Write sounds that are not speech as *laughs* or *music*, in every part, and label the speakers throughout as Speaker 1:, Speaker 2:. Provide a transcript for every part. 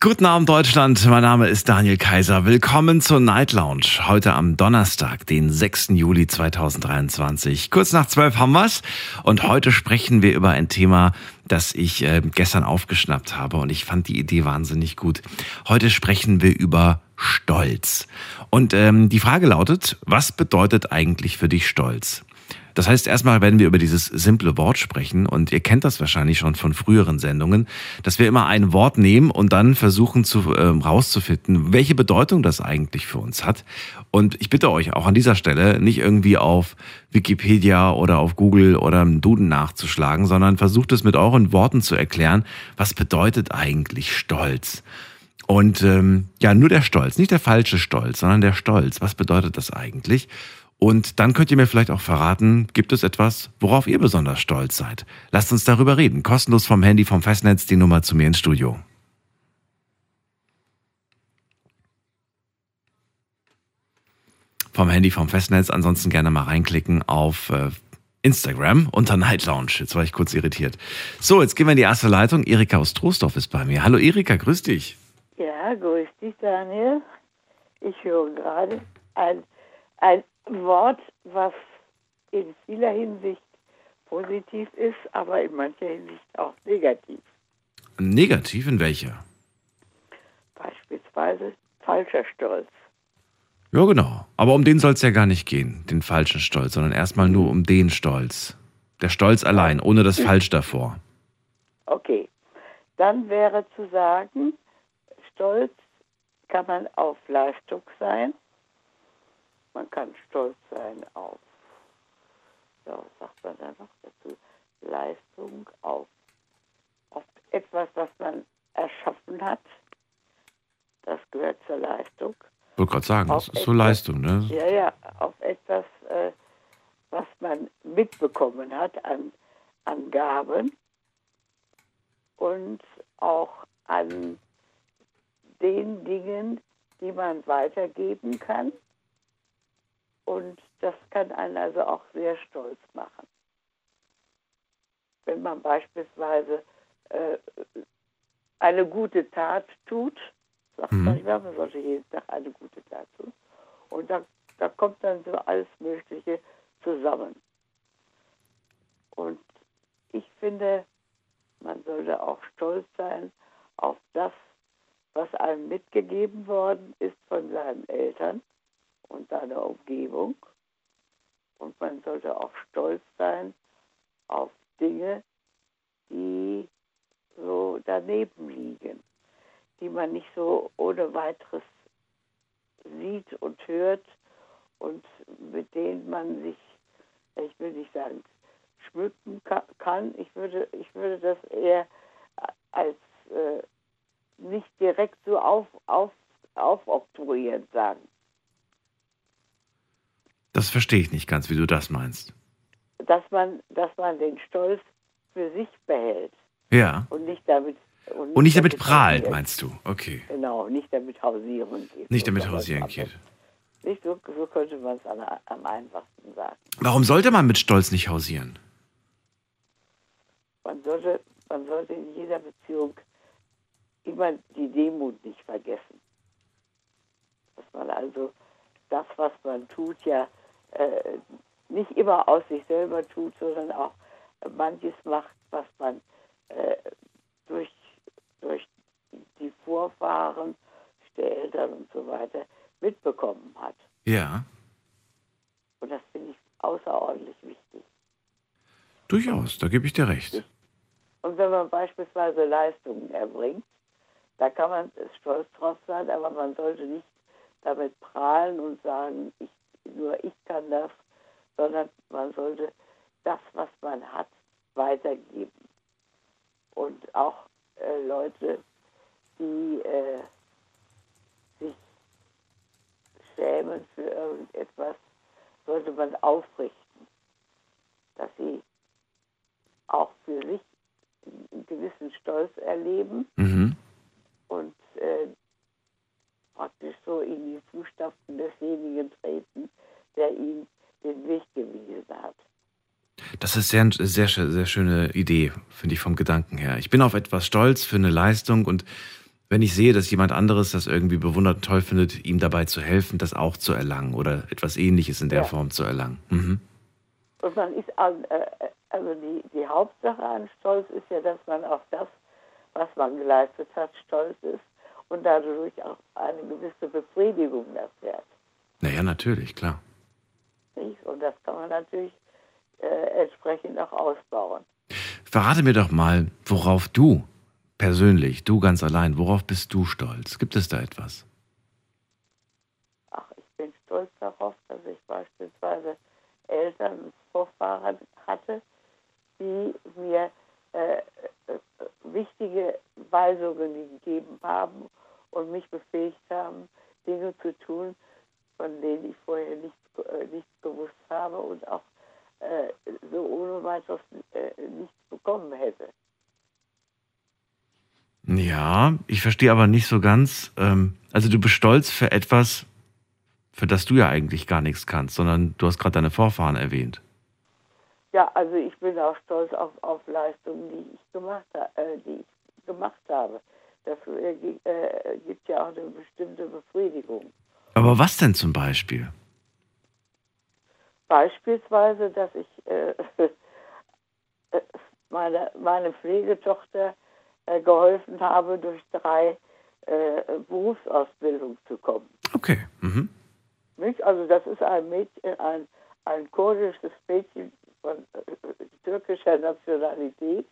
Speaker 1: Guten Abend Deutschland, mein Name ist Daniel Kaiser. Willkommen zur Night Lounge. Heute am Donnerstag, den 6. Juli 2023. Kurz nach zwölf haben wir's und heute sprechen wir über ein Thema, das ich äh, gestern aufgeschnappt habe und ich fand die Idee wahnsinnig gut. Heute sprechen wir über Stolz. Und ähm, die Frage lautet, was bedeutet eigentlich für dich Stolz? Das heißt, erstmal werden wir über dieses simple Wort sprechen und ihr kennt das wahrscheinlich schon von früheren Sendungen, dass wir immer ein Wort nehmen und dann versuchen zu äh, rauszufinden, welche Bedeutung das eigentlich für uns hat. Und ich bitte euch auch an dieser Stelle nicht irgendwie auf Wikipedia oder auf Google oder im Duden nachzuschlagen, sondern versucht es mit euren Worten zu erklären, was bedeutet eigentlich Stolz? Und ähm, ja, nur der Stolz, nicht der falsche Stolz, sondern der Stolz. Was bedeutet das eigentlich? Und dann könnt ihr mir vielleicht auch verraten, gibt es etwas, worauf ihr besonders stolz seid? Lasst uns darüber reden. Kostenlos vom Handy, vom Festnetz, die Nummer zu mir ins Studio. Vom Handy, vom Festnetz, ansonsten gerne mal reinklicken auf äh, Instagram unter Night Lounge. Jetzt war ich kurz irritiert. So, jetzt gehen wir in die erste Leitung. Erika aus Troisdorf ist bei mir. Hallo Erika, grüß dich.
Speaker 2: Ja, grüß dich, Daniel. Ich höre gerade ein, ein Wort, was in vieler Hinsicht positiv ist, aber in mancher Hinsicht auch negativ.
Speaker 1: Negativ in welcher?
Speaker 2: Beispielsweise falscher Stolz.
Speaker 1: Ja, genau. Aber um den soll es ja gar nicht gehen, den falschen Stolz, sondern erstmal nur um den Stolz. Der Stolz allein, ohne das Falsch davor.
Speaker 2: Okay. Dann wäre zu sagen, stolz kann man auf Leistung sein. Man kann stolz sein auf, ja, was sagt man da noch dazu? Leistung, auf, auf etwas, was man erschaffen hat. Das gehört zur Leistung.
Speaker 1: Ich wollte gerade sagen, das
Speaker 2: Auf
Speaker 1: ist so
Speaker 2: etwas-
Speaker 1: Leistung, ne?
Speaker 2: Ja, ja, auf etwas, äh, was man mitbekommen hat an, an Gaben und auch an den Dingen, die man weitergeben kann. Und das kann einen also auch sehr stolz machen. Wenn man beispielsweise äh, eine gute Tat tut, sagt
Speaker 1: Mhm.
Speaker 2: man immer, man sollte jeden Tag eine gute Tat tun. Und da, da kommt dann so alles Mögliche zusammen. Und ich finde, man sollte auch stolz sein auf das, was einem mitgegeben worden ist von seinen Eltern und seiner Umgebung. Und man sollte auch stolz sein auf Dinge, die so daneben liegen, die man nicht so ohne weiteres sieht und hört und mit denen man sich, ich will nicht sagen, schmücken ka- kann. Ich würde, ich würde das eher als äh, nicht direkt so auf, auf, aufoktroyierend sagen.
Speaker 1: Das verstehe ich nicht ganz, wie du das meinst.
Speaker 2: Dass man, dass man den Stolz für sich behält
Speaker 1: Ja.
Speaker 2: und nicht damit
Speaker 1: Und nicht damit prahlt,
Speaker 2: hausiert.
Speaker 1: meinst du? Okay.
Speaker 2: Genau, nicht damit hausieren geht.
Speaker 1: Nicht damit hausieren geht.
Speaker 2: Nicht so, so könnte man es am, am einfachsten sagen.
Speaker 1: Warum sollte man mit Stolz nicht hausieren?
Speaker 2: Man sollte, man sollte in jeder Beziehung immer die Demut nicht vergessen. Dass man also das, was man tut, ja äh, nicht immer aus sich selber tut, sondern auch manches macht, was man äh, durch, durch die Vorfahren der Eltern und so weiter mitbekommen hat.
Speaker 1: Ja,
Speaker 2: Und das finde ich außerordentlich wichtig.
Speaker 1: durchaus, da gebe ich dir recht.
Speaker 2: Und wenn man beispielsweise Leistungen erbringt, da kann man stolz drauf sein, aber man sollte nicht damit prahlen und sagen, ich, nur ich kann das, sondern man sollte das, was man hat, weitergeben. Und auch äh, Leute, die äh, sich schämen für irgendetwas, sollte man aufrichten, dass sie auch für sich einen gewissen Stolz erleben
Speaker 1: Mhm.
Speaker 2: und äh, praktisch so in die Fußstapfen desjenigen treten, der ihm den Weg gewiesen hat.
Speaker 1: Das ist sehr, sehr, sehr schöne Idee, finde ich vom Gedanken her. Ich bin auf etwas stolz für eine Leistung und wenn ich sehe, dass jemand anderes das irgendwie bewundert toll findet, ihm dabei zu helfen, das auch zu erlangen oder etwas Ähnliches in der ja. Form zu erlangen. Mhm.
Speaker 2: Und man ist, äh, also die, die Hauptsache an Stolz ist ja, dass man auf das, was man geleistet hat, stolz ist und dadurch auch eine gewisse Befriedigung erfährt.
Speaker 1: Naja, natürlich, klar.
Speaker 2: Und das kann man natürlich äh, entsprechend auch ausbauen.
Speaker 1: Verrate mir doch mal, worauf du persönlich, du ganz allein, worauf bist du stolz? Gibt es da etwas?
Speaker 2: Ach, ich bin stolz darauf, dass ich beispielsweise Eltern und Vorfahren hatte, die mir äh, äh, wichtige Weisungen gegeben haben und mich befähigt haben, Dinge zu tun, von denen ich vorher nichts, äh, nichts gewusst habe und auch äh, so ohne weiteres äh, nichts bekommen hätte.
Speaker 1: Ja, ich verstehe aber nicht so ganz. Ähm, also du bist stolz für etwas, für das du ja eigentlich gar nichts kannst, sondern du hast gerade deine Vorfahren erwähnt.
Speaker 2: Ja, also ich bin auch stolz auf, auf Leistungen, die ich gemacht, äh, die ich gemacht habe. Das äh, äh, gibt ja auch eine bestimmte Befriedigung.
Speaker 1: Aber was denn zum Beispiel?
Speaker 2: Beispielsweise, dass ich äh, *laughs* meine, meine Pflegetochter äh, geholfen habe, durch drei äh, Berufsausbildungen zu kommen.
Speaker 1: Okay. Mhm.
Speaker 2: Also das ist ein Mädchen, ein, ein kurdisches Mädchen von äh, türkischer Nationalität,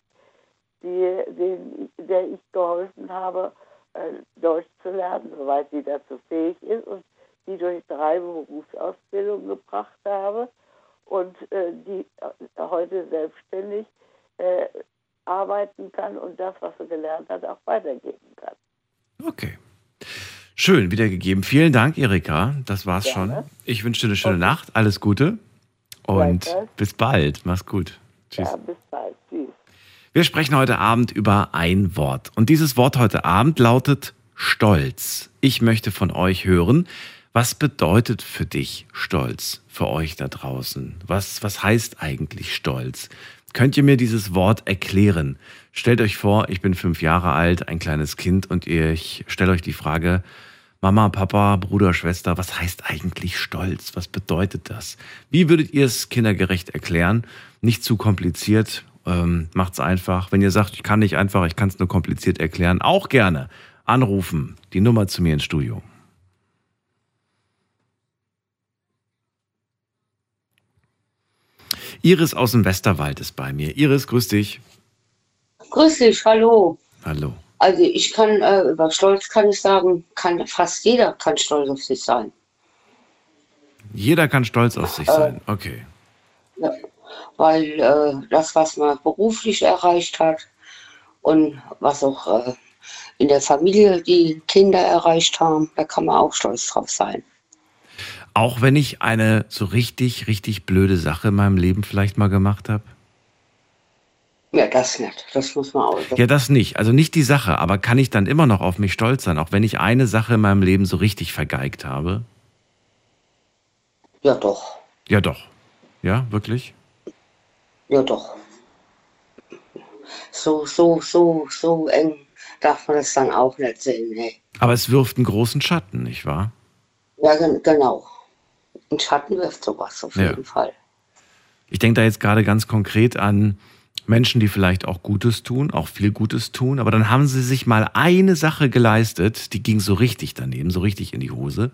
Speaker 2: die, den, der ich geholfen habe, äh, Deutsch zu lernen, soweit sie dazu fähig ist und die durch drei Berufsausbildungen gebracht habe und äh, die äh, heute selbstständig äh, arbeiten kann und das, was sie gelernt hat, auch weitergeben kann.
Speaker 1: Okay. Schön wiedergegeben. Vielen Dank, Erika. Das war's Gerne. schon. Ich wünsche dir eine schöne okay. Nacht. Alles Gute. Und bis bald. Mach's gut.
Speaker 2: Tschüss. Ja, bis bald. Tschüss.
Speaker 1: Wir sprechen heute Abend über ein Wort. Und dieses Wort heute Abend lautet Stolz. Ich möchte von euch hören, was bedeutet für dich Stolz, für euch da draußen? Was, was heißt eigentlich Stolz? Könnt ihr mir dieses Wort erklären? Stellt euch vor, ich bin fünf Jahre alt, ein kleines Kind und ich stelle euch die Frage, Mama, Papa, Bruder, Schwester, was heißt eigentlich Stolz? Was bedeutet das? Wie würdet ihr es kindergerecht erklären? Nicht zu kompliziert, ähm, macht's einfach. Wenn ihr sagt, ich kann nicht einfach, ich kann es nur kompliziert erklären, auch gerne anrufen. Die Nummer zu mir ins Studio. Iris aus dem Westerwald ist bei mir. Iris, grüß dich.
Speaker 3: Grüß dich, hallo.
Speaker 1: Hallo.
Speaker 3: Also ich kann äh, über Stolz kann ich sagen, kann fast jeder kann stolz auf sich sein.
Speaker 1: Jeder kann stolz auf sich äh, sein, okay.
Speaker 3: Ja, weil äh, das, was man beruflich erreicht hat und was auch äh, in der Familie die Kinder erreicht haben, da kann man auch stolz drauf sein.
Speaker 1: Auch wenn ich eine so richtig, richtig blöde Sache in meinem Leben vielleicht mal gemacht habe?
Speaker 3: Ja, das nicht. Das muss man auch.
Speaker 1: Ja, das nicht. Also nicht die Sache, aber kann ich dann immer noch auf mich stolz sein, auch wenn ich eine Sache in meinem Leben so richtig vergeigt habe?
Speaker 3: Ja, doch.
Speaker 1: Ja, doch. Ja, wirklich?
Speaker 3: Ja, doch. So, so, so, so eng darf man das dann auch nicht sehen. Nee.
Speaker 1: Aber es wirft einen großen Schatten, nicht wahr?
Speaker 3: Ja, genau einen Schatten wirft sowas auf jeden Fall.
Speaker 1: Ich denke da jetzt gerade ganz konkret an Menschen, die vielleicht auch Gutes tun, auch viel Gutes tun, aber dann haben sie sich mal eine Sache geleistet, die ging so richtig daneben, so richtig in die Hose.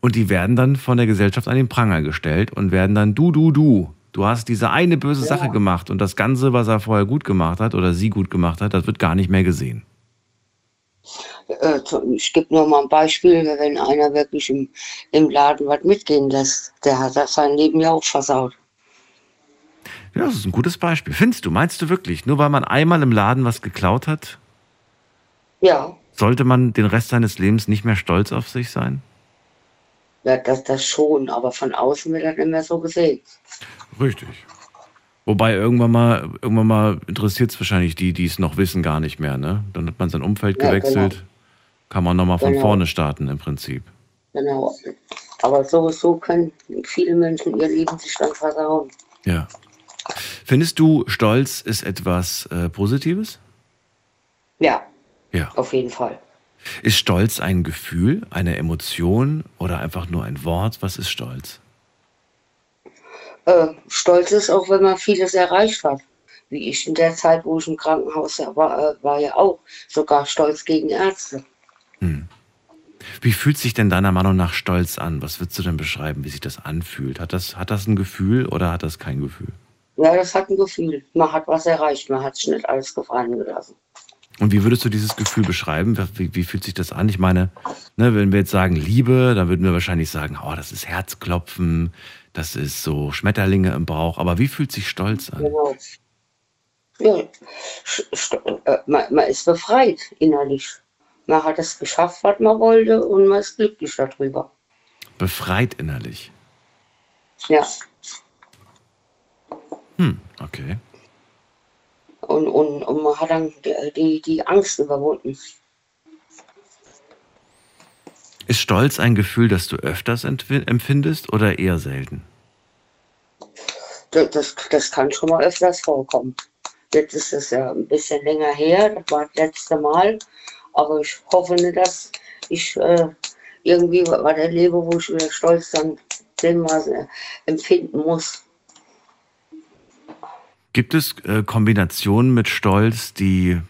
Speaker 1: Und die werden dann von der Gesellschaft an den Pranger gestellt und werden dann du, du, du. Du hast diese eine böse ja. Sache gemacht und das Ganze, was er vorher gut gemacht hat oder sie gut gemacht hat, das wird gar nicht mehr gesehen.
Speaker 3: Äh, ich gebe nur mal ein Beispiel, wenn einer wirklich im, im Laden was mitgehen lässt, der hat das sein Leben ja auch versaut.
Speaker 1: Ja, das ist ein gutes Beispiel. Findest du, meinst du wirklich, nur weil man einmal im Laden was geklaut hat?
Speaker 3: Ja.
Speaker 1: Sollte man den Rest seines Lebens nicht mehr stolz auf sich sein?
Speaker 3: Ja, das, das schon, aber von außen wird das nicht mehr so gesehen.
Speaker 1: Richtig. Wobei irgendwann mal, irgendwann mal interessiert es wahrscheinlich die, die es noch wissen, gar nicht mehr. Ne? Dann hat man sein Umfeld gewechselt. Ja, genau Kann man nochmal von
Speaker 3: Genau.
Speaker 1: vorne starten im Prinzip.
Speaker 3: Genau. Aber sowieso können viele Menschen ihr Leben sich dann versauen.
Speaker 1: Ja. Findest du, Stolz ist etwas äh, Positives?
Speaker 3: Ja,
Speaker 1: Ja.
Speaker 3: auf jeden Fall.
Speaker 1: Ist Stolz ein Gefühl, eine Emotion oder einfach nur ein Wort? Was ist Stolz?
Speaker 3: Äh, stolz ist auch, wenn man vieles erreicht hat. Wie ich in der Zeit, wo ich im Krankenhaus war, äh, war ja auch sogar stolz gegen Ärzte.
Speaker 1: Wie fühlt sich denn deiner Meinung nach Stolz an? Was würdest du denn beschreiben, wie sich das anfühlt? Hat das, hat das ein Gefühl oder hat das kein Gefühl?
Speaker 3: Ja, das hat ein Gefühl. Man hat was erreicht. Man hat sich nicht alles gefallen gelassen.
Speaker 1: Und wie würdest du dieses Gefühl beschreiben? Wie, wie fühlt sich das an? Ich meine, ne, wenn wir jetzt sagen Liebe, dann würden wir wahrscheinlich sagen, oh, das ist Herzklopfen, das ist so Schmetterlinge im Bauch. Aber wie fühlt sich Stolz an?
Speaker 3: Genau. Ja, äh, man, man ist befreit innerlich. Man hat es geschafft, was man wollte und man ist glücklich darüber.
Speaker 1: Befreit innerlich.
Speaker 3: Ja.
Speaker 1: Hm, okay.
Speaker 3: Und, und, und man hat dann die, die, Angst überwunden.
Speaker 1: Ist Stolz ein Gefühl, das du öfters empfindest oder eher selten?
Speaker 3: Das, das, das kann schon mal öfters vorkommen. Jetzt ist es ja ein bisschen länger her, das war das letzte Mal. Aber ich hoffe nicht, dass ich äh, irgendwie was erlebe, wo ich wieder Stolz dann äh, empfinden muss.
Speaker 1: Gibt es äh, Kombinationen mit Stolz, die,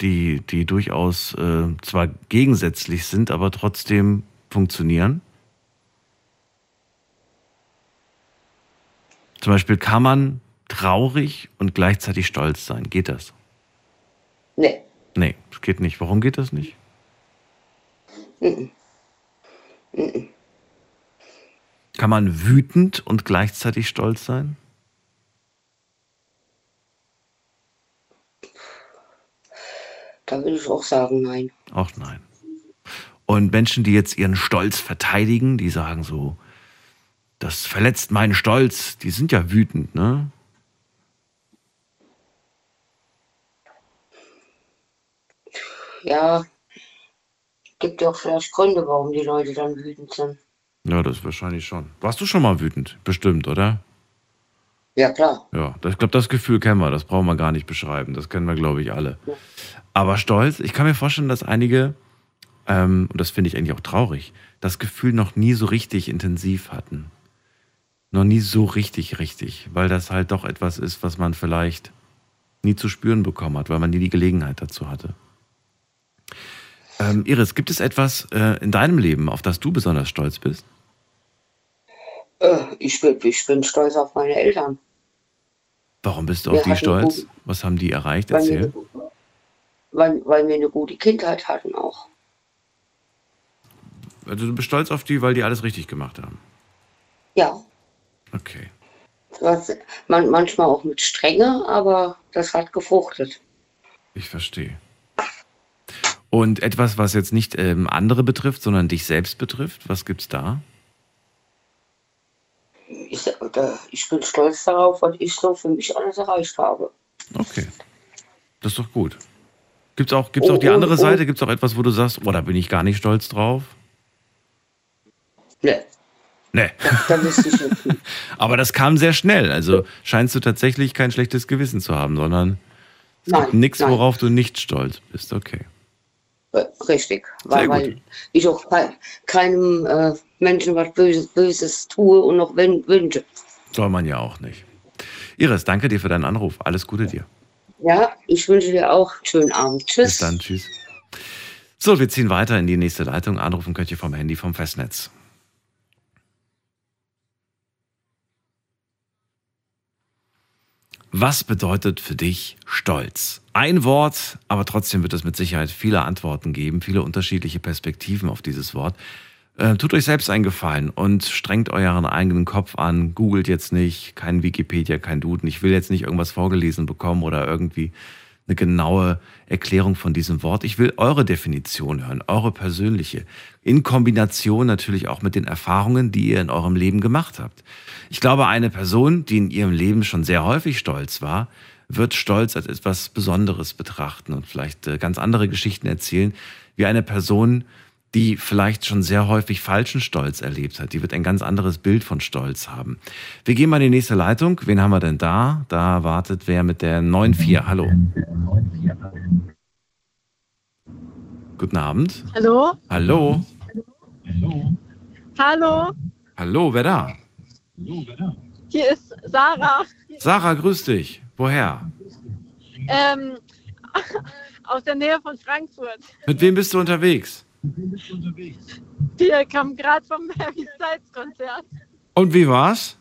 Speaker 1: die, die durchaus äh, zwar gegensätzlich sind, aber trotzdem funktionieren? Zum Beispiel kann man traurig und gleichzeitig stolz sein. Geht das?
Speaker 3: Nee.
Speaker 1: Nee, das geht nicht. Warum geht das nicht? Kann man wütend und gleichzeitig stolz sein?
Speaker 3: Da würde ich auch sagen, nein.
Speaker 1: Auch nein. Und Menschen, die jetzt ihren Stolz verteidigen, die sagen so, das verletzt meinen Stolz, die sind ja wütend, ne?
Speaker 3: Ja, gibt ja auch vielleicht Gründe, warum die Leute dann wütend sind.
Speaker 1: Ja, das wahrscheinlich schon. Warst du schon mal wütend? Bestimmt, oder?
Speaker 3: Ja, klar.
Speaker 1: Ja, das- ich glaube, das Gefühl kennen wir, das brauchen wir gar nicht beschreiben. Das kennen wir, glaube ich, alle. Aber Stolz, ich kann mir vorstellen, dass einige, ähm, und das finde ich eigentlich auch traurig, das Gefühl noch nie so richtig intensiv hatten. Noch nie so richtig, richtig. Weil das halt doch etwas ist, was man vielleicht nie zu spüren bekommen hat, weil man nie die Gelegenheit dazu hatte. Ähm, Iris, gibt es etwas äh, in deinem Leben, auf das du besonders stolz bist?
Speaker 3: Äh, ich, bin, ich bin stolz auf meine Eltern.
Speaker 1: Warum bist du
Speaker 3: Wir
Speaker 1: auf die stolz?
Speaker 3: guten-
Speaker 1: Was haben die erreicht?
Speaker 3: Weil wir,
Speaker 1: Erzähl.
Speaker 3: weil, weil wir eine gute Kindheit hatten auch.
Speaker 1: Also du bist stolz auf die, weil die alles richtig gemacht haben.
Speaker 3: Ja,
Speaker 1: Okay.
Speaker 3: was, man, manchmal auch mit Strenge, aber das hat gefruchtet.
Speaker 1: Ich verstehe. Und etwas, was jetzt nicht ähm, andere betrifft, sondern dich selbst betrifft, was gibt's da?
Speaker 3: Ich, ich bin stolz darauf, was ich so für mich alles erreicht habe.
Speaker 1: Okay. Das ist doch gut. Gibt's auch, gibt's auch
Speaker 3: Oh,
Speaker 1: die
Speaker 3: oh,
Speaker 1: andere
Speaker 3: oh.
Speaker 1: Seite? Gibt's auch etwas, wo du sagst, oh, da bin ich gar nicht stolz drauf?
Speaker 3: Ne,
Speaker 1: Nee.
Speaker 3: da wüsste ich nicht. *laughs*
Speaker 1: Aber das kam sehr schnell. Also scheinst du tatsächlich kein schlechtes Gewissen zu haben, sondern es
Speaker 3: Nein,
Speaker 1: gibt nichts, worauf du nicht stolz bist. Okay.
Speaker 3: Richtig, weil, weil ich auch kei- keinem äh, Menschen was Böses, Böses tue und noch wün- wünsche.
Speaker 1: Soll man ja auch nicht. Iris, danke dir für deinen Anruf. Alles Gute dir.
Speaker 3: Ja, ich wünsche dir auch einen schönen Abend. Tschüss.
Speaker 1: Bis dann, tschüss. So, wir ziehen weiter in die nächste Leitung. Anrufen könnt ihr vom Handy vom Festnetz. Was bedeutet für dich Stolz? Ein Wort, aber trotzdem wird es mit Sicherheit viele Antworten geben, viele unterschiedliche Perspektiven auf dieses Wort. Äh, tut euch selbst einen Gefallen und strengt euren eigenen Kopf an. Googelt jetzt nicht, kein Wikipedia, kein Duden. Ich will jetzt nicht irgendwas vorgelesen bekommen oder irgendwie eine genaue Erklärung von diesem Wort. Ich will eure Definition hören, eure persönliche, in Kombination natürlich auch mit den Erfahrungen, die ihr in eurem Leben gemacht habt. Ich glaube, eine Person, die in ihrem Leben schon sehr häufig stolz war, wird Stolz als etwas Besonderes betrachten und vielleicht äh, ganz andere Geschichten erzählen, wie eine Person, die vielleicht schon sehr häufig falschen Stolz erlebt hat. Die wird ein ganz anderes Bild von Stolz haben. Wir gehen mal in die nächste Leitung. Wen haben wir denn da? Da wartet wer mit der 9.4. Hallo. Guten Abend.
Speaker 4: Hallo?
Speaker 1: Hallo.
Speaker 4: Hallo?
Speaker 1: Hallo, wer da?
Speaker 4: Hier ist Sarah.
Speaker 1: Sarah, grüß dich. Woher?
Speaker 4: Ähm, aus der Nähe von Frankfurt.
Speaker 1: Mit wem bist du unterwegs?
Speaker 4: Wir kamen gerade vom Harry Styles Konzert.
Speaker 1: Und wie war's?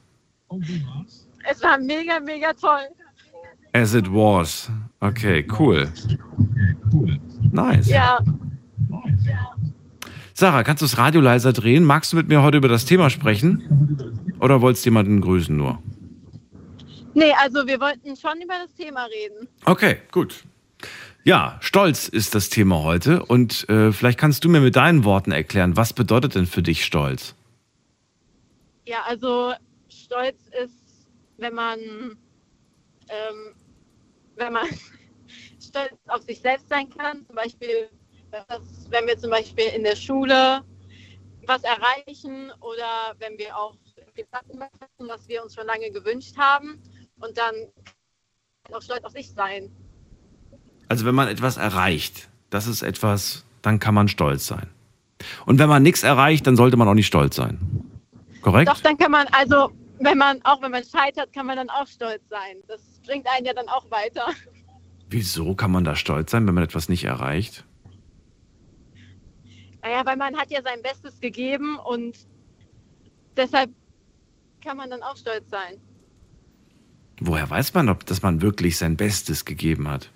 Speaker 4: Es war mega, mega toll.
Speaker 1: As it was. Okay, cool. Nice.
Speaker 4: Ja,
Speaker 1: Sarah, kannst du das Radio leiser drehen? Magst du mit mir heute über das Thema sprechen? Oder wolltest du jemanden grüßen nur?
Speaker 4: nee, also wir wollten schon über das Thema reden.
Speaker 1: Okay, gut. Ja, Stolz ist das Thema heute und äh, vielleicht kannst du mir mit deinen Worten erklären, was bedeutet denn für dich Stolz?
Speaker 4: Ja, also Stolz ist, wenn man, ähm, wenn man *laughs* stolz auf sich selbst sein kann. Zum Beispiel, wenn wir zum Beispiel in der Schule was erreichen oder wenn wir auch die Sachen machen, was wir uns schon lange gewünscht haben und dann auch stolz auf sich sein.
Speaker 1: Also wenn man etwas erreicht, das ist etwas, dann kann man stolz sein. Und wenn man nichts erreicht, dann sollte man auch nicht stolz sein. Korrekt?
Speaker 4: Doch, dann kann man, also wenn man, auch wenn man scheitert, kann man dann auch stolz sein. Das bringt einen ja dann auch weiter.
Speaker 1: Wieso kann man da stolz sein, wenn man etwas nicht erreicht?
Speaker 4: Naja, weil man hat ja sein Bestes gegeben und deshalb kann man dann auch stolz sein.
Speaker 1: Woher weiß man, ob, dass man wirklich sein Bestes gegeben hat?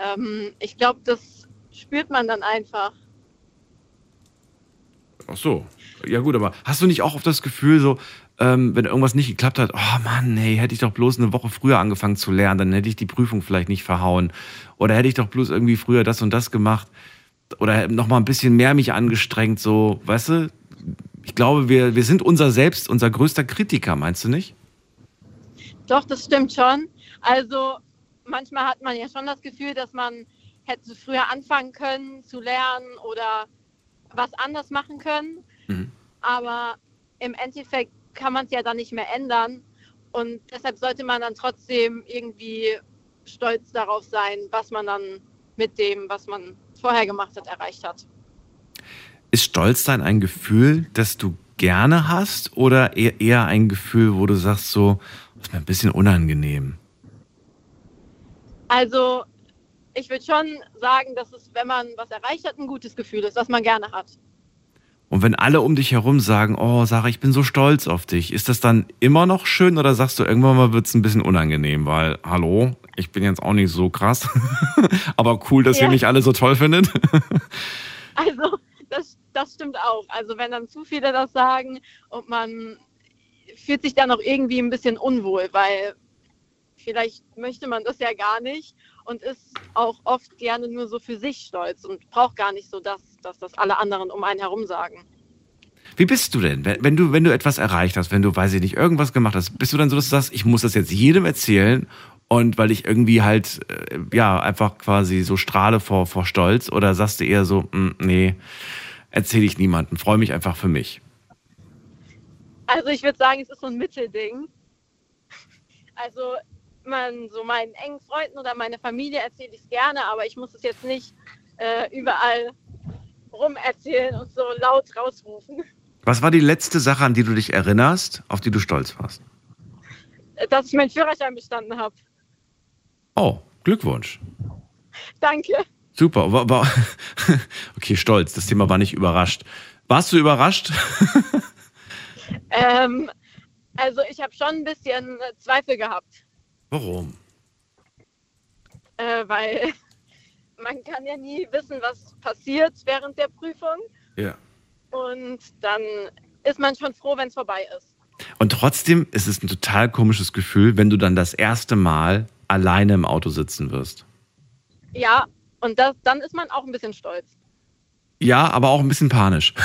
Speaker 4: Ähm, ich glaube, das spürt man dann einfach.
Speaker 1: Ach so. Ja gut, aber hast du nicht auch oft das Gefühl, so, ähm, wenn irgendwas nicht geklappt hat, oh Mann, hey, hätte ich doch bloß eine Woche früher angefangen zu lernen, dann hätte ich die Prüfung vielleicht nicht verhauen. Oder hätte ich doch bloß irgendwie früher das und das gemacht. Oder noch mal ein bisschen mehr mich angestrengt, so, weißt du? Ich glaube, wir, wir sind unser Selbst, unser größter Kritiker, meinst du nicht?
Speaker 4: Doch, das stimmt schon. Also manchmal hat man ja schon das Gefühl, dass man hätte früher anfangen können zu lernen oder was anders machen können.
Speaker 1: Mhm.
Speaker 4: Aber im Endeffekt kann man es ja dann nicht mehr ändern. Und deshalb sollte man dann trotzdem irgendwie stolz darauf sein, was man dann mit dem, was man vorher gemacht hat, erreicht hat.
Speaker 1: Ist Stolzsein ein Gefühl, das du gerne hast oder eher, ein Gefühl, wo du sagst, so, das ist mir ein bisschen unangenehm?
Speaker 4: Also ich würde schon sagen, dass es, wenn man was erreicht hat, ein gutes Gefühl ist, was man gerne hat.
Speaker 1: Und wenn alle um dich herum sagen, oh, Sarah, ich bin so stolz auf dich, ist das dann immer noch schön oder sagst du, irgendwann mal wird es ein bisschen unangenehm, weil, hallo, ich bin jetzt auch nicht so krass, *laughs* aber cool, dass ihr
Speaker 4: Ja.
Speaker 1: mich alle so toll findet. *laughs*
Speaker 4: Also das, das stimmt auch. Also wenn dann zu viele das sagen und man fühlt sich dann auch irgendwie ein bisschen unwohl, weil vielleicht möchte man das ja gar nicht und ist auch oft gerne nur so für sich stolz und braucht gar nicht so das, dass das alle anderen um einen herum sagen.
Speaker 1: Wie bist du denn, wenn wenn du, wenn du etwas erreicht hast, wenn du, weiß ich nicht, irgendwas gemacht hast, bist du dann so, dass du sagst, ich muss das jetzt jedem erzählen und weil ich irgendwie halt, äh, ja, einfach quasi so strahle vor, vor Stolz oder sagst du eher so, "Mm, nee, erzähle ich niemandem, freue mich einfach für mich.
Speaker 4: Also ich würde sagen, es ist so ein Mittelding. Also man, so meinen engen Freunden oder meine Familie erzähle ich es gerne, aber ich muss es jetzt nicht äh, überall rum erzählen und so laut rausrufen.
Speaker 1: Was war die letzte Sache, an die du dich erinnerst, auf die du stolz warst?
Speaker 4: Dass ich meinen Führerschein bestanden habe.
Speaker 1: Oh, Glückwunsch.
Speaker 4: Danke.
Speaker 1: Super. *laughs* Okay, stolz. Das Thema war nicht überrascht. Warst du überrascht? *laughs*
Speaker 4: Ähm, also ich habe schon ein bisschen äh, Zweifel gehabt,
Speaker 1: Warum?
Speaker 4: äh, weil *laughs* man kann ja nie wissen, was passiert während der Prüfung.
Speaker 1: Ja.
Speaker 4: Und dann ist man schon froh, wenn es vorbei ist.
Speaker 1: Und trotzdem ist es ein total komisches Gefühl, wenn du dann das erste Mal alleine im Auto sitzen wirst.
Speaker 4: Ja, und das, dann ist man auch ein bisschen stolz.
Speaker 1: Ja, aber auch ein bisschen panisch. *laughs*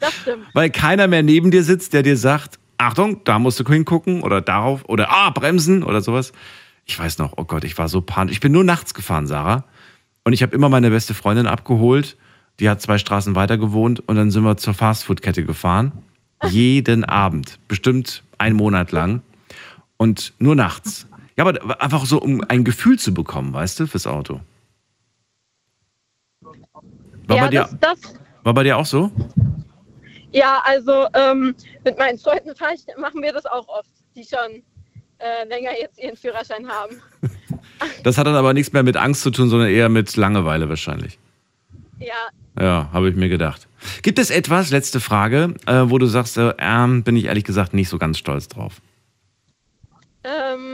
Speaker 4: Das stimmt.
Speaker 1: Weil keiner mehr neben dir sitzt, der dir sagt, Achtung, da musst du hingucken oder darauf oder ah, bremsen oder sowas. Ich weiß noch, oh Gott, ich war so panisch. Ich bin nur nachts gefahren, Sarah. Und ich habe immer meine beste Freundin abgeholt. Die hat zwei Straßen weiter gewohnt und dann sind wir zur Fastfood-Kette gefahren. *laughs* Jeden Abend. Bestimmt einen Monat lang. Und nur nachts. Ja, aber einfach so, um ein Gefühl zu bekommen, weißt du, fürs Auto. War,
Speaker 4: ja,
Speaker 1: bei, dir,
Speaker 4: das, das,
Speaker 1: war bei dir auch so?
Speaker 4: ja, also ähm, mit meinen Freunden ich, machen wir das auch oft, die schon äh, länger jetzt ihren Führerschein haben. *laughs*
Speaker 1: Das hat dann aber nichts mehr mit Angst zu tun, sondern eher mit Langeweile wahrscheinlich.
Speaker 4: Ja,
Speaker 1: Ja, habe ich mir gedacht. Gibt es etwas, letzte Frage, äh, wo du sagst, äh, ähm, bin ich ehrlich gesagt nicht so ganz stolz drauf?
Speaker 4: ähm,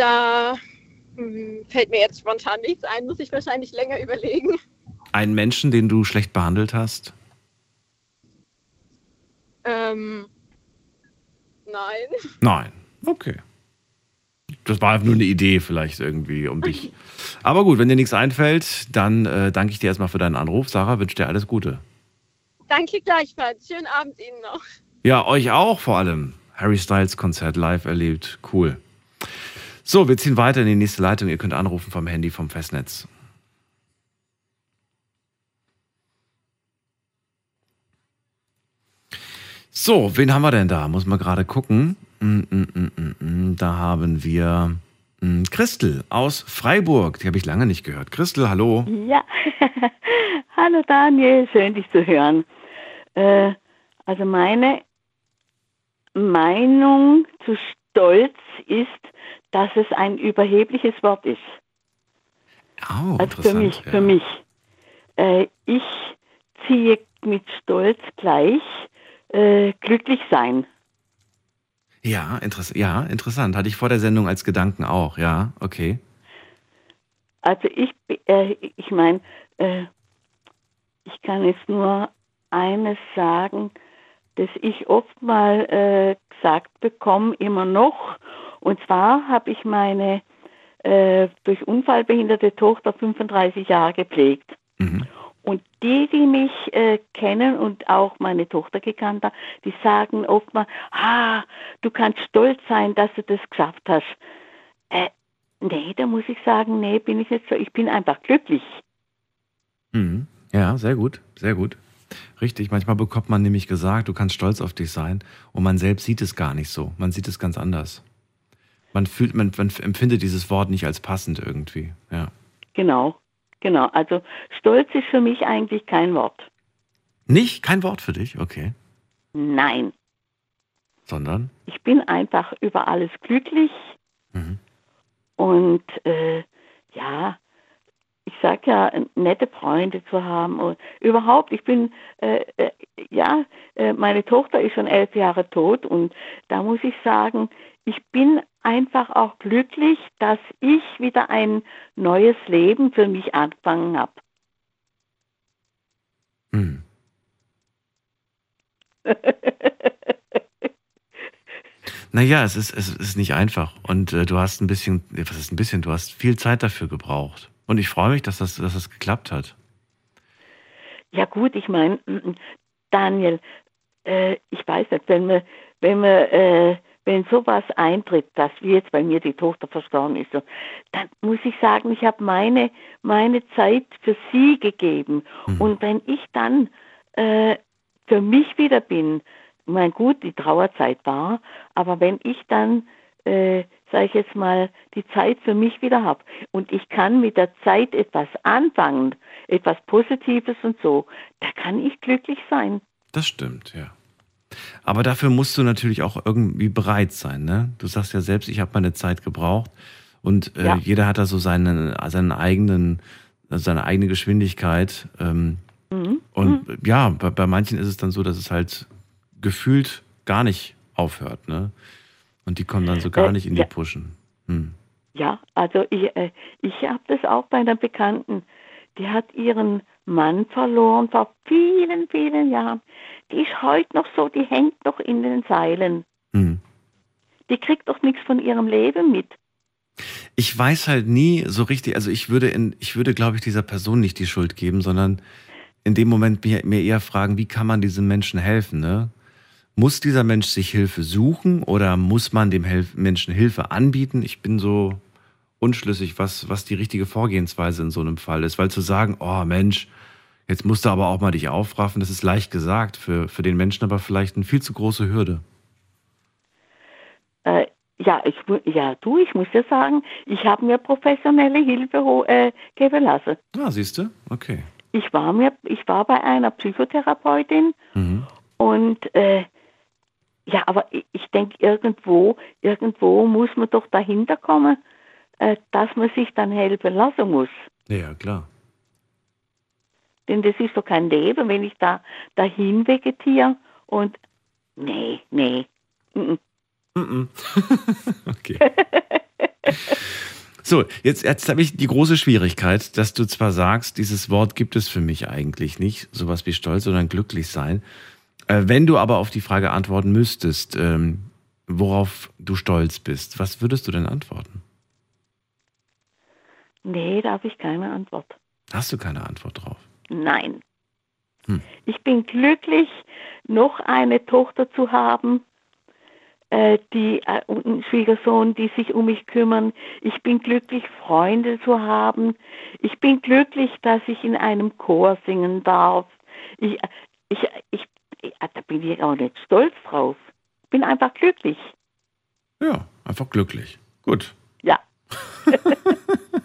Speaker 4: da hm, fällt mir jetzt spontan nichts ein, muss ich wahrscheinlich länger überlegen.
Speaker 1: Einen Menschen, den du schlecht behandelt hast?
Speaker 4: Ähm, nein. *laughs*
Speaker 1: Nein. Okay. Das war nur eine Idee vielleicht irgendwie um dich. Aber gut, wenn dir nichts einfällt, dann äh, danke ich dir erstmal für deinen Anruf. Sarah, wünsche dir alles Gute.
Speaker 4: Danke gleichfalls. Schönen Abend Ihnen noch.
Speaker 1: Ja, euch auch vor allem. Harry Styles Konzert live erlebt. Cool. So, wir ziehen weiter in die nächste Leitung. Ihr könnt anrufen vom Handy vom Festnetz. So, wen haben wir denn da? Muss man gerade gucken. Mm, mm, mm. Da haben wir Christel aus Freiburg. Die habe ich lange nicht gehört. Christel, hallo.
Speaker 5: Ja, *laughs* hallo Daniel, schön dich zu hören. Äh, also meine Meinung zu Stolz ist, dass es ein überhebliches Wort ist.
Speaker 1: Oh,
Speaker 5: Also für mich, für
Speaker 1: ja.
Speaker 5: mich. Äh, ich ziehe mit Stolz gleich äh, glücklich sein.
Speaker 1: Ja, interess ja, interessant. Hatte ich vor der Sendung als Gedanken auch. Ja, okay.
Speaker 5: Also ich, äh, ich meine, äh, ich kann jetzt nur eines sagen, das ich oft mal äh, gesagt bekomme, immer noch. Und zwar habe ich meine äh, durch Unfall behinderte Tochter 35 Jahre gepflegt.
Speaker 1: Mhm.
Speaker 5: Und die, die mich äh, kennen und auch meine Tochter gekannt haben, die sagen oft mal, ah, du kannst stolz sein, dass du das geschafft hast. Äh, nee, da muss ich sagen, nee, bin ich nicht so. Ich bin einfach glücklich.
Speaker 1: Mhm. Ja, sehr gut, sehr gut. Richtig, manchmal bekommt man nämlich gesagt, du kannst stolz auf dich sein und man selbst sieht es gar nicht so. Man sieht es ganz anders. Man fühlt, man, man empfindet dieses Wort nicht als passend irgendwie. Ja.
Speaker 5: Genau, genau. Also Stolz ist für mich eigentlich kein Wort.
Speaker 1: Nicht? Kein Wort für dich? Okay.
Speaker 5: Nein,
Speaker 1: Sondern?
Speaker 5: ich bin einfach über alles glücklich
Speaker 1: Mhm.
Speaker 5: und äh, ja, ich sag ja, nette Freunde zu haben und überhaupt, ich bin, äh, äh, ja, äh, meine Tochter ist schon elf Jahre tot und da muss ich sagen, ich bin einfach auch glücklich, dass ich wieder ein neues Leben für mich angefangen habe.
Speaker 1: Mhm. *laughs* Naja, es ist, es ist nicht einfach. Und äh, du hast ein bisschen, was ist ein bisschen, du hast viel Zeit dafür gebraucht. Und ich freue mich, dass das, dass das geklappt hat.
Speaker 5: Ja gut, ich meine, *clears throat* Daniel, äh, ich weiß nicht, wenn wir, wenn wir, äh, wenn sowas eintritt, dass wie jetzt bei mir die Tochter verstorben ist, dann muss ich sagen, ich habe meine, meine Zeit für sie gegeben. Und wenn ich dann äh, für mich wieder bin, ich meine, gut, die Trauerzeit war, aber wenn ich dann, äh, sage ich jetzt mal, die Zeit für mich wieder habe und ich kann mit der Zeit etwas anfangen, etwas Positives und so, da kann ich glücklich sein.
Speaker 1: Das stimmt, ja. Aber dafür musst du natürlich auch irgendwie bereit sein, ne? Du sagst ja selbst, ich habe meine Zeit gebraucht und äh,
Speaker 5: Ja.
Speaker 1: jeder hat da so seinen, seinen eigenen, seine eigene Geschwindigkeit. Ähm,
Speaker 5: Mhm.
Speaker 1: und ja, bei, bei manchen ist es dann so, dass es halt gefühlt gar nicht aufhört, ne? Und die kommen dann so gar
Speaker 5: Äh,
Speaker 1: nicht in
Speaker 5: ja.
Speaker 1: die Pushen. Hm.
Speaker 5: Ja, also ich, äh, ich habe das auch bei einer Bekannten. Die hat ihren Mann verloren vor vielen, vielen Jahren. Die ist heute noch so, die hängt noch in den Seilen.
Speaker 1: Hm.
Speaker 5: Die kriegt doch nichts von ihrem Leben mit.
Speaker 1: Ich weiß halt nie so richtig, also ich würde in, ich würde, glaube ich, dieser Person nicht die Schuld geben, sondern in dem Moment mir, mir eher fragen, wie kann man diesem Menschen helfen, ne? Muss dieser Mensch sich Hilfe suchen oder muss man dem Helf Menschen Hilfe anbieten? Ich bin so unschlüssig, was, was die richtige Vorgehensweise in so einem Fall ist. Weil zu sagen, oh Mensch, jetzt musst du aber auch mal dich aufraffen, das ist leicht gesagt, für, für den Menschen aber vielleicht eine viel zu große Hürde.
Speaker 5: Äh, ja, ich, ja, du, ich muss dir sagen, ich habe mir professionelle Hilfe äh, geben lassen.
Speaker 1: Ah, siehst du? Okay.
Speaker 5: Ich war mir, ich war bei einer Psychotherapeutin
Speaker 1: Mhm.
Speaker 5: und äh, ja, aber ich, ich denke irgendwo, irgendwo muss man doch dahinter kommen, äh, dass man sich dann helfen lassen muss.
Speaker 1: Ja, klar.
Speaker 5: Denn das ist doch kein Leben, wenn ich da dahin vegetiere und nee, nee. mm, mm. *laughs*
Speaker 1: Okay. So, jetzt, jetzt habe ich die große Schwierigkeit, dass du zwar sagst, dieses Wort gibt es für mich eigentlich nicht, sowas wie stolz, sondern glücklich sein. Äh, wenn du aber auf die Frage antworten müsstest, ähm, worauf du stolz bist, was würdest du denn antworten?
Speaker 5: Nee, da habe ich keine Antwort.
Speaker 1: Hast du keine Antwort drauf?
Speaker 5: Nein.
Speaker 1: Hm.
Speaker 5: Ich bin glücklich, noch eine Tochter zu haben, äh, die äh, und einen Schwiegersohn, die sich um mich kümmern. Ich bin glücklich, Freunde zu haben. Ich bin glücklich, dass ich in einem Chor singen darf. Ich, ich, ich, ich äh, da bin ich auch nicht stolz drauf. Bin einfach glücklich.
Speaker 1: Ja, einfach glücklich. Gut.
Speaker 5: Ja. *laughs*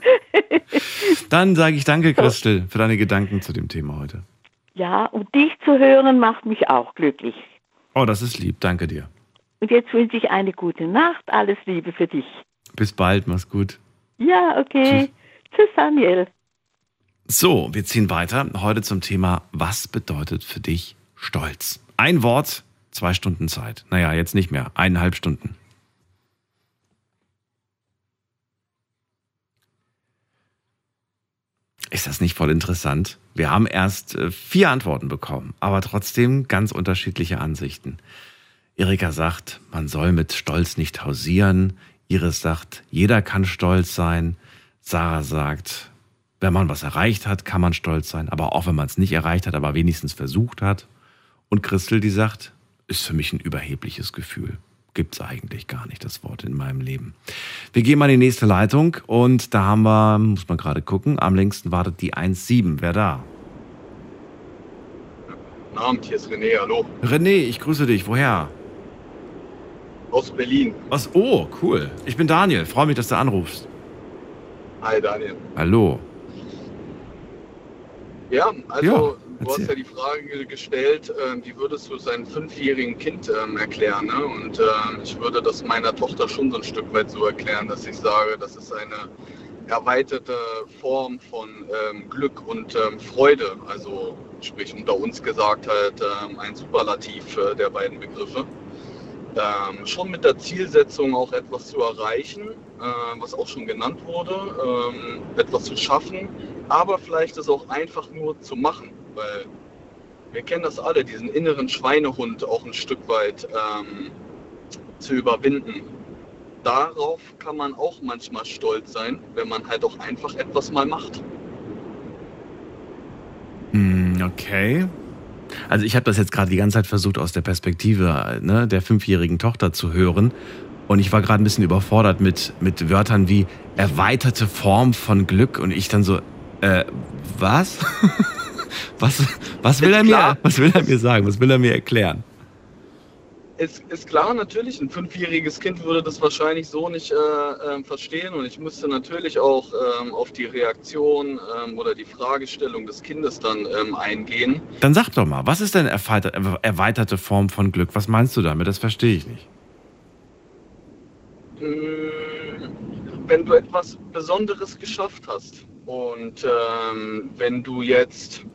Speaker 5: *laughs*
Speaker 1: Dann sage ich danke, Christel, für deine Gedanken zu dem Thema heute.
Speaker 5: Ja, und dich zu hören macht mich auch glücklich.
Speaker 1: Oh, das ist lieb. Danke dir.
Speaker 5: Und jetzt wünsche ich eine gute Nacht. Alles Liebe für dich.
Speaker 1: Bis bald. Mach's gut.
Speaker 5: Ja, okay. Tschüss, Daniel.
Speaker 1: So, wir ziehen weiter. Heute zum Thema, was bedeutet für dich Stolz? Ein Wort, zwei Stunden Zeit. Naja, jetzt nicht mehr. Eineinhalb Stunden. Ist das nicht voll interessant? Wir haben erst äh, vier Antworten bekommen, aber trotzdem ganz unterschiedliche Ansichten. Erika sagt, man soll mit Stolz nicht hausieren. Iris sagt, jeder kann stolz sein. Sarah sagt, wenn man was erreicht hat, kann man stolz sein, aber auch wenn man es nicht erreicht hat, aber wenigstens versucht hat. Und Christel, die sagt, ist für mich ein überhebliches Gefühl. Gibt's eigentlich gar nicht das Wort in meinem Leben. Wir gehen mal in die nächste Leitung und da haben wir, muss man gerade gucken, am längsten wartet die 1.7. Wer da?
Speaker 6: Guten Abend, hier ist René, hallo.
Speaker 1: René, ich grüße dich. Woher?
Speaker 6: Aus Berlin.
Speaker 1: Was? Oh, cool. Ich bin Daniel. Freue mich, dass du anrufst.
Speaker 6: Hi Daniel.
Speaker 1: Hallo.
Speaker 6: Ja, also
Speaker 1: Ja,
Speaker 6: du hast ja die Frage gestellt, ähm, wie würdest du seinem fünfjährigen Kind ähm, erklären? Ne? Und ähm, ich würde das meiner Tochter schon so ein Stück weit so erklären, dass ich sage, das ist eine erweiterte Form von ähm, Glück und ähm, Freude. Also sprich unter uns gesagt halt ähm, ein Superlativ äh, der beiden Begriffe. Ähm, schon mit der Zielsetzung auch etwas zu erreichen, äh, was auch schon genannt wurde, ähm, etwas zu schaffen, aber vielleicht es auch einfach nur zu machen, weil wir kennen das alle, diesen inneren Schweinehund auch ein Stück weit ähm, zu überwinden. Darauf kann man auch manchmal stolz sein, wenn man halt auch einfach etwas mal macht.
Speaker 1: Hm, Okay. Also ich habe das jetzt gerade die ganze Zeit versucht aus der Perspektive ne, der fünfjährigen Tochter zu hören. Und ich war gerade ein bisschen überfordert mit, mit Wörtern wie erweiterte Form von Glück. Und ich dann so, äh, was? *laughs* was, was, will
Speaker 6: Ist
Speaker 1: er mir,
Speaker 6: klar.
Speaker 1: was will er mir sagen? Was will er mir erklären?
Speaker 6: Ist, ist klar, natürlich, ein fünfjähriges Kind würde das wahrscheinlich so nicht äh, ähm, verstehen und ich müsste natürlich auch ähm, auf die Reaktion ähm, oder die Fragestellung des Kindes dann ähm, eingehen.
Speaker 1: Dann sag doch mal, was ist denn erweitert- erweiterte Form von Glück? Was meinst du damit? Das verstehe ich nicht.
Speaker 6: Mm, Wenn du etwas Besonderes geschafft hast und ähm, wenn du jetzt,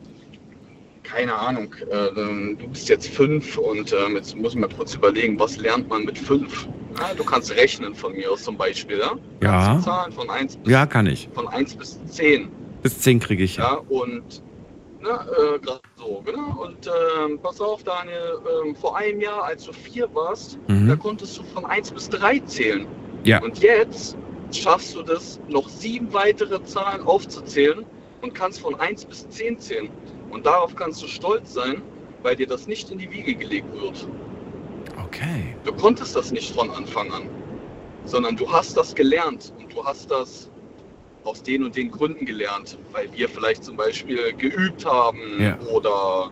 Speaker 6: keine Ahnung, äh, ähm, du bist jetzt fünf und ähm, jetzt muss man kurz überlegen, was lernt man mit fünf? Ja, du kannst rechnen von mir aus zum Beispiel, ja?
Speaker 1: Ja.
Speaker 6: Zahlen von 1 bis,
Speaker 1: Ja, kann ich.
Speaker 6: von 1 bis 10.
Speaker 1: Bis 10 kriege ich
Speaker 6: Ja, und ne, äh, gerade so, genau. Und ähm, pass auf, Daniel, ähm, vor einem Jahr, als du vier warst, da
Speaker 1: Mhm.
Speaker 6: konntest du von 1 bis 3 zählen.
Speaker 1: Ja.
Speaker 6: Und jetzt schaffst du das, noch sieben weitere Zahlen aufzuzählen und kannst von 1 bis 10 zählen. Und darauf kannst du stolz sein, weil dir das nicht in die Wiege gelegt wird.
Speaker 1: Okay.
Speaker 6: Du konntest das nicht von Anfang an, sondern du hast das gelernt und du hast das aus den und den Gründen gelernt, weil wir vielleicht zum Beispiel geübt haben
Speaker 1: Ja.
Speaker 6: oder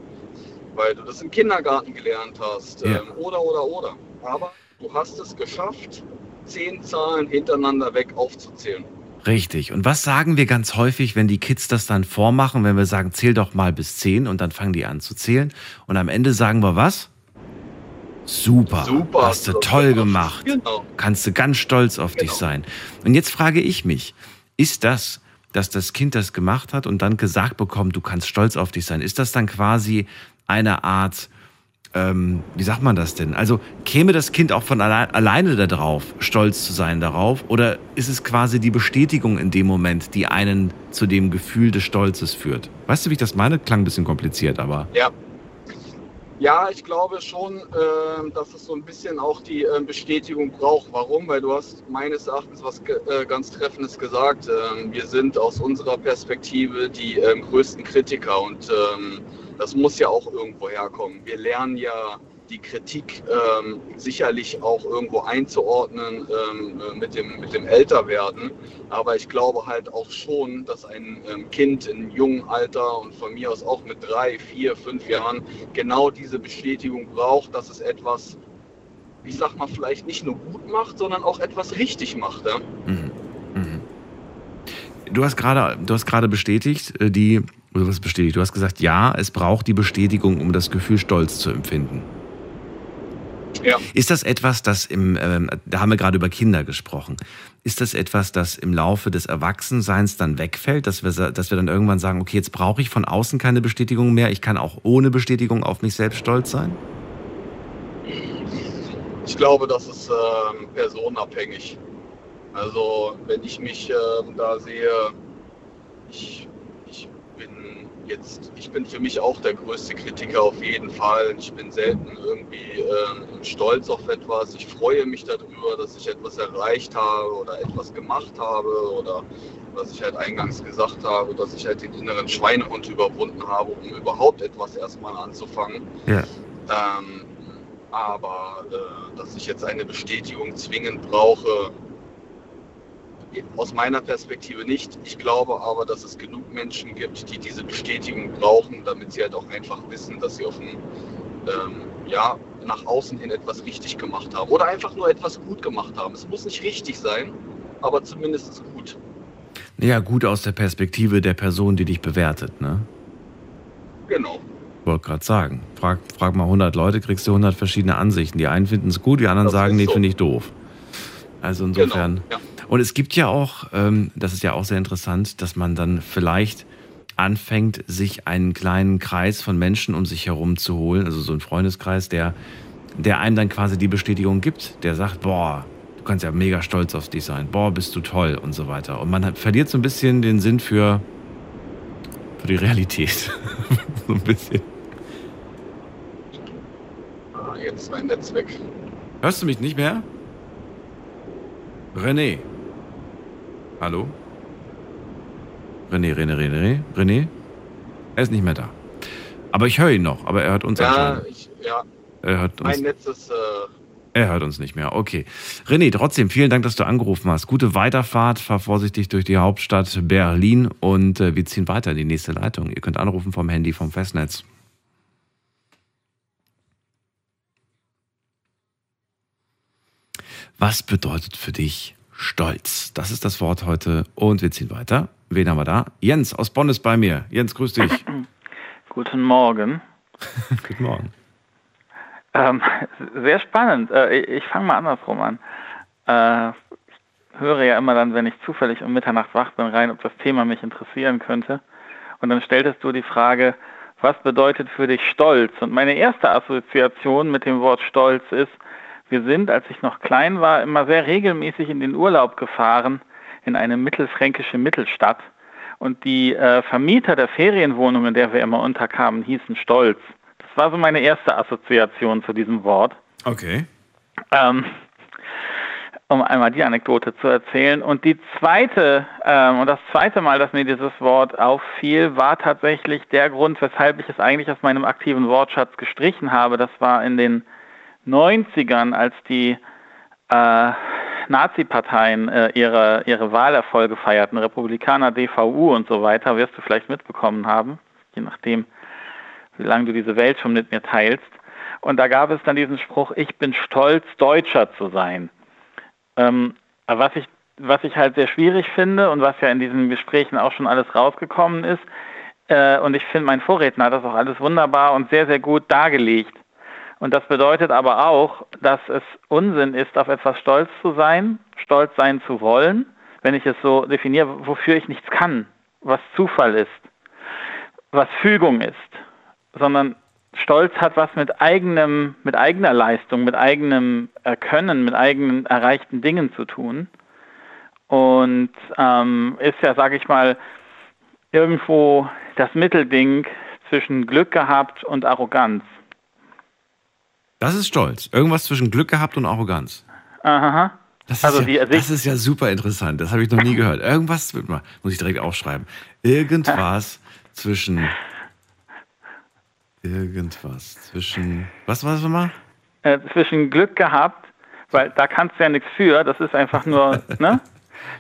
Speaker 6: weil du das im Kindergarten gelernt hast
Speaker 1: Ja.
Speaker 6: ähm, oder oder oder. Aber du hast es geschafft, zehn Zahlen hintereinander weg aufzuzählen.
Speaker 1: Richtig. Und was sagen wir ganz häufig, wenn die Kids das dann vormachen, wenn wir sagen, zähl doch mal bis zehn und dann fangen die an zu zählen und am Ende sagen wir was? Super,
Speaker 6: Super,
Speaker 1: hast du toll
Speaker 6: gemacht.
Speaker 1: gemacht.
Speaker 6: Genau.
Speaker 1: Kannst du ganz stolz auf dich
Speaker 6: Genau.
Speaker 1: sein. Und jetzt frage ich mich, ist das, dass das Kind das gemacht hat und dann gesagt bekommt, du kannst stolz auf dich sein, ist das dann quasi eine Art, ähm, wie sagt man das denn? Also käme das Kind auch von alle alleine darauf, stolz zu sein darauf? Oder ist es quasi die Bestätigung in dem Moment, die einen zu dem Gefühl des Stolzes führt? Weißt du, wie ich das meine? Klang ein bisschen kompliziert, aber.
Speaker 6: Ja. Ja, ich glaube schon, ähm, dass es so ein bisschen auch die ähm, Bestätigung braucht. Warum? Weil du hast meines Erachtens was äh, ganz Treffendes gesagt. Ähm, wir sind aus unserer Perspektive die größten Kritiker und das muss ja auch irgendwo herkommen. Wir lernen ja die Kritik ähm, sicherlich auch irgendwo einzuordnen ähm, äh, mit, dem, mit dem Älterwerden. Aber ich glaube halt auch schon, dass ein ähm, Kind in jungen Alter und von mir aus auch mit drei, vier, fünf Jahren genau diese Bestätigung braucht, dass es etwas, ich sag mal, vielleicht nicht nur gut macht, sondern auch etwas richtig macht. Ja?
Speaker 1: Mhm. Du hast gerade, du hast gerade bestätigt, äh, die, oder was bestätigt? Du hast gesagt, ja, es braucht die Bestätigung, um das Gefühl Stolz zu empfinden.
Speaker 6: Ja.
Speaker 1: Ist das etwas, das im, ähm, da haben wir gerade über Kinder gesprochen, ist das etwas, das im Laufe des Erwachsenseins dann wegfällt, dass wir, dass wir dann irgendwann sagen, okay, jetzt brauche ich von außen keine Bestätigung mehr, ich kann auch ohne Bestätigung auf mich selbst stolz sein?
Speaker 6: Ich glaube, das ist ähm, personenabhängig. Also wenn ich mich ähm, da sehe, ich, ich bin jetzt, ich bin für mich auch der größte Kritiker auf jeden Fall. Ich bin selten irgendwie ähm, stolz auf etwas. Ich freue mich darüber, dass ich etwas erreicht habe oder etwas gemacht habe oder was ich halt eingangs gesagt habe, dass ich halt den inneren Schweinehund überwunden habe, um überhaupt etwas erstmal anzufangen.
Speaker 1: Ja.
Speaker 6: Ähm, aber äh, dass ich jetzt eine Bestätigung zwingend brauche, aus meiner Perspektive nicht. Ich glaube aber, dass es genug Menschen gibt, die diese Bestätigung brauchen, damit sie halt auch einfach wissen, dass sie auf dem, ähm, ja, nach außen hin etwas richtig gemacht haben oder einfach nur etwas gut gemacht haben. Es muss nicht richtig sein, aber zumindest gut.
Speaker 1: Ja, gut aus der Perspektive der Person, die dich bewertet, ne?
Speaker 6: Genau.
Speaker 1: Wollte gerade sagen. Frag, frag mal 100 Leute, kriegst du 100 verschiedene Ansichten. Die einen finden es gut, die anderen
Speaker 6: Das
Speaker 1: sagen, nee,
Speaker 6: so.
Speaker 1: finde ich doof. Also insofern.
Speaker 6: Genau. Ja.
Speaker 1: Und es gibt ja auch, ähm, das ist ja auch sehr interessant, dass man dann vielleicht anfängt, sich einen kleinen Kreis von Menschen um sich herum zu holen, also so ein Freundeskreis, der, der einem dann quasi die Bestätigung gibt, der sagt, boah, du kannst ja mega stolz auf dich sein, boah, bist du toll und so weiter. Und man hat, verliert so ein bisschen den Sinn für, für die Realität. *laughs* so ein bisschen.
Speaker 6: Ah, jetzt ist mein Netz weg.
Speaker 1: Hörst du mich nicht mehr? René. Hallo? René, René, René, René, René? Er ist nicht mehr da. Aber ich höre ihn noch, aber er hört uns
Speaker 6: Ja, ich, ja,
Speaker 1: Er hört uns,
Speaker 6: mein Netz ist. Äh,
Speaker 1: er hört uns nicht mehr. Okay. René, trotzdem vielen Dank, dass du angerufen hast. Gute Weiterfahrt, fahr vorsichtig durch die Hauptstadt Berlin und äh, wir ziehen weiter in die nächste Leitung. Ihr könnt anrufen vom Handy vom Festnetz. Was bedeutet für dich Stolz? Das ist das Wort heute und wir ziehen weiter. Wen haben wir da? Jens aus Bonn ist bei mir. Jens, grüß dich. *clears throat*
Speaker 7: Guten Morgen. *laughs*
Speaker 1: Guten Morgen.
Speaker 7: Ähm, sehr spannend. Äh, ich fange mal andersrum an. Äh, ich höre ja immer dann, wenn ich zufällig um Mitternacht wach bin, rein, ob das Thema mich interessieren könnte. Und dann stelltest du die Frage, was bedeutet für dich Stolz? Und meine erste Assoziation mit dem Wort Stolz ist, wir sind, als ich noch klein war, immer sehr regelmäßig in den Urlaub gefahren in eine mittelfränkische Mittelstadt. Und die äh, Vermieter der Ferienwohnung, in der wir immer unterkamen, hießen Stolz. Das war so meine erste Assoziation zu diesem Wort.
Speaker 1: Okay.
Speaker 7: Ähm, um einmal die Anekdote zu erzählen. Und die zweite, ähm, und das zweite Mal, dass mir dieses Wort auffiel, war tatsächlich der Grund, weshalb ich es eigentlich aus meinem aktiven Wortschatz gestrichen habe. Das war in den 90ern, als die äh, Nazi-Parteien äh, ihre, ihre Wahlerfolge feierten, Republikaner, DVU und so weiter, wirst du vielleicht mitbekommen haben, je nachdem, wie lange du diese Welt schon mit mir teilst. Und da gab es dann diesen Spruch, ich bin stolz, Deutscher zu sein. Ähm, was ich was ich halt sehr schwierig finde und was ja in diesen Gesprächen auch schon alles rausgekommen ist, äh, und ich finde, mein Vorredner hat das auch alles wunderbar und sehr, sehr gut dargelegt. Und das bedeutet aber auch, dass es Unsinn ist, auf etwas stolz zu sein, stolz sein zu wollen, wenn ich es so definiere, wofür ich nichts kann, was Zufall ist, was Fügung ist, sondern Stolz hat was mit eigenem, mit eigener Leistung, mit eigenem Können, mit eigenen erreichten Dingen zu tun und ähm, ist ja, sage ich mal, irgendwo das Mittelding zwischen Glück gehabt und Arroganz.
Speaker 1: Das ist Stolz. Irgendwas zwischen Glück gehabt und Arroganz.
Speaker 7: Aha.
Speaker 1: Das ist, also ja, das ist ja super interessant. Das habe ich noch nie gehört. Irgendwas, muss ich direkt aufschreiben. Irgendwas *laughs* zwischen. Irgendwas zwischen. Was war das nochmal?
Speaker 7: Äh, zwischen Glück gehabt, weil da kannst du ja nichts für. Das ist einfach nur, *laughs* ne?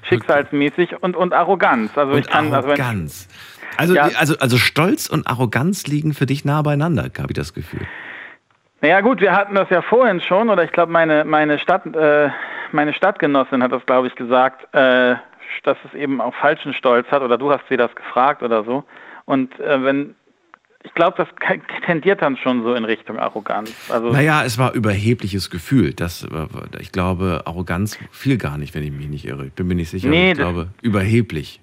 Speaker 7: Schicksalsmäßig und, und Arroganz.
Speaker 1: Also und ich kann, Arroganz. Also, ja. also, also Stolz und Arroganz liegen für dich nah beieinander, habe ich das Gefühl.
Speaker 7: Naja gut, wir hatten das ja vorhin schon, oder ich glaube, meine, meine, Stadt, äh, meine Stadtgenossin hat das, glaube ich, gesagt, äh, dass es eben auch falschen Stolz hat, oder du hast sie das gefragt oder so. Und äh, wenn, ich glaube, das tendiert dann schon so in Richtung Arroganz.
Speaker 1: Also naja, es war überhebliches Gefühl. Das, ich glaube, Arroganz fiel gar nicht, wenn ich mich nicht irre. Ich bin mir nicht sicher. Nee, ich glaube, überheblich.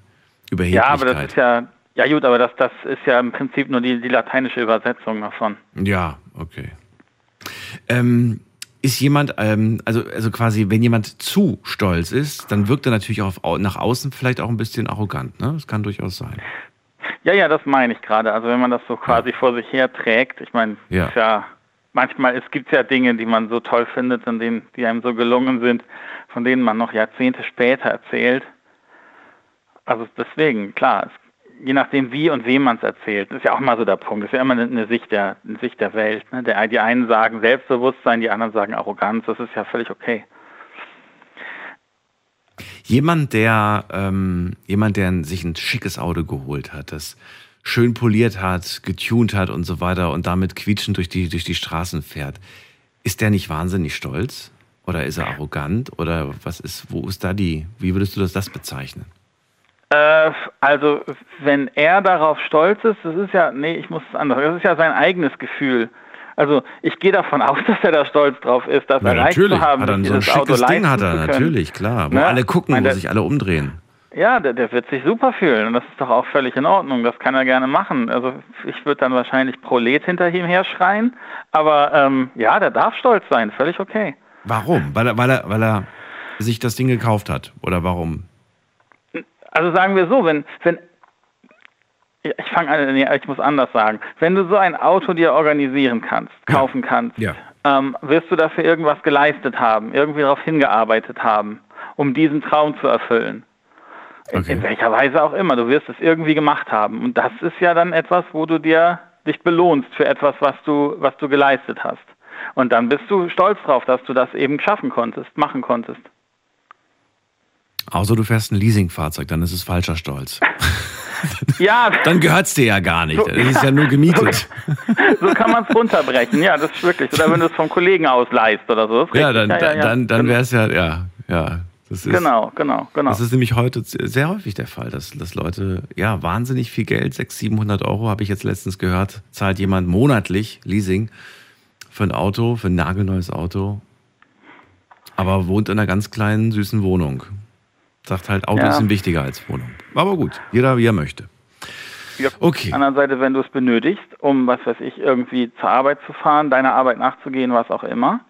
Speaker 1: Überheblichkeit.
Speaker 7: Ja, aber das ist ja, ja gut, aber das, das ist ja im Prinzip nur die, die lateinische Übersetzung davon.
Speaker 1: Ja, okay. Ähm, ist jemand, ähm, also, also quasi, wenn jemand zu stolz ist, dann wirkt er natürlich auch auf, nach außen vielleicht auch ein bisschen arrogant. Ne? Das kann durchaus sein.
Speaker 7: Ja, ja, das meine ich gerade. Also wenn man das so quasi ja. vor sich her trägt, ich meine, ja. ja manchmal es gibt ja Dinge, die man so toll findet und denen, die einem so gelungen sind, von denen man noch Jahrzehnte später erzählt. Also deswegen, klar, es, je nachdem wie und wem man es erzählt, ist ja auch mal so der Punkt. Das ist ja immer eine, eine Sicht der eine Sicht der Welt. Ne? Der, die einen sagen Selbstbewusstsein, die anderen sagen Arroganz. Das ist ja völlig okay.
Speaker 1: Jemand, der, ähm, jemand, der sich ein schickes Auto geholt hat, das schön poliert hat, getuned hat und so weiter und damit quietschend durch die, durch die Straßen fährt, ist der nicht wahnsinnig stolz? Oder ist er arrogant? Oder was ist, wo ist da die, wie würdest du das, das bezeichnen?
Speaker 7: Äh, also, wenn er darauf stolz ist, das ist ja, nee, ich muss es anders, das ist ja sein eigenes Gefühl. Also ich gehe davon *laughs* aus, dass er da stolz drauf ist, das
Speaker 1: ja,
Speaker 7: erreicht
Speaker 1: natürlich.
Speaker 7: zu haben.
Speaker 1: Hat er so ein schickes Ding hat er, natürlich, klar. Wo ne? alle gucken, meine, wo sich alle umdrehen.
Speaker 7: Ja, der, der, wird sich super fühlen und das ist doch auch völlig in Ordnung. Das kann er gerne machen. Also ich würde dann wahrscheinlich Prolet hinter ihm her schreien, aber ähm, ja, der darf stolz sein, völlig okay.
Speaker 1: Warum? Weil er, weil er, weil er sich das Ding gekauft hat oder warum?
Speaker 7: Also sagen wir so, wenn, wenn ich fange an, nee, ich muss anders sagen. Wenn du so ein Auto dir organisieren kannst, kaufen ja. kannst, ja. Ähm, wirst du dafür irgendwas geleistet haben, irgendwie darauf hingearbeitet haben, um diesen Traum zu erfüllen. Okay. In, in, welcher Weise auch immer. Du wirst es irgendwie gemacht haben. Und das ist ja dann etwas, wo du dir dich belohnst für etwas, was du, was du geleistet hast. Und dann bist du stolz drauf, dass du das eben schaffen konntest, machen konntest.
Speaker 1: Außer du fährst ein Leasingfahrzeug, dann ist es falscher Stolz. *laughs*
Speaker 7: Ja.
Speaker 1: Dann gehört es dir ja gar nicht. Das ist ja nur *laughs* gemietet.
Speaker 7: So, so kann man es runterbrechen, ja, das ist wirklich. Oder wenn du es vom Kollegen ausleihst oder so.
Speaker 1: Ja, dann, ja, ja, ja. dann, dann wäre es ja, ja, ja.
Speaker 7: Ist, genau, genau, genau.
Speaker 1: Das ist nämlich heute sehr häufig der Fall, dass, dass Leute, ja, wahnsinnig viel Geld, 600, 700 Euro, habe ich jetzt letztens gehört, zahlt jemand monatlich Leasing für ein Auto, für ein nagelneues Auto, aber wohnt in einer ganz kleinen, süßen Wohnung. Sagt halt, Auto ja. ihm wichtiger als Wohnung. Aber gut, jeder wie er möchte.
Speaker 7: Ja, okay. An der anderen Seite, wenn du es benötigst, um, was weiß ich, irgendwie zur Arbeit zu fahren, deiner Arbeit nachzugehen, was auch immer,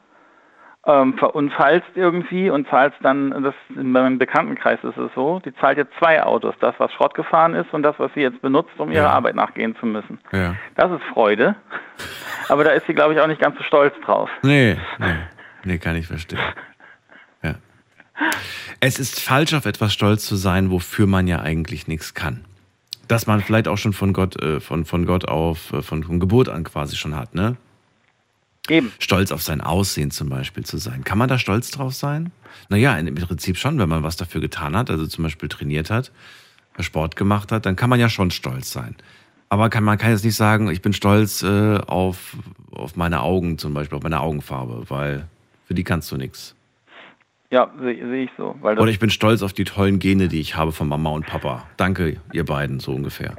Speaker 7: ähm, verunfallst irgendwie und zahlst dann, das in meinem Bekanntenkreis ist es so, die zahlt jetzt zwei Autos, das, was Schrott gefahren ist und das, was sie jetzt benutzt, um ihrer ja. Arbeit nachgehen zu müssen. Ja. Das ist Freude. *laughs* Aber da ist sie, glaube ich, auch nicht ganz so stolz drauf.
Speaker 1: Nee, nee, nee kann ich verstehen. Es ist falsch, auf etwas stolz zu sein, wofür man ja eigentlich nichts kann. Dass man vielleicht auch schon von Gott, äh, von, von Gott auf, äh, von, von Geburt an quasi schon hat, ne?
Speaker 7: Eben.
Speaker 1: Stolz auf sein Aussehen zum Beispiel zu sein. Kann man da stolz drauf sein? Naja, im Prinzip schon, wenn man was dafür getan hat, also zum Beispiel trainiert hat, Sport gemacht hat, dann kann man ja schon stolz sein. Aber kann, man kann jetzt nicht sagen, ich bin stolz äh, auf, auf meine Augen zum Beispiel, auf meine Augenfarbe, weil für die kannst du nichts.
Speaker 7: Ja, sehe seh ich so.
Speaker 1: Oder ich bin stolz auf die tollen Gene, die ich habe von Mama und Papa. Danke, ihr beiden, so ungefähr.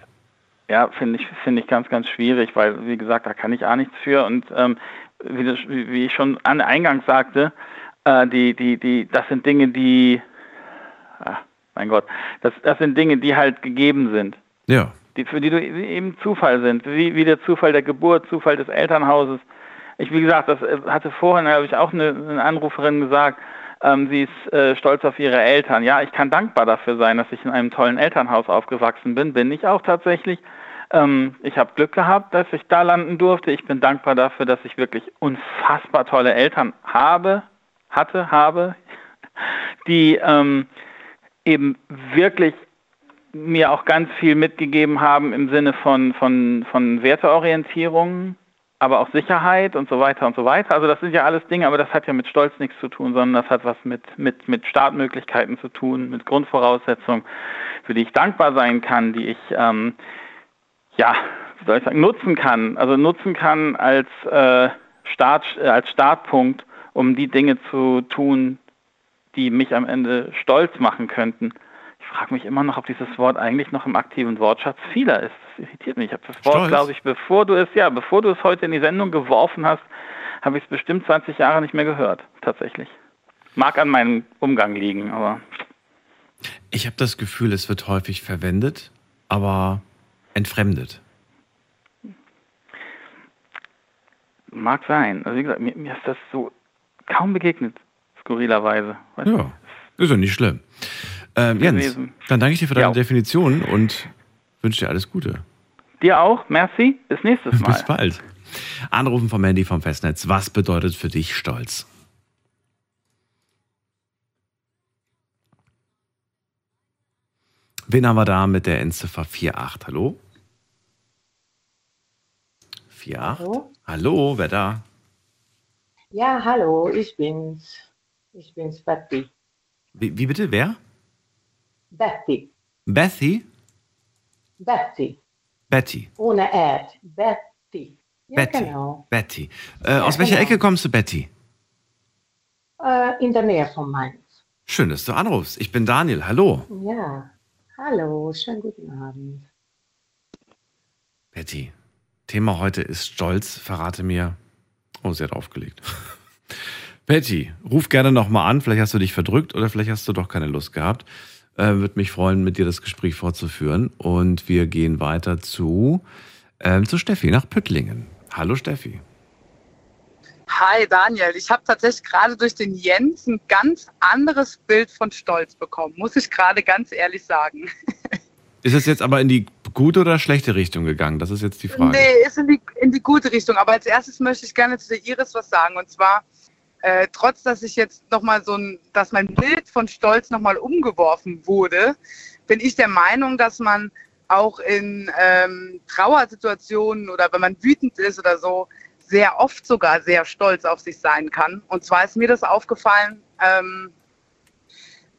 Speaker 7: Ja, finde ich, finde ich ganz, ganz schwierig, weil, wie gesagt, da kann ich auch nichts für. Und ähm, wie, das, wie, ich schon an Eingang sagte, äh, die, die, die, das sind Dinge, die, ach, mein Gott, das, das sind Dinge, die halt gegeben sind.
Speaker 1: Ja.
Speaker 7: Die, für die du eben Zufall sind, wie, wie der Zufall der Geburt, Zufall des Elternhauses. Ich, wie gesagt, das äh, hatte vorhin, habe ich auch eine, eine Anruferin gesagt, ähm, sie ist äh, stolz auf ihre Eltern. Ja, ich kann dankbar dafür sein, dass ich in einem tollen Elternhaus aufgewachsen bin. Bin ich auch tatsächlich. Ähm, ich habe Glück gehabt, dass ich da landen durfte. Ich bin dankbar dafür, dass ich wirklich unfassbar tolle Eltern habe, hatte, habe, *laughs* die ähm, eben wirklich mir auch ganz viel mitgegeben haben im Sinne von, von, von Werteorientierung, aber auch Sicherheit und so weiter und so weiter. Also das sind ja alles Dinge, aber das hat ja mit Stolz nichts zu tun, sondern das hat was mit, mit, mit Startmöglichkeiten zu tun, mit Grundvoraussetzungen, für die ich dankbar sein kann, die ich ähm, ja, wie soll ich sagen, nutzen kann, also nutzen kann als, äh, Start, äh, als Startpunkt, um die Dinge zu tun, die mich am Ende stolz machen könnten. Ich frage mich immer noch, ob dieses Wort eigentlich noch im aktiven Wortschatz vieler ist. Das irritiert mich. Ich habe das Wort, glaube ich, bevor du es, ja, bevor du es heute in die Sendung geworfen hast, habe ich es bestimmt 20 Jahre nicht mehr gehört, tatsächlich. Mag an meinem Umgang liegen, aber.
Speaker 1: Ich habe das Gefühl, es wird häufig verwendet, aber entfremdet?
Speaker 7: Mag sein. Also wie gesagt, mir, mir ist das so kaum begegnet, skurrilerweise.
Speaker 1: Weißt ja, ist ja nicht schlimm. Ähm, Jens, dann danke ich dir für deine ja. Definition und wünsche dir alles Gute.
Speaker 7: Dir auch, merci, bis nächstes Mal.
Speaker 1: Bis bald. Anrufen vom Mandy vom Festnetz. Was bedeutet für dich Stolz? Wen haben wir da mit der Endziffer 48? Hallo? 48. Hallo? Hallo, wer da?
Speaker 8: Ja, hallo, ich bin's. Ich bin's, Betty.
Speaker 1: Wie, wie bitte, wer?
Speaker 8: Betty.
Speaker 1: Betty?
Speaker 8: Betty.
Speaker 1: Betty.
Speaker 8: Ohne Erd. Betty.
Speaker 1: Ja, Betty. Genau. Betty. Äh, ja, aus welcher genau. Ecke kommst du, Betty?
Speaker 8: Äh, in der Nähe von Mainz.
Speaker 1: Schön, dass du anrufst. Ich bin Daniel. Hallo.
Speaker 8: Ja. Hallo, schönen guten Abend.
Speaker 1: Betty, Thema heute ist Stolz. Verrate mir. Oh, sie hat aufgelegt. *laughs* Betty, ruf gerne nochmal an. Vielleicht hast du dich verdrückt oder vielleicht hast du doch keine Lust gehabt. Äh, Würde mich freuen, mit dir das Gespräch fortzuführen. Und wir gehen weiter zu, äh, zu Steffi nach Püttlingen. Hallo Steffi.
Speaker 9: Hi Daniel, ich habe tatsächlich gerade durch den Jens ein ganz anderes Bild von Stolz bekommen, muss ich gerade ganz ehrlich sagen. *laughs*
Speaker 1: Ist es jetzt aber in die gute oder schlechte Richtung gegangen? Das ist jetzt die Frage.
Speaker 9: Nee, ist in die, in die gute Richtung. Aber als erstes möchte ich gerne zu der Iris was sagen. Und zwar, äh, trotz dass ich jetzt nochmal so ein, dass mein Bild von Stolz nochmal umgeworfen wurde, bin ich der Meinung, dass man auch in ähm, Trauersituationen oder wenn man wütend ist oder so, sehr oft sogar sehr stolz auf sich sein kann. Und zwar ist mir das aufgefallen, ähm,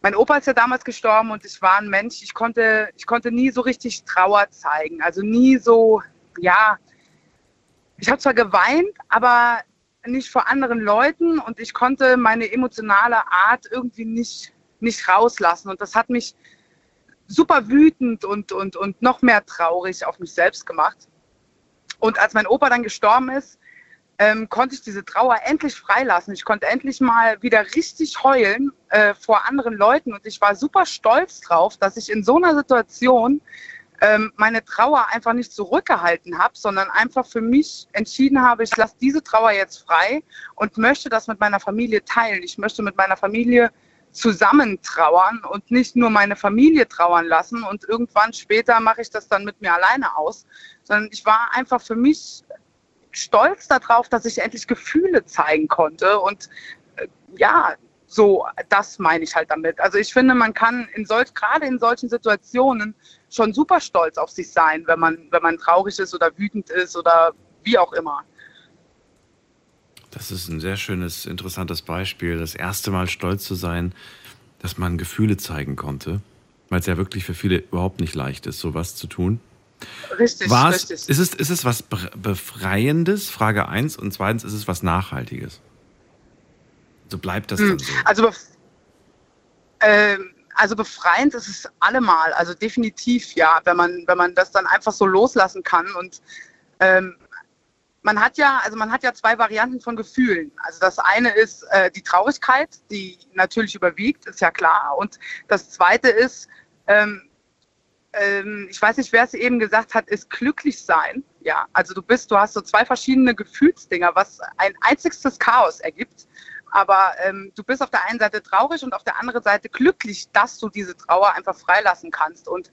Speaker 9: mein Opa ist ja damals gestorben und ich war ein Mensch, ich konnte, ich konnte nie so richtig Trauer zeigen. Also nie so, ja, ich habe zwar geweint, aber nicht vor anderen Leuten und ich konnte meine emotionale Art irgendwie nicht, nicht rauslassen. Und das hat mich super wütend und, und, und noch mehr traurig auf mich selbst gemacht. Und als mein Opa dann gestorben ist, ähm, konnte ich diese Trauer endlich freilassen. Ich konnte endlich mal wieder richtig heulen äh, vor anderen Leuten und ich war super stolz drauf, dass ich in so einer Situation ähm, meine Trauer einfach nicht zurückgehalten habe, sondern einfach für mich entschieden habe, ich lasse diese Trauer jetzt frei und möchte das mit meiner Familie teilen. Ich möchte mit meiner Familie zusammen trauern und nicht nur meine Familie trauern lassen und irgendwann später mache ich das dann mit mir alleine aus, sondern ich war einfach für mich stolz darauf, dass ich endlich Gefühle zeigen konnte. Und äh, ja, so, das meine ich halt damit. Also ich finde, man kann in solch, gerade in solchen Situationen schon super stolz auf sich sein, wenn man, wenn man traurig ist oder wütend ist oder wie auch immer.
Speaker 1: das ist ein sehr schönes, interessantes Beispiel. Das erste Mal stolz zu sein, dass man Gefühle zeigen konnte, weil es ja wirklich für viele überhaupt nicht leicht ist, sowas zu tun.
Speaker 9: Richtig,
Speaker 1: Was,
Speaker 9: richtig.
Speaker 1: ist, es, ist es was Befreiendes, Frage eins und zweitens ist es was Nachhaltiges? So bleibt das
Speaker 9: Hm,
Speaker 1: dann so.
Speaker 9: Also, ähm, also befreiend ist es allemal, also definitiv ja, wenn man, wenn man das dann einfach so loslassen kann. Und ähm, man hat ja, also man hat ja zwei Varianten von Gefühlen. Also das eine ist äh, die Traurigkeit, die natürlich überwiegt, ist ja klar. Und das zweite ist, ähm, ähm, ich weiß nicht, wer es eben gesagt hat, ist glücklich sein. Ja, also du bist, du hast so zwei verschiedene Gefühlsdinger, was ein einzigstes Chaos ergibt. Aber ähm, du bist auf der einen Seite traurig und auf der anderen Seite glücklich, dass du diese Trauer einfach freilassen kannst. Und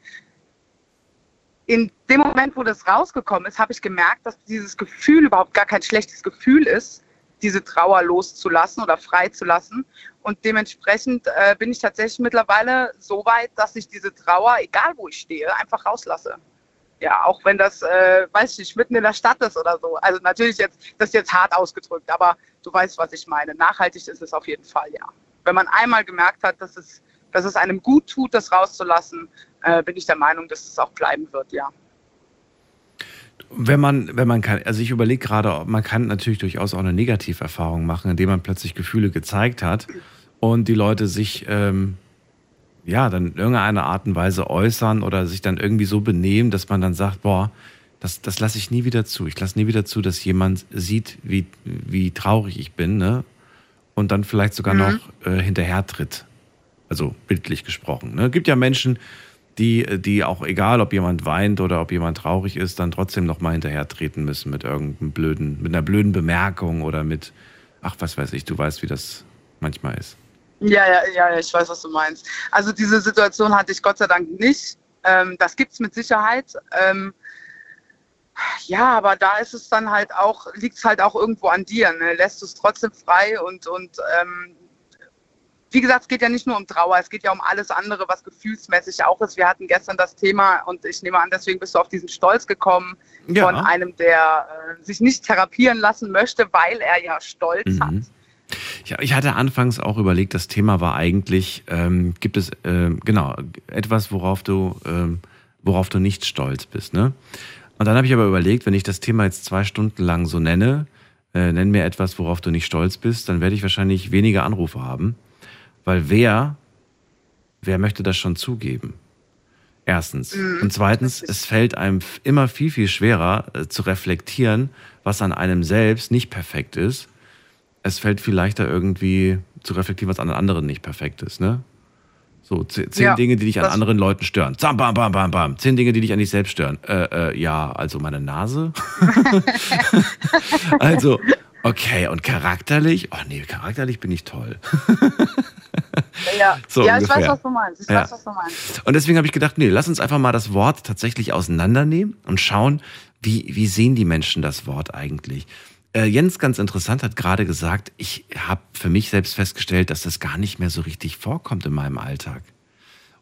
Speaker 9: in dem Moment, wo das rausgekommen ist, habe ich gemerkt, dass dieses Gefühl überhaupt gar kein schlechtes Gefühl ist, diese Trauer loszulassen oder freizulassen. Und dementsprechend äh, bin ich tatsächlich mittlerweile so weit, dass ich diese Trauer, egal wo ich stehe, einfach rauslasse. Ja, auch wenn das, äh, weiß ich nicht, mitten in der Stadt ist oder so. Also natürlich jetzt, das ist jetzt hart ausgedrückt, aber du weißt, was ich meine. Nachhaltig ist es auf jeden Fall, ja. Wenn man einmal gemerkt hat, dass es, dass es einem gut tut, das rauszulassen, äh, bin ich der Meinung, dass es auch bleiben wird, ja.
Speaker 1: Wenn man, wenn man kann, also ich überlege gerade, man kann natürlich durchaus auch eine Negativerfahrung machen, indem man plötzlich Gefühle gezeigt hat und die Leute sich ähm, ja dann in irgendeiner Art und Weise äußern oder sich dann irgendwie so benehmen, dass man dann sagt, boah, das, das lasse ich nie wieder zu. Ich lasse nie wieder zu, dass jemand sieht, wie, wie traurig ich bin, ne? Und dann vielleicht sogar
Speaker 9: Mhm.
Speaker 1: noch äh, hinterher tritt. Also bildlich gesprochen. Ne? Gibt ja Menschen, die, die auch egal, ob jemand weint oder ob jemand traurig ist, dann trotzdem noch mal hinterher treten müssen mit irgendeinem blöden, mit einer blöden Bemerkung oder mit, ach was weiß ich, du weißt, wie das manchmal ist.
Speaker 9: Ja, ja, ja, ich weiß, was du meinst. Also diese Situation hatte ich Gott sei Dank nicht. Ähm, das gibt's mit Sicherheit. Ähm, ja, aber da ist es dann halt auch, liegt es halt auch irgendwo an dir. Ne? Lässt du es trotzdem frei und, und ähm, wie gesagt, es geht ja nicht nur um Trauer, es geht ja um alles andere, was gefühlsmäßig auch ist. Wir hatten gestern das Thema und ich nehme an, deswegen bist du auf diesen Stolz gekommen
Speaker 1: Ja.
Speaker 9: von einem, der äh, sich nicht therapieren lassen möchte, weil er ja Stolz hat.
Speaker 1: Mhm. Ich, hatte anfangs auch überlegt, das Thema war eigentlich, ähm, gibt es ähm, genau etwas, worauf du, ähm, worauf du nicht stolz bist, ne? Und dann habe ich aber überlegt, wenn ich das Thema jetzt zwei Stunden lang so nenne, äh, nenn mir etwas, worauf du nicht stolz bist, dann werde ich wahrscheinlich weniger Anrufe haben, weil wer, wer möchte das schon zugeben? Erstens.
Speaker 9: Mhm.
Speaker 1: Und zweitens, es fällt einem immer viel, viel schwerer äh, zu reflektieren, was an einem selbst nicht perfekt ist. Es fällt viel leichter irgendwie zu reflektieren, was an anderen nicht perfekt ist, ne? So, ze- zehn
Speaker 9: Ja,
Speaker 1: Dinge, die dich an anderen Leuten stören. Zam, bam, bam, bam, bam. Zehn Dinge, die dich an dich selbst stören. Äh, äh, ja, also meine Nase. *laughs* also, okay, und charakterlich? Oh nee, charakterlich bin ich toll.
Speaker 9: Ja, *laughs*
Speaker 1: So
Speaker 9: ja ich weiß, was du meinst. Ich
Speaker 1: Ja.
Speaker 9: weiß, was du meinst.
Speaker 1: Und deswegen habe ich gedacht, nee, lass uns einfach mal das Wort tatsächlich auseinandernehmen und schauen, wie, wie sehen die Menschen das Wort eigentlich. Äh, Jens, ganz interessant, hat gerade gesagt, ich habe für mich selbst festgestellt, dass das gar nicht mehr so richtig vorkommt in meinem Alltag.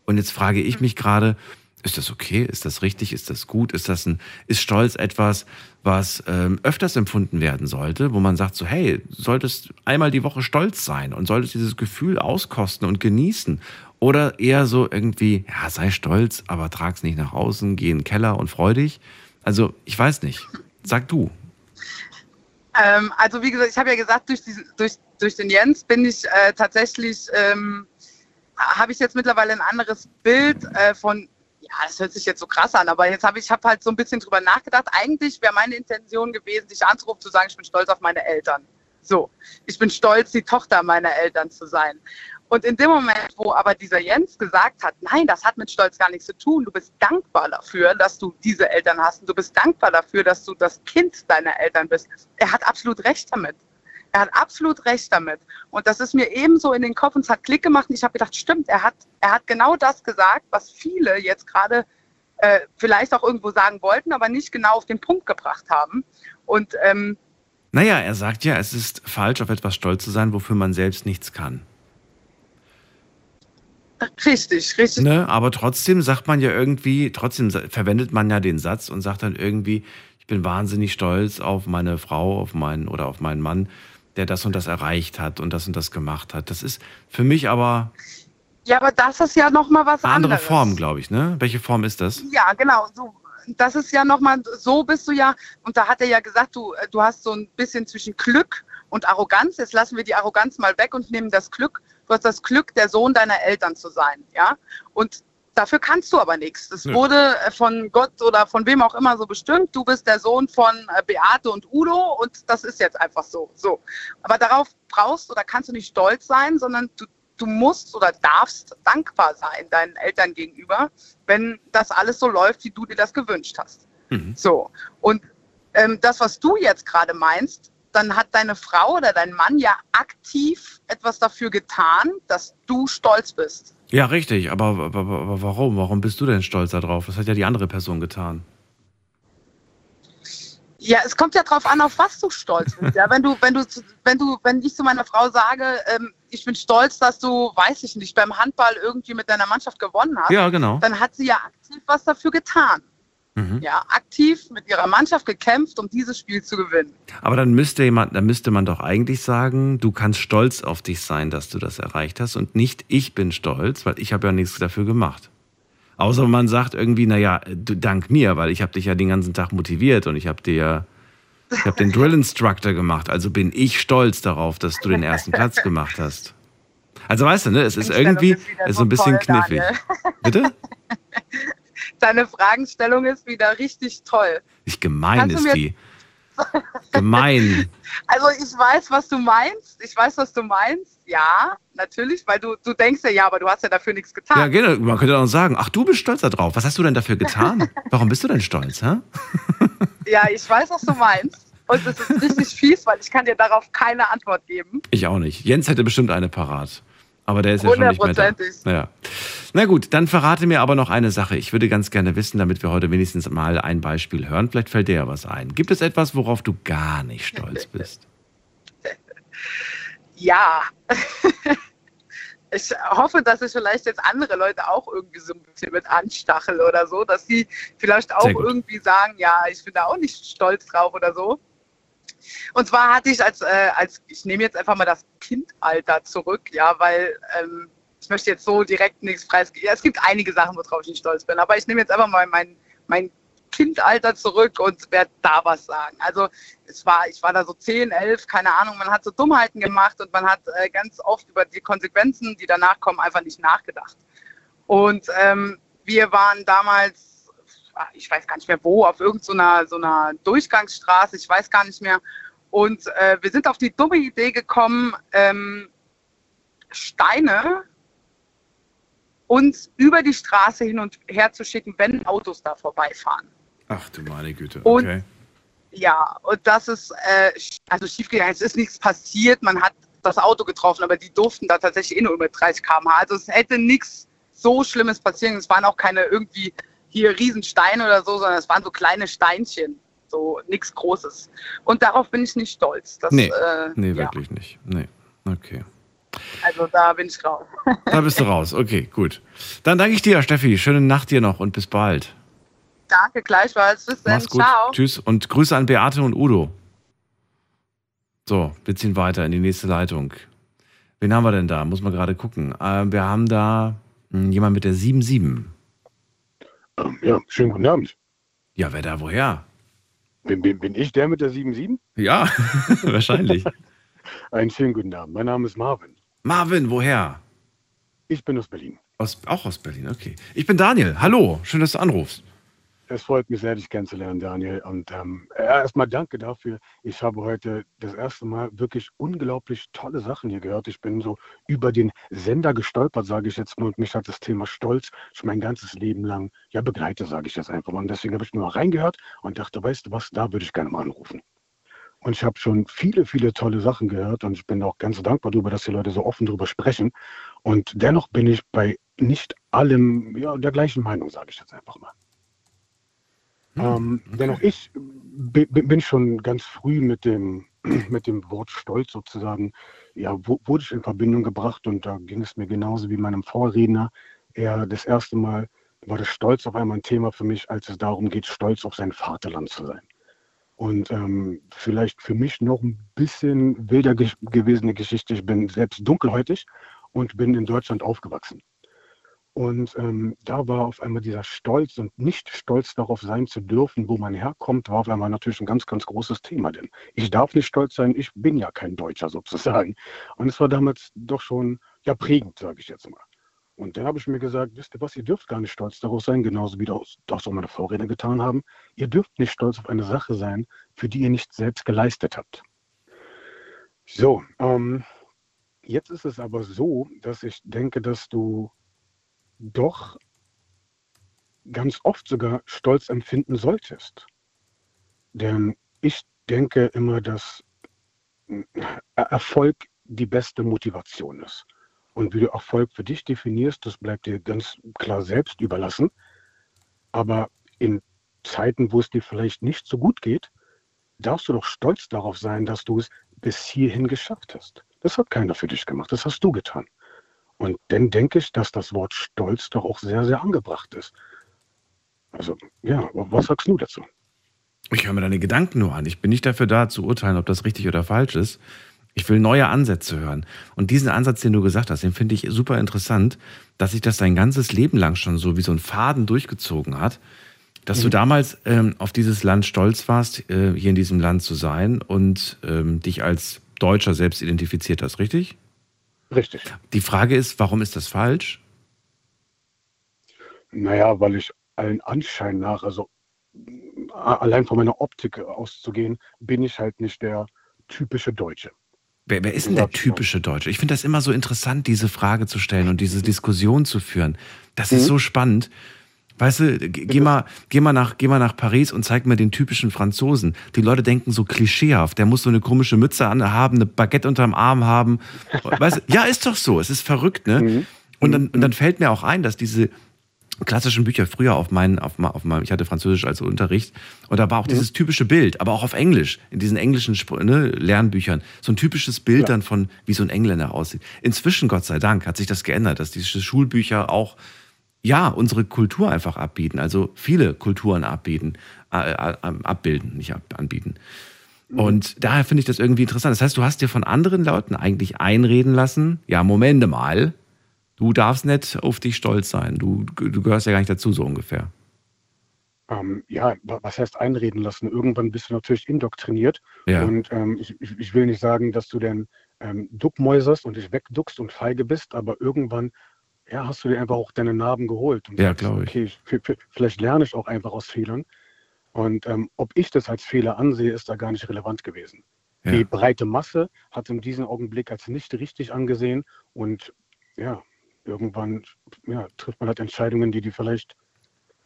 Speaker 1: Und jetzt frage ich mich gerade, ist das okay? Ist das richtig? Ist das gut? Ist das ein, ist Stolz etwas, was ähm, öfters empfunden werden sollte, wo man sagt so, hey, solltest einmal die Woche stolz sein und solltest dieses Gefühl auskosten und genießen? Oder eher so irgendwie, ja, sei stolz, aber trag's nicht nach außen, geh in den Keller und freu dich? Also, ich weiß nicht. Sag du.
Speaker 9: Ähm, also wie gesagt, ich habe ja gesagt, durch, diesen, durch, durch den Jens bin ich äh, tatsächlich, ähm, habe ich jetzt mittlerweile ein anderes Bild äh, von, ja, das hört sich jetzt so krass an, aber jetzt habe ich hab halt so ein bisschen drüber nachgedacht. Eigentlich wäre meine Intention gewesen, dich anzurufen, zu sagen, ich bin stolz auf meine Eltern. So, ich bin stolz, die Tochter meiner Eltern zu sein. Und in dem Moment, wo aber dieser Jens gesagt hat, nein, das hat mit Stolz gar nichts zu tun, du bist dankbar dafür, dass du diese Eltern hast und du bist dankbar dafür, dass du das Kind deiner Eltern bist. Er hat absolut recht damit. Er hat absolut recht damit. Und das ist mir ebenso in den Kopf und es hat Klick gemacht. Und ich habe gedacht, stimmt, er hat, er hat genau das gesagt, was viele jetzt gerade äh, vielleicht auch irgendwo sagen wollten, aber nicht genau auf den Punkt gebracht haben. Und ähm,
Speaker 1: Naja, er sagt ja, es ist falsch, auf etwas stolz zu sein, wofür man selbst nichts kann.
Speaker 9: Richtig, richtig.
Speaker 1: Ne? Aber trotzdem sagt man ja irgendwie, trotzdem verwendet man ja den Satz und sagt dann irgendwie, ich bin wahnsinnig stolz auf meine Frau, auf meinen oder auf meinen Mann, der das und das erreicht hat und das und das gemacht hat. Das ist für mich aber
Speaker 9: Ja, aber das ist ja nochmal was
Speaker 1: eine andere
Speaker 9: anderes.
Speaker 1: Form, glaube ich, ne? Welche Form ist das?
Speaker 9: Ja, genau. So, das ist ja nochmal, so bist du ja, und da hat er ja gesagt, du, du hast so ein bisschen zwischen Glück und Arroganz. Jetzt lassen wir die Arroganz mal weg und nehmen das Glück. Du hast das Glück, der Sohn deiner Eltern zu sein, ja. Und dafür kannst du aber nichts. Das
Speaker 10: Nö.
Speaker 9: wurde äh, von Gott oder von wem auch immer so bestimmt. Du bist der Sohn von äh, Beate und Udo und das ist jetzt einfach so. So. Aber darauf brauchst oder kannst du nicht stolz sein, sondern du, du musst oder darfst dankbar sein deinen Eltern gegenüber, wenn das alles so läuft, wie du dir das gewünscht hast. So. Und ähm, das, was du jetzt gerade meinst, dann hat deine Frau oder dein Mann ja aktiv etwas dafür getan, dass du stolz bist.
Speaker 1: Ja, richtig. Aber, aber, aber warum? Warum bist du denn stolz darauf? Das hat ja die andere Person getan.
Speaker 9: Ja, es kommt ja drauf an, auf was du stolz bist. Ja, wenn du, wenn du, wenn du, wenn ich zu meiner Frau sage, ähm, ich bin stolz, dass du, weiß ich nicht, beim Handball irgendwie mit deiner Mannschaft gewonnen hast,
Speaker 1: Ja, genau.
Speaker 9: dann hat sie ja aktiv was dafür getan.
Speaker 1: Mhm.
Speaker 9: Ja, aktiv mit ihrer Mannschaft gekämpft, um dieses Spiel zu gewinnen.
Speaker 1: Aber dann müsste jemand, dann müsste man doch eigentlich sagen, du kannst stolz auf dich sein, dass du das erreicht hast und nicht ich bin stolz, weil ich habe ja nichts dafür gemacht. Außer man sagt irgendwie, naja, du, dank mir, weil ich habe dich ja den ganzen Tag motiviert und ich habe dir, ich habe den *laughs* Drill Instructor gemacht, also bin ich stolz darauf, dass du den ersten Platz *laughs* gemacht hast. Also weißt du, ne, es ist irgendwie,
Speaker 9: ist so
Speaker 1: ein bisschen knifflig.
Speaker 9: Daniel.
Speaker 1: Bitte? *laughs*
Speaker 9: Deine Fragenstellung ist wieder richtig toll.
Speaker 1: Ich gemein
Speaker 9: Kannst
Speaker 1: ist die. Gemein. *laughs*
Speaker 9: Also ich weiß, was du meinst. Ich weiß, was du meinst. Ja, natürlich, weil du, du denkst ja, ja, aber du hast ja dafür nichts getan.
Speaker 1: Ja, genau. Man könnte auch sagen, ach, du bist stolz darauf. Was hast du denn dafür getan? *laughs* Warum bist du denn stolz, hä?
Speaker 9: Ja, ich weiß, was du meinst. Und es ist richtig *laughs* fies, weil ich kann dir darauf keine Antwort geben.
Speaker 1: Ich auch nicht. Jens hätte bestimmt eine parat. Aber der ist ja schon nicht mehr da. Naja. Na gut, dann verrate mir aber noch eine Sache. Ich würde ganz gerne wissen, damit wir heute wenigstens mal ein Beispiel hören. Vielleicht fällt dir ja was ein. Gibt es etwas, worauf du gar nicht stolz bist? *laughs*
Speaker 9: Ja. *laughs* Ich hoffe, dass ich vielleicht jetzt andere Leute auch irgendwie so ein bisschen mit anstachel oder so, dass sie vielleicht auch irgendwie sagen, ja, ich bin da auch nicht stolz drauf oder so. Und zwar hatte ich als, äh, als ich nehme jetzt einfach mal das Kindalter zurück, ja, weil ähm, ich möchte jetzt so direkt nichts preisgeben. Ja, es gibt einige Sachen, worauf ich nicht stolz bin, aber ich nehme jetzt einfach mal mein, mein Kindalter zurück und werde da was sagen. Also es war, ich war da so 10, 11, keine Ahnung, man hat so Dummheiten gemacht und man hat äh, ganz oft über die Konsequenzen, die danach kommen, einfach nicht nachgedacht. Und ähm, wir waren damals, ich weiß gar nicht mehr wo, auf irgendeiner so einer Durchgangsstraße, ich weiß gar nicht mehr. Und äh, wir sind auf die dumme Idee gekommen, ähm, Steine uns über die Straße hin und her zu schicken, wenn Autos da vorbeifahren.
Speaker 1: Ach du meine Güte.
Speaker 9: Und-
Speaker 1: Okay.
Speaker 9: Ja, und das ist äh, also schiefgegangen. Es ist nichts passiert, man hat das Auto getroffen, aber die durften da tatsächlich eh nur mit 30 km/h. Also es hätte nichts so Schlimmes passieren. Es waren auch keine irgendwie hier Riesensteine oder so, sondern es waren so kleine Steinchen. So nichts Großes. Und darauf bin ich nicht stolz. Das,
Speaker 1: nee,
Speaker 9: äh,
Speaker 1: nee
Speaker 9: ja,
Speaker 1: wirklich nicht. Nee. Okay.
Speaker 9: also da bin ich raus. *laughs*
Speaker 1: Da bist du raus. Okay, gut. Dann danke ich dir, Steffi. Schöne Nacht dir noch und bis bald.
Speaker 9: Danke, gleichfalls. Bis dann.
Speaker 1: Mach's gut.
Speaker 9: Ciao.
Speaker 1: Tschüss und Grüße an Beate und Udo. So, wir ziehen weiter in die nächste Leitung. Wen haben wir denn da? Muss man gerade gucken. Ähm, wir haben da hm, jemand mit der 77.
Speaker 11: Ja, schönen guten Abend.
Speaker 1: Ja, wer da woher?
Speaker 11: Bin, bin, bin ich der mit der 77?
Speaker 1: Ja, *laughs* wahrscheinlich.
Speaker 11: Einen schönen guten Abend. Mein Name ist Marvin.
Speaker 1: Marvin, woher?
Speaker 11: Ich bin aus Berlin.
Speaker 1: Aus, auch aus Berlin, okay. Ich bin Daniel. Hallo, schön, dass du anrufst.
Speaker 11: Es freut mich sehr, dich kennenzulernen, Daniel. Und ähm, erstmal danke dafür. Ich habe heute das erste Mal wirklich unglaublich tolle Sachen hier gehört. Ich bin so über den Sender gestolpert, sage ich jetzt mal. Und mich hat das Thema Stolz schon mein ganzes Leben lang ja begleitet, sage ich jetzt einfach mal. Und deswegen habe ich nur mal reingehört und dachte, weißt du was, da würde ich gerne mal anrufen. Und ich habe schon viele, viele tolle Sachen gehört und ich bin auch ganz dankbar darüber, dass die Leute so offen darüber sprechen. Und dennoch bin ich bei nicht allem ja, der gleichen Meinung, sage ich jetzt einfach mal. Ähm, Dennoch ich bi- bi- bin schon ganz früh mit dem, *clears throat* mit dem Wort Stolz sozusagen, ja, wurde ich in Verbindung gebracht und da ging es mir genauso wie meinem Vorredner. Er das erste Mal war das Stolz auf einmal ein Thema für mich, als es darum geht, stolz auf sein Vaterland zu sein. Und ähm, vielleicht für mich noch ein bisschen wilder ge gewesene Geschichte. Ich bin selbst dunkelhäutig und bin in Deutschland aufgewachsen. Und ähm, da war auf einmal dieser Stolz und nicht stolz darauf sein zu dürfen, wo man herkommt, war auf einmal natürlich ein ganz, ganz großes Thema. Denn ich darf nicht stolz sein, ich bin ja kein Deutscher sozusagen. Und es war damals doch schon ja prägend, sage ich jetzt mal. Und dann habe ich mir gesagt, wisst ihr was, ihr dürft gar nicht stolz darauf sein, genauso wie das, das auch meine Vorredner getan haben. Ihr dürft nicht stolz auf eine Sache sein, für die ihr nicht selbst geleistet habt. So, ähm, jetzt ist es aber so, dass ich denke, dass du doch ganz oft sogar Stolz empfinden solltest. Denn ich denke immer, dass äh, Erfolg die beste Motivation ist. Und wie du Erfolg für dich definierst, das bleibt dir ganz klar selbst überlassen. Aber in Zeiten, wo es dir vielleicht nicht so gut geht, darfst du doch stolz darauf sein, dass du es bis hierhin geschafft hast. Das hat keiner für dich gemacht, das hast du getan. Und dann denke ich, dass das Wort Stolz doch auch sehr, sehr angebracht ist. Also, ja, was sagst du dazu?
Speaker 1: Ich höre mir deine Gedanken nur an. Ich bin nicht dafür da, zu urteilen, ob das richtig oder falsch ist. Ich will neue Ansätze hören. Und diesen Ansatz, den du gesagt hast, den finde ich super interessant, dass sich das dein ganzes Leben lang schon so wie so ein Faden durchgezogen hat. Dass mhm. du damals ähm, auf dieses Land stolz warst, äh, hier in diesem Land zu sein und ähm, dich als Deutscher selbst identifiziert hast, richtig?
Speaker 11: Richtig.
Speaker 1: Die Frage ist, warum ist das falsch?
Speaker 11: Naja, weil ich allen Anschein nach, also allein von meiner Optik auszugehen, bin ich halt nicht der typische Deutsche.
Speaker 1: Wer, wer ist denn der typische Deutsche? Ich finde das immer so interessant, diese Frage zu stellen und diese Diskussion zu führen. Das ist mhm. so spannend. Weißt du, geh mal, geh, mal nach, geh mal nach Paris und zeig mir den typischen Franzosen. Die Leute denken so klischeehaft. Der muss so eine komische Mütze anhaben, eine Baguette unterm Arm haben. Weißt du, ja, ist doch so. Es ist verrückt, ne? Mhm. Und, dann, und dann fällt mir auch ein, dass diese klassischen Bücher früher auf meinen, auf, auf meinem, ich hatte Französisch als Unterricht und da war auch mhm. dieses typische Bild, aber auch auf Englisch, in diesen englischen ne, Lernbüchern, so ein typisches Bild ja. dann von, wie so ein Engländer aussieht. Inzwischen, Gott sei Dank, hat sich das geändert, dass diese Schulbücher auch ja, unsere Kultur einfach abbieten, also viele Kulturen abbieten, äh, abbilden, nicht ab, anbieten. Mhm. Und daher finde ich das irgendwie interessant. Das heißt, du hast dir von anderen Leuten eigentlich einreden lassen, ja, Momente mal, du darfst nicht auf dich stolz sein, du, du gehörst ja gar nicht dazu, so ungefähr.
Speaker 11: Ähm, ja, was heißt einreden lassen? Irgendwann bist du natürlich indoktriniert. Ja. Und ähm, ich, ich, will nicht sagen, dass du denn ähm, duckmäuserst und dich wegduckst und feige bist, aber irgendwann ja, hast du dir einfach auch deine Narben geholt. Und
Speaker 1: ja, glaube ich.
Speaker 11: Okay, ich, vielleicht lerne ich auch einfach aus Fehlern. Und ähm, ob ich das als Fehler ansehe, ist da gar nicht relevant gewesen. Ja. Die breite Masse hat in diesem Augenblick als nicht richtig angesehen. Und ja, irgendwann ja, trifft man halt Entscheidungen, die die vielleicht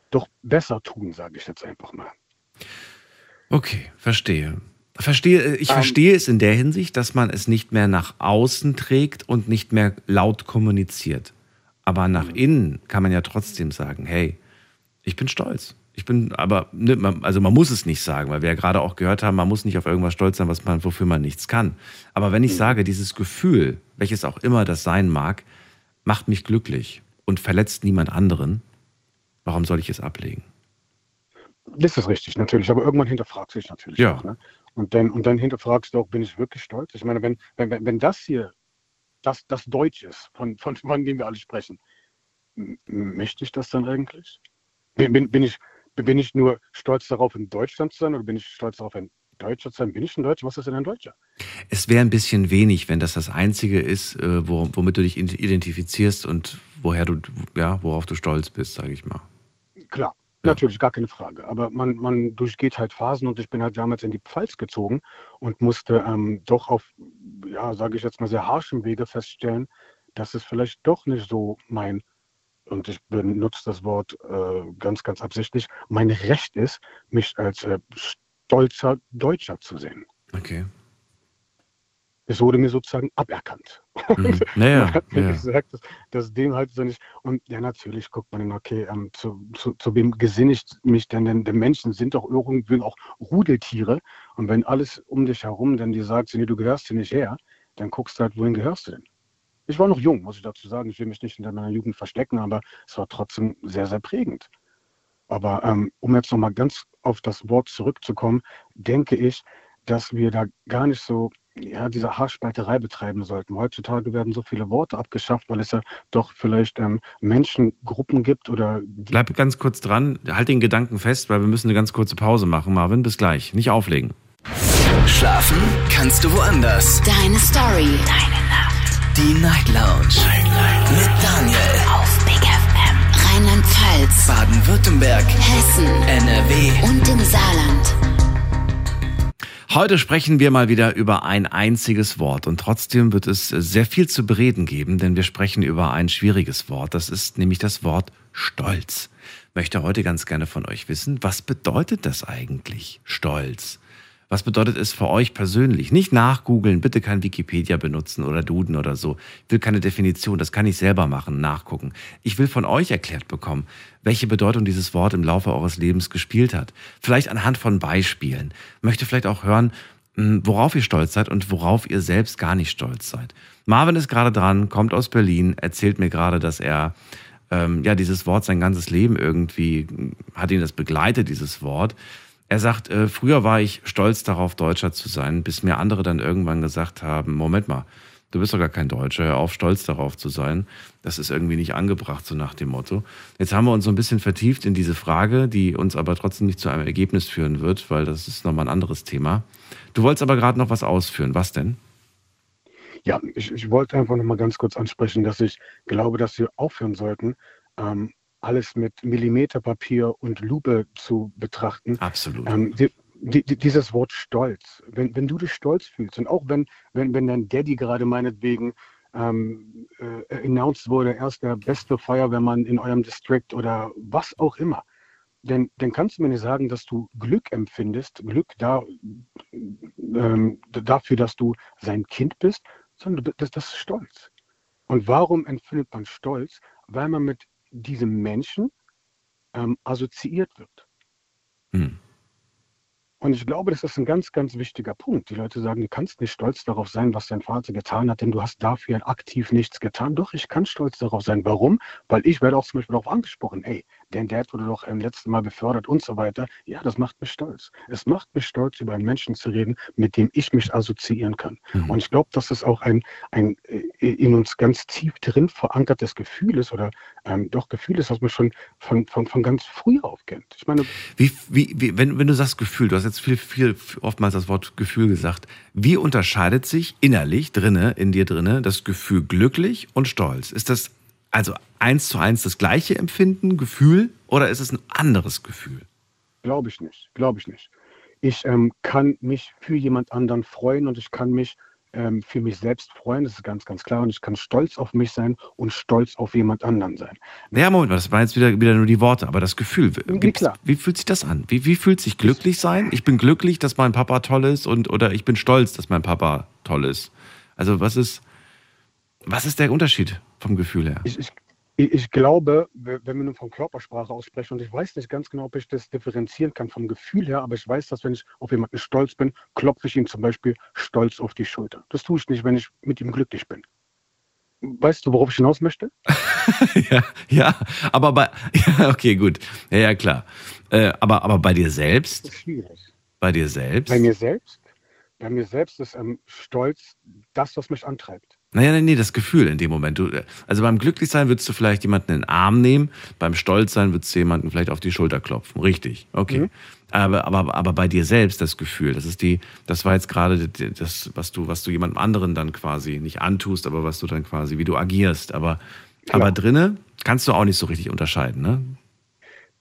Speaker 11: doch besser tun, sage ich jetzt einfach mal.
Speaker 1: Okay, verstehe. Verstehe, äh, ich ähm, verstehe es in der Hinsicht, dass man es nicht mehr nach außen trägt und nicht mehr laut kommuniziert. Aber nach innen kann man ja trotzdem sagen, hey, ich bin stolz. Ich bin, aber, ne, also man muss es nicht sagen, weil wir ja gerade auch gehört haben, man muss nicht auf irgendwas stolz sein, was man, wofür man nichts kann. Aber wenn ich mhm. sage, dieses Gefühl, welches auch immer das sein mag, macht mich glücklich und verletzt niemand anderen, warum soll ich es ablegen?
Speaker 11: Das ist richtig, natürlich. Aber irgendwann hinterfragst du dich natürlich
Speaker 1: ja.
Speaker 11: auch. Ne? Und, dann, und dann hinterfragst du auch, bin ich wirklich stolz? Ich meine, wenn, wenn, wenn das hier das, das Deutsch ist, von, von, von dem wir alle sprechen. M möchte ich das dann eigentlich? Bin, bin, bin, ich, bin ich nur stolz darauf, in Deutschland zu sein oder bin ich stolz darauf, ein Deutscher zu sein? Bin ich ein Deutscher? Was ist denn ein Deutscher?
Speaker 1: Es wäre ein bisschen wenig, wenn das das Einzige ist, äh, womit du dich identifizierst und woher du, ja, worauf du stolz bist, sage ich mal.
Speaker 11: Klar, Natürlich, gar keine Frage. Aber man, man durchgeht halt Phasen und ich bin halt damals in die Pfalz gezogen und musste ähm, doch auf, ja, sage ich jetzt mal, sehr harschem Wege feststellen, dass es vielleicht doch nicht so mein, und ich benutze das Wort äh, ganz, ganz absichtlich, mein Recht ist, mich als äh, stolzer Deutscher zu sehen.
Speaker 1: Okay
Speaker 11: es wurde mir sozusagen aberkannt. *laughs*
Speaker 1: Mhm. Naja,
Speaker 11: hat mir ja. gesagt, dass, dass, dem halt so nicht. Und ja, natürlich guckt man dann, okay, ähm, zu, zu, zu, wem gesinne ich mich denn? Denn die Menschen sind doch irgendwie auch Rudeltiere. Und wenn alles um dich herum dann dir sagt, nee, du gehörst hier nicht her, dann guckst du halt, wohin gehörst du denn? Ich war noch jung, muss ich dazu sagen. Ich will mich nicht in meiner Jugend verstecken, aber es war trotzdem sehr, sehr prägend. Aber ähm, um jetzt nochmal ganz auf das Wort zurückzukommen, denke ich, dass wir da gar nicht so ja, diese Haarspalterei betreiben sollten. Heutzutage werden so viele Worte abgeschafft, weil es ja doch vielleicht ähm, Menschengruppen gibt oder.
Speaker 1: Bleib ganz kurz dran, halt den Gedanken fest, weil wir müssen eine ganz kurze Pause machen, Marvin. Bis gleich. Nicht auflegen.
Speaker 12: Schlafen kannst du woanders.
Speaker 13: Deine Story. Deine Nacht.
Speaker 12: Die Night Lounge. Night, Night. Mit Daniel.
Speaker 13: Auf Big FM. Rheinland-Pfalz.
Speaker 12: Baden-Württemberg.
Speaker 13: Hessen.
Speaker 12: NRW.
Speaker 13: Und im Saarland.
Speaker 1: Heute sprechen wir mal wieder über ein einziges Wort und trotzdem wird es sehr viel zu bereden geben, denn wir sprechen über ein schwieriges Wort. Das ist nämlich das Wort Stolz. Ich möchte heute ganz gerne von euch wissen, was bedeutet das eigentlich? Stolz. Was bedeutet es für euch persönlich? Nicht nachgoogeln, bitte kein Wikipedia benutzen oder Duden oder so. Ich will keine Definition, das kann ich selber machen, nachgucken. Ich will von euch erklärt bekommen, welche Bedeutung dieses Wort im Laufe eures Lebens gespielt hat. Vielleicht anhand von Beispielen. Möchte vielleicht auch hören, hm, worauf ihr stolz seid und worauf ihr selbst gar nicht stolz seid. Marvin ist gerade dran, kommt aus Berlin, erzählt mir gerade, dass er ähm, ja dieses Wort sein ganzes Leben irgendwie hat ihn das begleitet, dieses Wort. Er sagt, äh, früher war ich stolz darauf, Deutscher zu sein, bis mir andere dann irgendwann gesagt haben, Moment mal, du bist doch gar kein Deutscher, hör auf, stolz darauf zu sein. Das ist irgendwie nicht angebracht, so nach dem Motto. Jetzt haben wir uns so ein bisschen vertieft in diese Frage, die uns aber trotzdem nicht zu einem Ergebnis führen wird, weil das ist nochmal ein anderes Thema. Du wolltest aber gerade noch was ausführen. Was denn?
Speaker 11: Ja, ich, ich wollte einfach nochmal ganz kurz ansprechen, dass ich glaube, dass wir aufhören sollten, ähm, alles mit Millimeterpapier und Lupe zu betrachten.
Speaker 1: Absolut.
Speaker 11: Ähm, die, die, dieses Wort Stolz, wenn, wenn du dich stolz fühlst und auch wenn, wenn, wenn dein Daddy gerade meinetwegen ähm, äh, announced wurde, er ist der beste Feuerwehrmann in eurem District oder was auch immer, dann, dann kannst du mir nicht sagen, dass du Glück empfindest, Glück da, ähm, dafür, dass du sein Kind bist, sondern das, das ist Stolz. Und warum empfindet man Stolz? Weil man mit diesem Menschen ähm, assoziiert wird.
Speaker 1: Hm.
Speaker 11: Und ich glaube, das ist ein ganz, ganz wichtiger Punkt. Die Leute sagen, du kannst nicht stolz darauf sein, was dein Vater getan hat, denn du hast dafür aktiv nichts getan. Doch, ich kann stolz darauf sein. Warum? Weil ich werde auch zum Beispiel darauf angesprochen, ey, dein Dad wurde doch im letzten Mal befördert und so weiter. Ja, das macht mich stolz. Es macht mich stolz, über einen Menschen zu reden, mit dem ich mich assoziieren kann. Mhm. Und ich glaube, dass es auch ein, ein äh, in uns ganz tief drin verankertes Gefühl ist oder ähm, doch Gefühl ist, was man schon von, von, von ganz früh auf kennt. Ich meine,
Speaker 1: wie, wie, wie, wenn, wenn du sagst Gefühl, du hast jetzt viel, viel, oftmals das Wort Gefühl gesagt. Wie unterscheidet sich innerlich drinne, in dir drinne, das Gefühl glücklich und stolz? Ist das also eins zu eins das gleiche Empfinden, Gefühl, oder ist es ein anderes Gefühl?
Speaker 11: Glaube ich nicht, glaube ich nicht. Ich ähm, kann mich für jemand anderen freuen und ich kann mich ähm, für mich selbst freuen, das ist ganz, ganz klar. Und ich kann stolz auf mich sein und stolz auf jemand anderen sein.
Speaker 1: Ja, Moment, das waren jetzt wieder, wieder nur die Worte, aber das Gefühl,
Speaker 11: wie
Speaker 1: fühlt sich das an? Wie, wie fühlt sich glücklich sein? Ich bin glücklich, dass mein Papa toll ist und oder ich bin stolz, dass mein Papa toll ist. Also was ist, was ist der Unterschied vom Gefühl her?
Speaker 11: Ich, ich, ich glaube, wenn wir nun von Körpersprache aussprechen, und ich weiß nicht ganz genau, ob ich das differenzieren kann vom Gefühl her, aber ich weiß, dass wenn ich auf jemanden stolz bin, klopfe ich ihm zum Beispiel stolz auf die Schulter. Das tue ich nicht, wenn ich mit ihm glücklich bin. Weißt du, worauf ich hinaus möchte? *laughs*
Speaker 1: ja, ja, aber bei, *laughs* ja, okay, gut. Ja, ja, klar. Äh, aber, aber bei dir selbst?
Speaker 11: Das ist schwierig.
Speaker 1: Bei dir selbst?
Speaker 11: Bei mir selbst? Bei mir selbst ist ähm, Stolz das, was mich antreibt.
Speaker 1: Naja, nee, nee, das Gefühl in dem Moment. Du, also beim Glücklichsein würdest du vielleicht jemanden in den Arm nehmen, beim Stolzsein würdest du jemanden vielleicht auf die Schulter klopfen. Richtig, okay. Mhm. Aber, aber, aber bei dir selbst das Gefühl, das ist die, das war jetzt gerade das, was du, was du jemandem anderen dann quasi nicht antust, aber was du dann quasi, wie du agierst. Aber, aber drinne kannst du auch nicht so richtig unterscheiden, ne?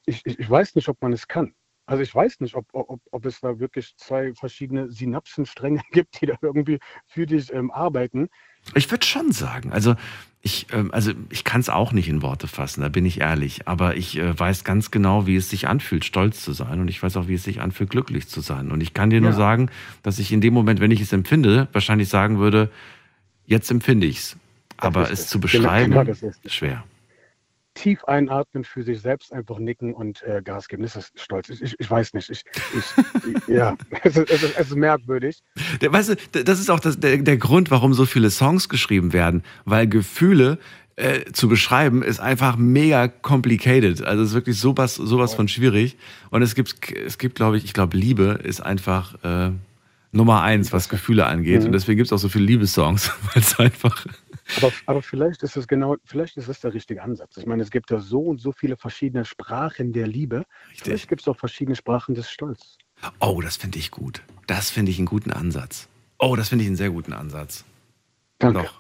Speaker 11: Ich, ich, ich weiß nicht, ob man es kann. Also ich weiß nicht, ob, ob, ob es da wirklich zwei verschiedene Synapsenstränge *laughs* gibt, die da irgendwie für dich ähm, arbeiten.
Speaker 1: Ich würde schon sagen, also ich, ähm, also ich kann es auch nicht in Worte fassen, da bin ich ehrlich. Aber ich äh, weiß ganz genau, wie es sich anfühlt, stolz zu sein. Und ich weiß auch, wie es sich anfühlt, glücklich zu sein. Und ich kann dir nur ja. sagen, dass ich in dem Moment, wenn ich es empfinde, wahrscheinlich sagen würde, jetzt empfinde ich es. Aber es zu beschreiben, genau, genau schwer
Speaker 11: tief einatmen, für sich selbst einfach nicken und äh, Gas geben. Das ist stolz. Ich, ich, ich weiß nicht. Ich, ich ja, *laughs* es ist, es, ist, es ist, merkwürdig.
Speaker 1: Der, weißt du, das ist auch das, der, der Grund, warum so viele Songs geschrieben werden, weil Gefühle äh, zu beschreiben, ist einfach mega complicated. Also es ist wirklich sowas, sowas von schwierig. Und es gibt, es gibt, glaube ich, ich glaube, Liebe ist einfach äh, Nummer eins, was Gefühle angeht.
Speaker 11: Mhm.
Speaker 1: Und deswegen gibt es auch so viele Liebessongs, *laughs* weil es einfach.
Speaker 11: Aber, aber vielleicht ist es genau, vielleicht ist das der richtige Ansatz. Ich meine, es gibt ja so und so viele verschiedene Sprachen der Liebe. Vielleicht gibt es auch verschiedene Sprachen des Stolzes.
Speaker 1: Oh, das finde ich gut. Das finde ich einen guten Ansatz. Oh, das finde ich einen sehr guten Ansatz.
Speaker 11: Danke.
Speaker 1: Doch.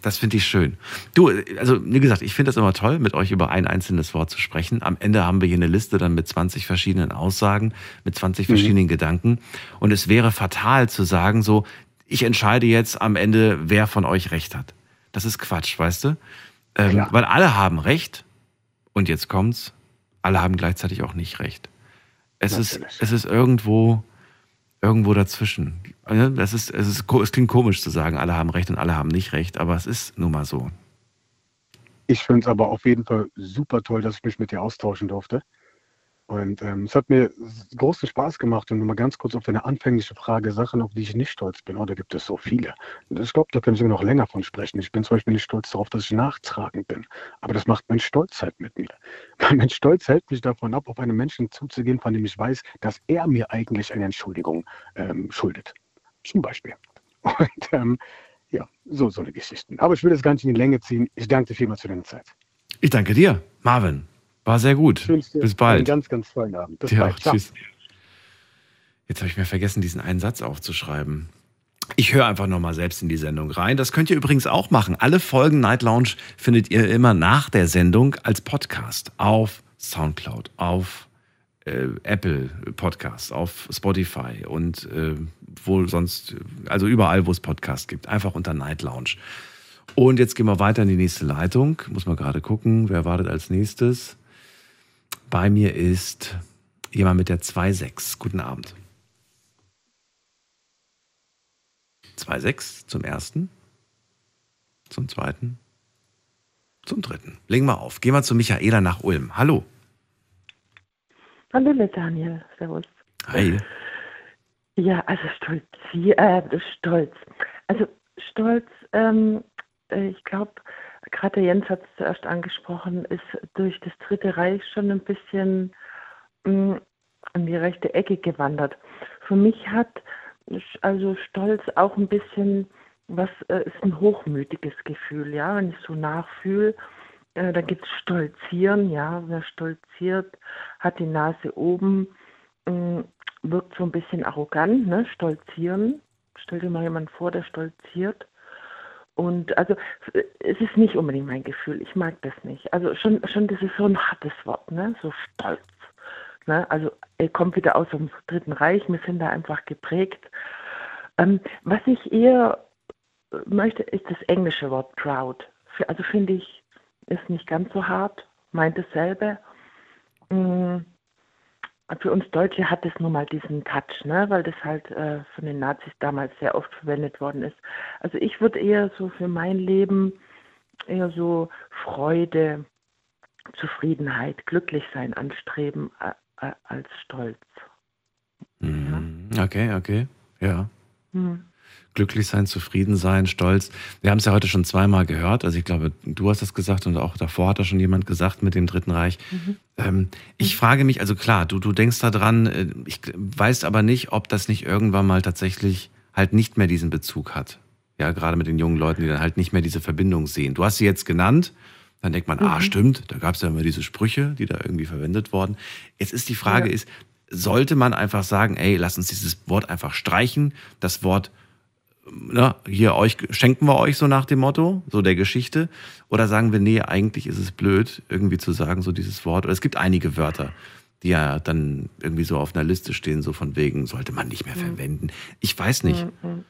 Speaker 1: Das finde ich schön. Du, also wie gesagt, ich finde das immer toll, mit euch über ein einzelnes Wort zu sprechen. Am Ende haben wir hier eine Liste dann mit 20 verschiedenen Aussagen, mit 20
Speaker 11: Mhm.
Speaker 1: verschiedenen Gedanken. Und es wäre fatal zu sagen, so, ich entscheide jetzt am Ende, wer von euch recht hat. Das ist Quatsch, weißt du? Ähm, weil alle haben recht. Und jetzt kommt's. Alle haben gleichzeitig auch nicht recht. Es ist, es ist irgendwo, irgendwo dazwischen. Das ist, es ist, es klingt komisch zu sagen, alle haben recht und alle haben nicht recht, aber es ist nun mal so.
Speaker 11: Ich finde es aber auf jeden Fall super toll, dass ich mich mit dir austauschen durfte. Und ähm, es hat mir großen Spaß gemacht. Und nochmal ganz kurz auf deine anfängliche Frage, Sachen, auf die ich nicht stolz bin. Oh, da gibt es so viele. Ich glaube, da können wir noch länger von sprechen. Ich bin zum Beispiel nicht stolz darauf, dass ich nachtragend bin. Aber das macht mein Stolz halt mit mir. *laughs* Mein Stolz hält mich davon ab, auf einen Menschen zuzugehen, von dem ich weiß, dass er mir eigentlich eine Entschuldigung ähm, schuldet. Zum Beispiel. *laughs* Und ähm, ja, so, so eine Geschichten. Aber ich will das gar nicht in die Länge ziehen. Ich danke dir vielmals für deine Zeit.
Speaker 1: Ich danke dir, Marvin. War sehr gut. Bis
Speaker 11: Einen
Speaker 1: bald.
Speaker 11: ganz, ganz tollen Abend. Bis
Speaker 1: Dir
Speaker 11: bald.
Speaker 1: Tschüss. Jetzt habe ich mir vergessen, diesen einen Satz aufzuschreiben. Ich höre einfach nochmal selbst in die Sendung rein. Das könnt ihr übrigens auch machen. Alle Folgen Night Lounge findet ihr immer nach der Sendung als Podcast auf Soundcloud, auf äh, Apple Podcasts, auf Spotify und äh, wo sonst, also überall, wo es Podcasts gibt. Einfach unter Night Lounge. Und jetzt gehen wir weiter in die nächste Leitung. Muss mal gerade gucken, wer wartet als nächstes. Bei mir ist jemand mit der 2.6. Guten Abend. 2.6 zum ersten, zum zweiten, zum dritten. Legen wir auf. Gehen wir zu Michaela nach Ulm. Hallo.
Speaker 10: Hallo, Daniel. Servus.
Speaker 1: Hi.
Speaker 10: Ja, also stolz, äh, stolz. Also stolz, ähm, äh, ich glaube, gerade Jens hat es zuerst angesprochen, ist durch das Dritte Reich schon ein bisschen mh, an die rechte Ecke gewandert. Für mich hat also Stolz auch ein bisschen was, äh, ist ein hochmütiges Gefühl, ja, wenn ich so nachfühle. Äh, da gibt es Stolzieren, ja, wer stolziert, hat die Nase oben, mh, wirkt so ein bisschen arrogant, ne? Stolzieren. Stell dir mal jemand vor, der stolziert. Und also es ist nicht unbedingt mein Gefühl. Ich mag das nicht. Also schon, schon das ist so ein hartes Wort, ne? So stolz. Ne? Also er kommt wieder aus dem Dritten Reich. Wir sind da einfach geprägt. Ähm, was ich eher möchte, ist das englische Wort proud. Also finde ich, ist nicht ganz so hart, meint dasselbe. Mm, für uns Deutsche hat es nun mal diesen Touch, ne? weil das halt äh, von den Nazis damals sehr oft verwendet worden ist. Also ich würde eher so für mein Leben eher so Freude, Zufriedenheit, glücklich sein anstreben äh, äh, als Stolz.
Speaker 1: Mhm. Okay, okay. Ja.
Speaker 10: Hm.
Speaker 1: Glücklich sein, zufrieden sein, stolz. Wir haben es ja heute schon zweimal gehört. Also ich glaube, du hast das gesagt und auch davor hat da schon jemand gesagt mit dem Dritten Reich.
Speaker 10: Mhm.
Speaker 1: Ähm, ich frage mich, also klar, du, du denkst da dran, äh, ich weiß aber nicht, ob das nicht irgendwann mal tatsächlich halt nicht mehr diesen Bezug hat. Ja, gerade mit den jungen Leuten, die dann halt nicht mehr diese Verbindung sehen. Du hast sie jetzt genannt, dann denkt man, ah,
Speaker 10: Mhm.
Speaker 1: stimmt, da gab es ja immer diese Sprüche, die da irgendwie verwendet wurden. Jetzt ist die Frage
Speaker 10: Ja.
Speaker 1: ist, sollte man einfach sagen, ey, lass uns dieses Wort einfach streichen, das Wort na, hier euch schenken wir euch so nach dem Motto, so der Geschichte, oder sagen wir, nee, eigentlich ist es blöd, irgendwie zu sagen, so dieses Wort. Oder es gibt einige Wörter, die ja dann irgendwie so auf einer Liste stehen, so von wegen, sollte man nicht mehr
Speaker 10: Mhm.
Speaker 1: verwenden. Ich weiß nicht.
Speaker 10: Mhm.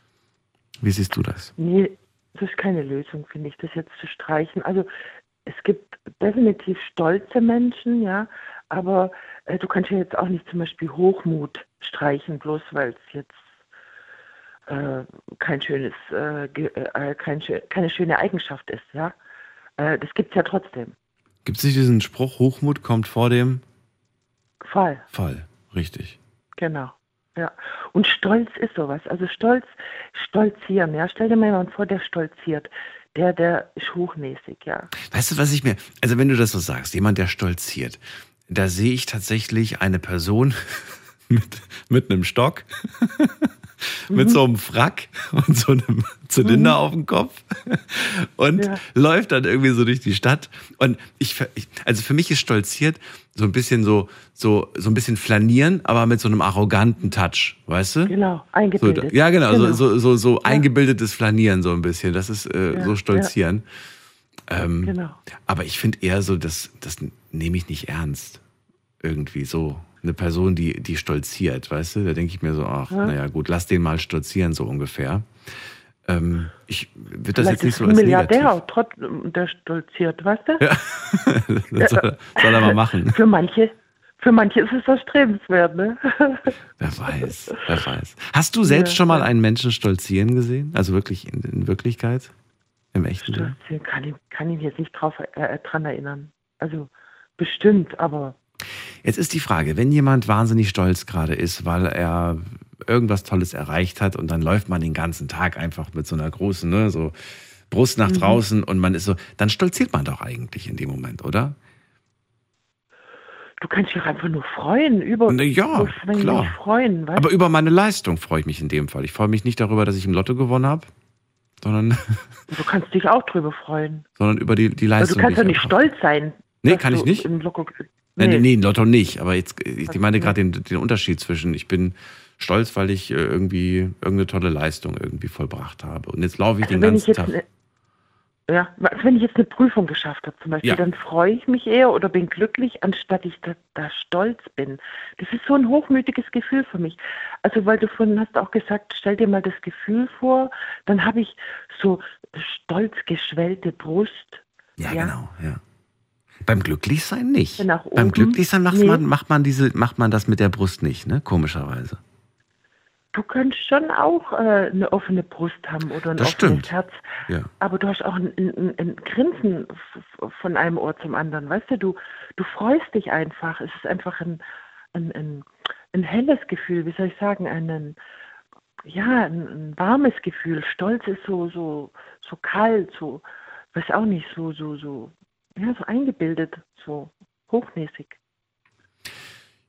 Speaker 1: Wie siehst du das?
Speaker 10: Nee, das ist keine Lösung, finde ich, das jetzt zu streichen. Also es gibt definitiv stolze Menschen, ja, aber äh, du kannst ja jetzt auch nicht zum Beispiel Hochmut streichen, bloß weil es jetzt äh, kein schönes, äh, ge- äh, kein, keine schöne Eigenschaft ist, ja. Äh, das gibt es ja trotzdem.
Speaker 1: Gibt es nicht diesen Spruch, Hochmut kommt vor dem
Speaker 10: Fall.
Speaker 1: Fall? Richtig.
Speaker 10: Genau. Ja. Und Stolz ist sowas. Also Stolz, stolzieren, ja. Stell dir mal jemanden vor, der stolziert. Der, der ist hochnäsig, ja.
Speaker 1: Weißt du, was ich mir, also wenn du das so sagst, jemand, der stolziert, da sehe ich tatsächlich eine Person *laughs* mit, mit einem Stock, *laughs* mit so einem Frack *laughs* und so einem Zylinder auf dem Kopf und
Speaker 10: Ja.
Speaker 1: läuft dann irgendwie so durch die Stadt. Und ich, also für mich ist stolziert so ein bisschen so, so, so ein bisschen flanieren, aber mit so einem arroganten Touch, weißt du?
Speaker 10: Genau,
Speaker 1: So,
Speaker 10: eingebildet.
Speaker 1: ja, genau,
Speaker 10: Genau.
Speaker 1: so, so, so, so eingebildetes Flanieren so ein bisschen. Das ist äh,
Speaker 10: Ja,
Speaker 1: so stolzieren. Ähm,
Speaker 10: Genau.
Speaker 1: Aber ich finde eher so, das, das nehme ich nicht ernst. Irgendwie so. Eine Person, die, die stolziert, weißt du? Da denke ich mir so, ach,
Speaker 10: Ja.
Speaker 1: naja, gut, lass den mal stolzieren, so ungefähr. Ähm, ich würde das
Speaker 10: Vielleicht
Speaker 1: jetzt nicht so
Speaker 10: ein
Speaker 1: als
Speaker 10: Milliardär
Speaker 1: negativ.
Speaker 10: auch trotz, der stolziert, weißt du? *laughs*
Speaker 1: das soll, soll er mal machen.
Speaker 10: Für manche, für manche ist es erstrebenswert, ne? *laughs*
Speaker 1: Wer weiß, wer weiß. Hast du selbst
Speaker 10: Ja,
Speaker 1: schon mal
Speaker 10: ja.
Speaker 1: einen Menschen stolzieren gesehen? Also wirklich in, in Wirklichkeit? Im echten?
Speaker 10: Stolzieren kann ich, kann ich jetzt nicht drauf, äh, dran erinnern. Also bestimmt, aber
Speaker 1: Jetzt ist die Frage, wenn jemand wahnsinnig stolz gerade ist, weil er irgendwas Tolles erreicht hat und dann läuft man den ganzen Tag einfach mit so einer großen, ne, so Brust nach
Speaker 10: Mhm.
Speaker 1: draußen und man ist so, dann stolziert man doch eigentlich in dem Moment, oder?
Speaker 10: du kannst dich auch einfach nur freuen über
Speaker 1: Na ja, klar.
Speaker 10: freuen,
Speaker 1: Aber über meine Leistung freue ich mich in dem Fall. Ich freue mich nicht darüber, dass ich im Lotto gewonnen habe, sondern,
Speaker 10: du? Kannst dich auch drüber freuen. *laughs*
Speaker 1: sondern über die, die
Speaker 10: Aber
Speaker 1: Leistung.
Speaker 10: du kannst doch
Speaker 1: ich
Speaker 10: nicht stolz sein.
Speaker 1: Nee, kann ich nicht.
Speaker 10: Im Loco,
Speaker 1: Nee, nee,
Speaker 10: nee.
Speaker 1: Lotto nicht. Aber jetzt, ich meine gerade den, den Unterschied zwischen, ich bin stolz, weil ich äh, irgendwie irgendeine tolle Leistung irgendwie vollbracht habe. Und jetzt laufe ich
Speaker 10: Also
Speaker 1: den
Speaker 10: ich
Speaker 1: ganzen
Speaker 10: jetzt
Speaker 1: Tag.
Speaker 10: eine, ja, also wenn ich jetzt eine Prüfung geschafft habe zum Beispiel,
Speaker 1: Ja.
Speaker 10: dann freue ich mich eher oder bin glücklich, anstatt ich da, da stolz bin. Das ist so ein hochmütiges Gefühl für mich. Also weil du vorhin hast auch gesagt, stell dir mal das Gefühl vor, dann habe ich so stolz geschwellte Brust.
Speaker 1: Ja, genau, ja. Beim Glücklichsein nicht.
Speaker 10: Nach
Speaker 1: Beim
Speaker 10: oben?
Speaker 1: Glücklichsein macht,
Speaker 10: Nee.
Speaker 1: man, macht, man diese, macht man das mit der Brust nicht, ne? Komischerweise.
Speaker 10: Du kannst schon auch äh, eine offene Brust haben oder ein
Speaker 1: Das
Speaker 10: offenes
Speaker 1: stimmt.
Speaker 10: Herz.
Speaker 1: Ja.
Speaker 10: Aber du hast auch ein, ein, ein Grinsen von einem Ohr zum anderen, weißt du? Du, du freust dich einfach. Es ist einfach ein, ein, ein, ein helles Gefühl, wie soll ich sagen, ein, ein ja, ein, ein warmes Gefühl. Stolz ist so, so, so kalt, so, weiß auch nicht, so, so, so, ja, so eingebildet, so hochnäsig.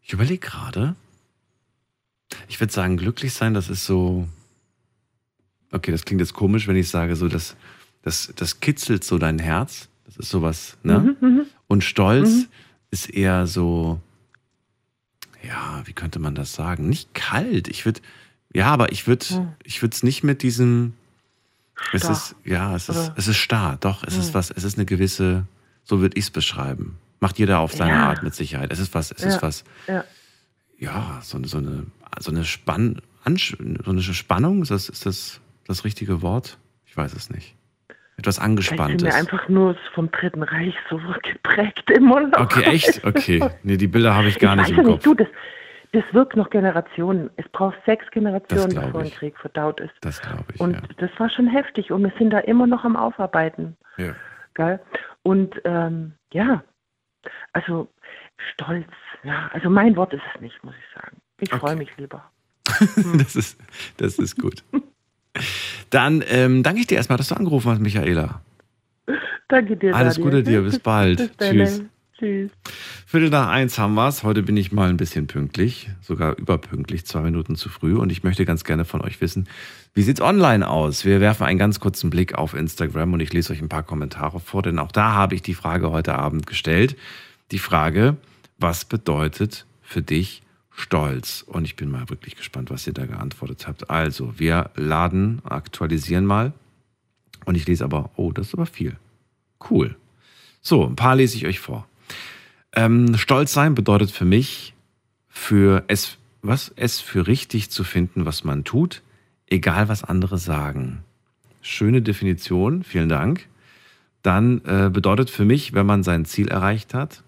Speaker 1: Ich überlege gerade. Ich würde sagen, glücklich sein, das ist so. Okay, das klingt jetzt komisch, wenn ich sage, so, das, das, das kitzelt so dein Herz. Das ist sowas, ne?
Speaker 10: Mhm, mhm.
Speaker 1: Und Stolz
Speaker 10: Mhm.
Speaker 1: ist eher so, ja, wie könnte man das sagen? Nicht kalt. Ich würde, ja, aber ich würde,
Speaker 10: Hm.
Speaker 1: ich würde es nicht mit diesem, es
Speaker 10: Starr.
Speaker 1: ist, ja, es ist,
Speaker 10: Oder-
Speaker 1: es ist starr, doch, es ist
Speaker 10: Hm.
Speaker 1: was, es ist eine gewisse, so würde ich es beschreiben. Macht jeder auf seine
Speaker 10: Ja.
Speaker 1: Art mit Sicherheit. Es ist was, es
Speaker 10: Ja.
Speaker 1: ist was,
Speaker 10: Ja.
Speaker 1: ja, so, eine- so eine, so eine Spann, so eine Spannung, ist das, ist das das richtige Wort? Ich weiß es nicht. Etwas Angespanntes.
Speaker 10: wir einfach nur vom Dritten Reich so geprägt immer noch.
Speaker 1: Okay, echt? Okay. Nee, die Bilder habe ich gar nicht
Speaker 10: ich
Speaker 1: im
Speaker 10: weiß
Speaker 1: Kopf.
Speaker 10: nicht, du, das, das wirkt noch Generationen. Es braucht sechs Generationen, bevor ein
Speaker 1: ich.
Speaker 10: Krieg verdaut ist.
Speaker 1: Das glaube ich,
Speaker 10: Und
Speaker 1: ja.
Speaker 10: das war schon heftig und wir sind da immer noch am Aufarbeiten.
Speaker 1: Ja.
Speaker 10: Gell? Und ähm, ja, also stolz, ja, also mein Wort ist es nicht, muss ich sagen. Ich freue mich lieber. *laughs*
Speaker 1: das, ist, das ist gut. Dann ähm, danke ich dir erstmal, dass du angerufen hast, Michaela.
Speaker 10: Danke dir,
Speaker 1: Alles. Gute dir, bis bald.
Speaker 10: Bis.
Speaker 1: Tschüss.
Speaker 10: Tschüss.
Speaker 1: Viertel nach eins haben wir's. Heute bin ich mal ein bisschen pünktlich, sogar überpünktlich, zwei Minuten zu früh. Und ich möchte ganz gerne von euch wissen, wie sieht's online aus? Wir werfen einen ganz kurzen Blick auf Instagram und ich lese euch ein paar Kommentare vor, denn auch da habe ich die Frage heute Abend gestellt. Die Frage, was bedeutet für dich Stolz? Und ich bin mal wirklich gespannt, was ihr da geantwortet habt. Also, wir laden, aktualisieren mal. Und ich lese aber, oh, das ist aber viel. Cool. So, ein paar lese ich euch vor. Ähm, Stolz sein bedeutet für mich, für es, was, es für richtig zu finden, was man tut, egal was andere sagen. Schöne Definition, vielen Dank. Dann äh, bedeutet für mich, wenn man sein Ziel erreicht hat,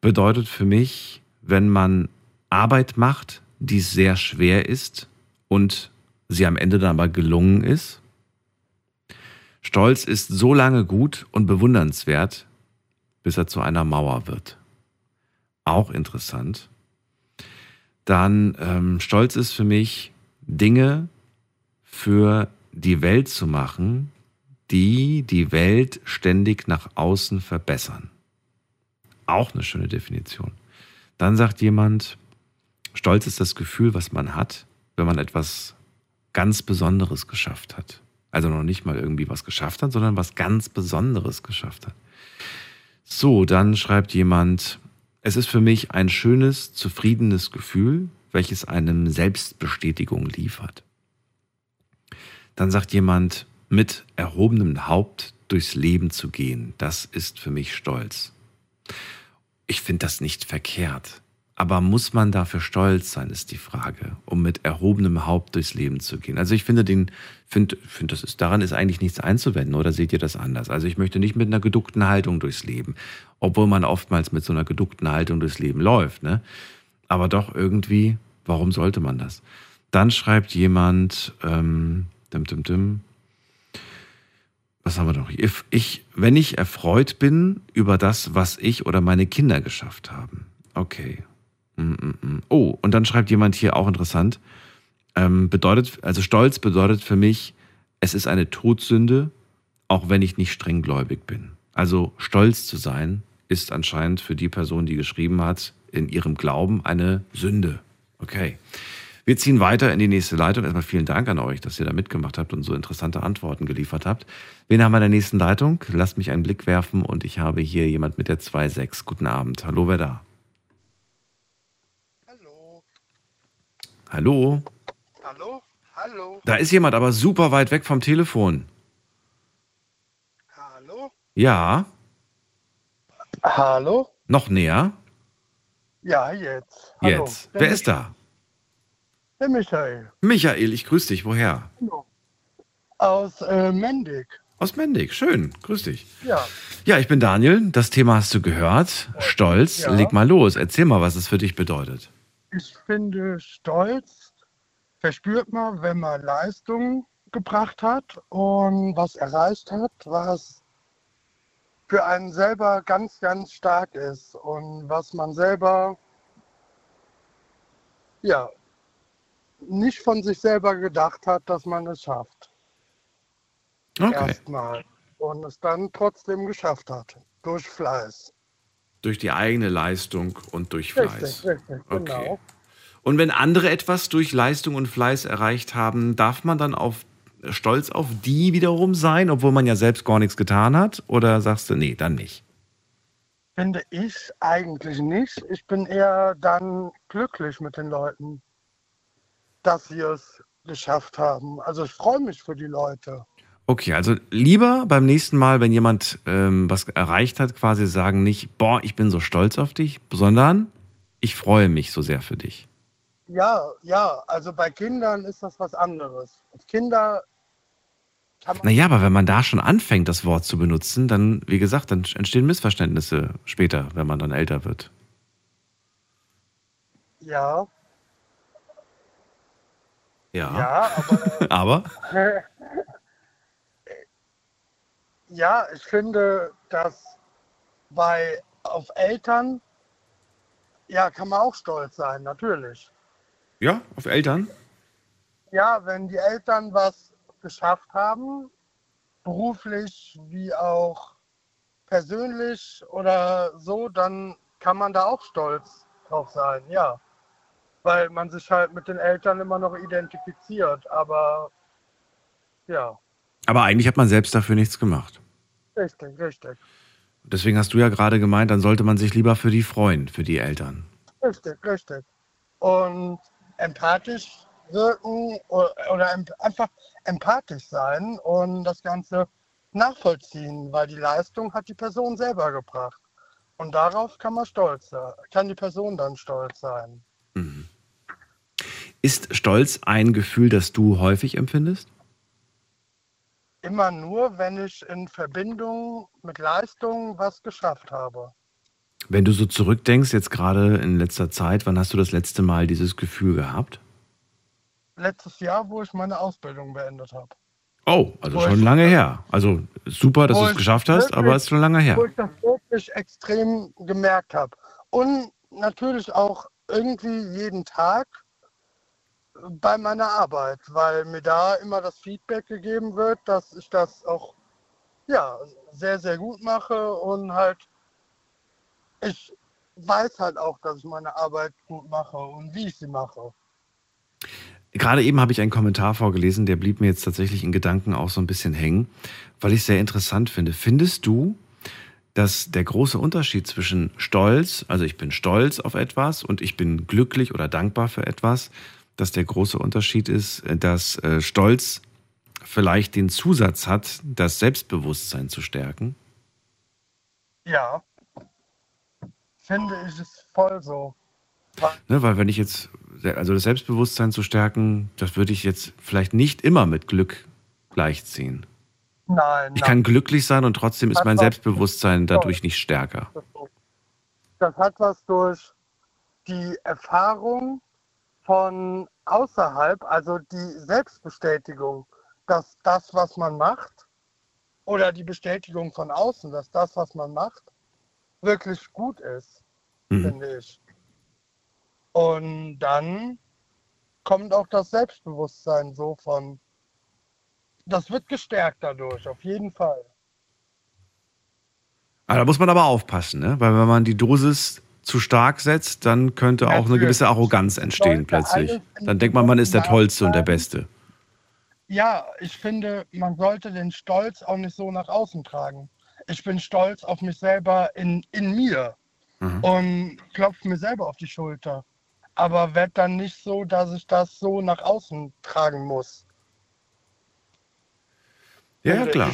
Speaker 1: bedeutet für mich, wenn man Arbeit macht, die sehr schwer ist und sie am Ende dann aber gelungen ist. Stolz ist so lange gut und bewundernswert, bis er zu einer Mauer wird. Auch interessant. Dann ähm, Stolz ist für mich, Dinge für die Welt zu machen, die die Welt ständig nach außen verbessern. Auch eine schöne Definition. Dann sagt jemand, Stolz ist das Gefühl, was man hat, wenn man etwas ganz Besonderes geschafft hat. Also noch nicht mal irgendwie was geschafft hat, sondern was ganz Besonderes geschafft hat. So, dann schreibt jemand, es ist für mich ein schönes, zufriedenes Gefühl, welches einem Selbstbestätigung liefert. Dann sagt jemand, mit erhobenem Haupt durchs Leben zu gehen, das ist für mich Stolz. Ich finde das nicht verkehrt. Aber muss man dafür stolz sein, ist die Frage, um mit erhobenem Haupt durchs Leben zu gehen. Also ich finde den, finde, finde das ist, daran ist eigentlich nichts einzuwenden, oder seht ihr das anders? Also ich möchte nicht mit einer geduckten Haltung durchs Leben, obwohl man oftmals mit so einer geduckten Haltung durchs Leben läuft, ne? Aber doch irgendwie, warum sollte man das? Dann schreibt jemand, ähm, dim, dim, dim, was haben wir noch? Ich, wenn ich erfreut bin über das, was ich oder meine Kinder geschafft haben. Okay. Mm, mm, mm. Oh, und dann schreibt jemand hier auch interessant. Ähm, bedeutet, also Stolz bedeutet für mich, es ist eine Todsünde, auch wenn ich nicht strenggläubig bin. Also stolz zu sein, ist anscheinend für die Person, die geschrieben hat, in ihrem Glauben eine Sünde. Okay. Wir ziehen weiter in die nächste Leitung. Erstmal vielen Dank an euch, dass ihr da mitgemacht habt und so interessante Antworten geliefert habt. Wen haben wir in der nächsten Leitung? Lasst mich einen Blick werfen und ich habe hier jemand mit der 2.6. Guten Abend. Hallo, wer da? Hallo?
Speaker 14: Hallo? Hallo?
Speaker 1: Da ist jemand aber super weit weg vom Telefon.
Speaker 14: Hallo?
Speaker 1: Ja.
Speaker 14: Hallo?
Speaker 1: Noch näher?
Speaker 14: Ja, jetzt. Hallo.
Speaker 1: Jetzt. Wer ist da?
Speaker 14: Der Michael.
Speaker 1: Michael, ich grüße dich. Woher?
Speaker 14: Aus äh, Mendig.
Speaker 1: Aus Mendig. Schön. Grüß dich.
Speaker 14: Ja.
Speaker 1: Ja, ich bin Daniel. Das Thema hast du gehört. Stolz.
Speaker 14: Ja.
Speaker 1: Leg mal los. Erzähl mal, was es für dich bedeutet.
Speaker 14: Ich finde, Stolz verspürt man, wenn man Leistung gebracht hat und was erreicht hat, was für einen selber ganz, ganz stark ist und was man selber ja nicht von sich selber gedacht hat, dass man es schafft.
Speaker 1: Okay.
Speaker 14: Erstmal. Und es dann trotzdem geschafft hat. Durch Fleiß.
Speaker 1: Durch die eigene Leistung und durch Fleiß.
Speaker 14: Richtig, richtig,
Speaker 1: Okay.
Speaker 14: genau.
Speaker 1: Und wenn andere etwas durch Leistung und Fleiß erreicht haben, darf man dann auf stolz auf die wiederum sein, obwohl man ja selbst gar nichts getan hat? Oder sagst du, nee, dann nicht?
Speaker 14: Finde ich eigentlich nicht. Ich bin eher dann glücklich mit den Leuten, dass sie es geschafft haben. Also ich freue mich für die Leute.
Speaker 1: Okay, also lieber beim nächsten Mal, wenn jemand ähm, was erreicht hat, quasi sagen nicht, boah, ich bin so stolz auf dich, sondern ich freue mich so sehr für dich.
Speaker 14: Ja, ja, also bei Kindern ist das was anderes. Kinder
Speaker 1: Naja, aber wenn man da schon anfängt, das Wort zu benutzen, dann, wie gesagt, dann entstehen Missverständnisse später, wenn man dann älter wird.
Speaker 14: Ja,
Speaker 1: Ja.
Speaker 14: ja, aber *laughs*
Speaker 1: aber? *laughs*
Speaker 14: ja, ich finde, dass bei auf Eltern ja kann man auch stolz sein, natürlich.
Speaker 1: Ja, auf Eltern?
Speaker 14: Ja, wenn die Eltern was geschafft haben, beruflich wie auch persönlich oder so, dann kann man da auch stolz drauf sein, ja. Weil man sich halt mit den Eltern immer noch identifiziert, aber ja,
Speaker 1: Aber eigentlich hat man selbst dafür nichts gemacht.
Speaker 14: richtig, richtig,
Speaker 1: Deswegen hast du ja gerade gemeint, dann sollte man sich lieber für die freuen, für die Eltern.
Speaker 14: richtig, richtig. Und empathisch wirken oder, einfach empathisch sein und das Ganze nachvollziehen, weil die Leistung hat die Person selber gebracht. Und darauf kann man stolz sein, kann die Person dann stolz sein.
Speaker 1: Ist Stolz ein Gefühl, das du häufig empfindest?
Speaker 14: Immer nur, wenn ich in Verbindung mit Leistung was geschafft habe.
Speaker 1: Wenn du so zurückdenkst, jetzt gerade in letzter Zeit, wann hast du das letzte Mal dieses Gefühl gehabt?
Speaker 14: Letztes Jahr, wo ich meine Ausbildung beendet habe.
Speaker 1: Oh, also
Speaker 14: Wo
Speaker 1: schon
Speaker 14: ich-
Speaker 1: lange her. Also super, dass du es geschafft hast,
Speaker 14: wirklich-
Speaker 1: aber es ist schon lange her.
Speaker 14: Wo ich das wirklich extrem gemerkt habe. Und natürlich auch irgendwie jeden Tag bei meiner Arbeit, weil mir da immer das Feedback gegeben wird, dass ich das auch ja, sehr, sehr gut mache und halt, ich weiß halt auch, dass ich meine Arbeit gut mache und wie ich sie mache.
Speaker 1: Gerade eben habe ich einen Kommentar vorgelesen, der blieb mir jetzt tatsächlich in Gedanken auch so ein bisschen hängen, weil ich es sehr interessant finde. Findest du, dass der große Unterschied zwischen Stolz, also ich bin stolz auf etwas und ich bin glücklich oder dankbar für etwas, dass der große Unterschied ist, dass äh, Stolz vielleicht den Zusatz hat, das Selbstbewusstsein zu stärken?
Speaker 14: Ja, finde ich es voll so.
Speaker 1: Ne, weil wenn ich jetzt, also das Selbstbewusstsein zu stärken, das würde ich jetzt vielleicht nicht immer mit Glück gleichziehen.
Speaker 14: Nein.
Speaker 1: Ich kann glücklich sein und trotzdem ist mein Selbstbewusstsein dadurch nicht stärker.
Speaker 14: Das hat was durch die Erfahrung von außerhalb, also die Selbstbestätigung, dass das, was man macht, oder die Bestätigung von außen, dass das, was man macht, wirklich gut ist,
Speaker 1: Mhm.
Speaker 14: finde ich. Und dann kommt auch das Selbstbewusstsein so von, das wird gestärkt dadurch, auf jeden Fall.
Speaker 1: Aber da muss man aber aufpassen, ne? weil wenn man die Dosis zu stark setzt, dann könnte auch eine gewisse Arroganz entstehen plötzlich. Dann denkt man, man ist der Tollste und der. Beste.
Speaker 14: Ja, ich finde, man sollte den Stolz auch nicht so nach außen tragen. Ich bin stolz auf mich selber in, in mir
Speaker 1: Mhm.
Speaker 14: und klopfe mir selber auf die Schulter. Aber werd dann nicht so, dass ich das so nach außen tragen muss.
Speaker 1: Ja, ja,
Speaker 14: Finde
Speaker 1: klar.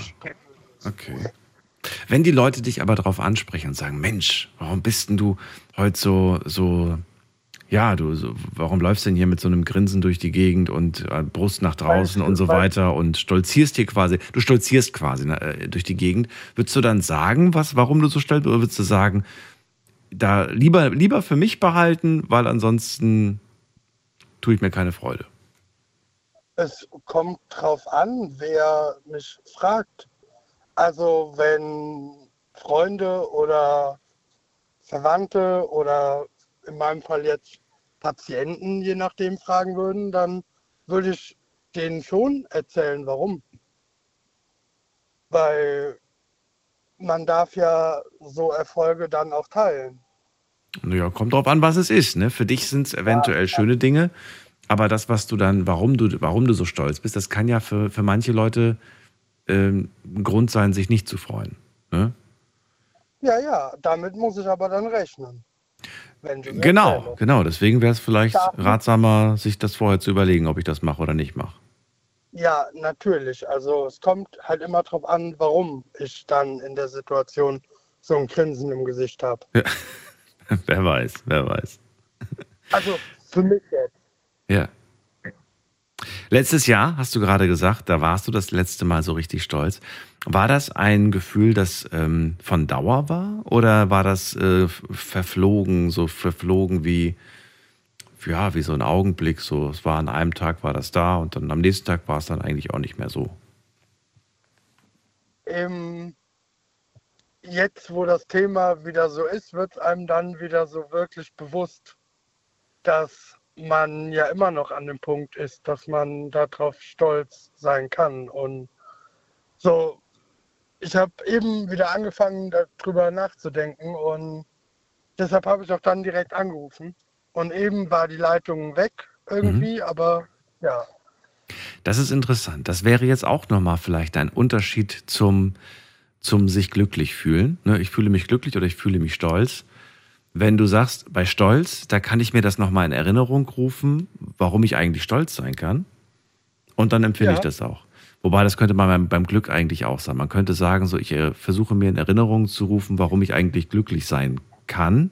Speaker 1: Okay. Wenn die Leute dich aber darauf ansprechen und sagen, Mensch, warum bist denn du heute so, so, ja, du, so, warum läufst du denn hier mit so einem Grinsen durch die Gegend und äh, Brust nach draußen
Speaker 14: Weil-
Speaker 1: und so weiter und stolzierst hier quasi, du stolzierst quasi ne, äh, durch die Gegend. Würdest du dann sagen, was, warum du so stolz bist, oder würdest du sagen, da lieber, lieber für mich behalten, weil ansonsten tue ich mir keine Freude?
Speaker 14: Es kommt drauf an, wer mich fragt. Also wenn Freunde oder Verwandte oder in meinem Fall jetzt Patienten, je nachdem, fragen würden, dann würde ich denen schon erzählen, warum. Weil man darf ja so Erfolge dann auch teilen.
Speaker 1: Naja, kommt drauf an, was es ist. Ne? Für dich sind es eventuell schöne Dinge, aber das, was du dann, warum du, warum du so stolz bist, das kann ja für, für manche Leute ähm, ein Grund sein, sich nicht zu freuen. Ne?
Speaker 14: Ja, ja, damit muss ich aber dann rechnen.
Speaker 1: Genau,
Speaker 14: erzähle.
Speaker 1: genau. Deswegen wäre es vielleicht
Speaker 14: Darf-
Speaker 1: ratsamer, sich das vorher zu überlegen, ob ich das mache oder nicht mache.
Speaker 14: Ja, natürlich. Also es kommt halt immer drauf an, warum ich dann in der Situation so ein Grinsen im Gesicht habe.
Speaker 1: Ja. *laughs* wer weiß, wer weiß.
Speaker 14: Also für mich jetzt.
Speaker 1: Ja. Letztes Jahr, hast du gerade gesagt, da warst du das letzte Mal so richtig stolz. War das ein Gefühl, das ähm, von Dauer war? Oder war das äh, verflogen, so verflogen wie, ja, wie so ein Augenblick? So, es war an einem Tag war das da und dann am nächsten Tag war es dann eigentlich auch nicht mehr so.
Speaker 14: Ähm, jetzt, wo das Thema wieder so ist, wird einem dann wieder so wirklich bewusst, dass man ja immer noch an dem Punkt ist, dass man darauf stolz sein kann. Und so, ich habe eben wieder angefangen, darüber nachzudenken und deshalb habe ich auch dann direkt angerufen. Und eben war die Leitung weg irgendwie, aber ja.
Speaker 1: Das ist interessant. Das wäre jetzt auch nochmal vielleicht ein Unterschied zum, zum sich glücklich fühlen. Ne, Ich fühle mich glücklich oder ich fühle mich stolz. Wenn du sagst, bei Stolz, da kann ich mir das nochmal in Erinnerung rufen, warum ich eigentlich stolz sein kann. Und dann empfinde
Speaker 14: Ja.
Speaker 1: ich das auch. Wobei, das könnte man beim, Glück eigentlich auch sein. Man könnte sagen, so, ich äh, versuche mir in Erinnerung zu rufen, warum ich eigentlich glücklich sein kann.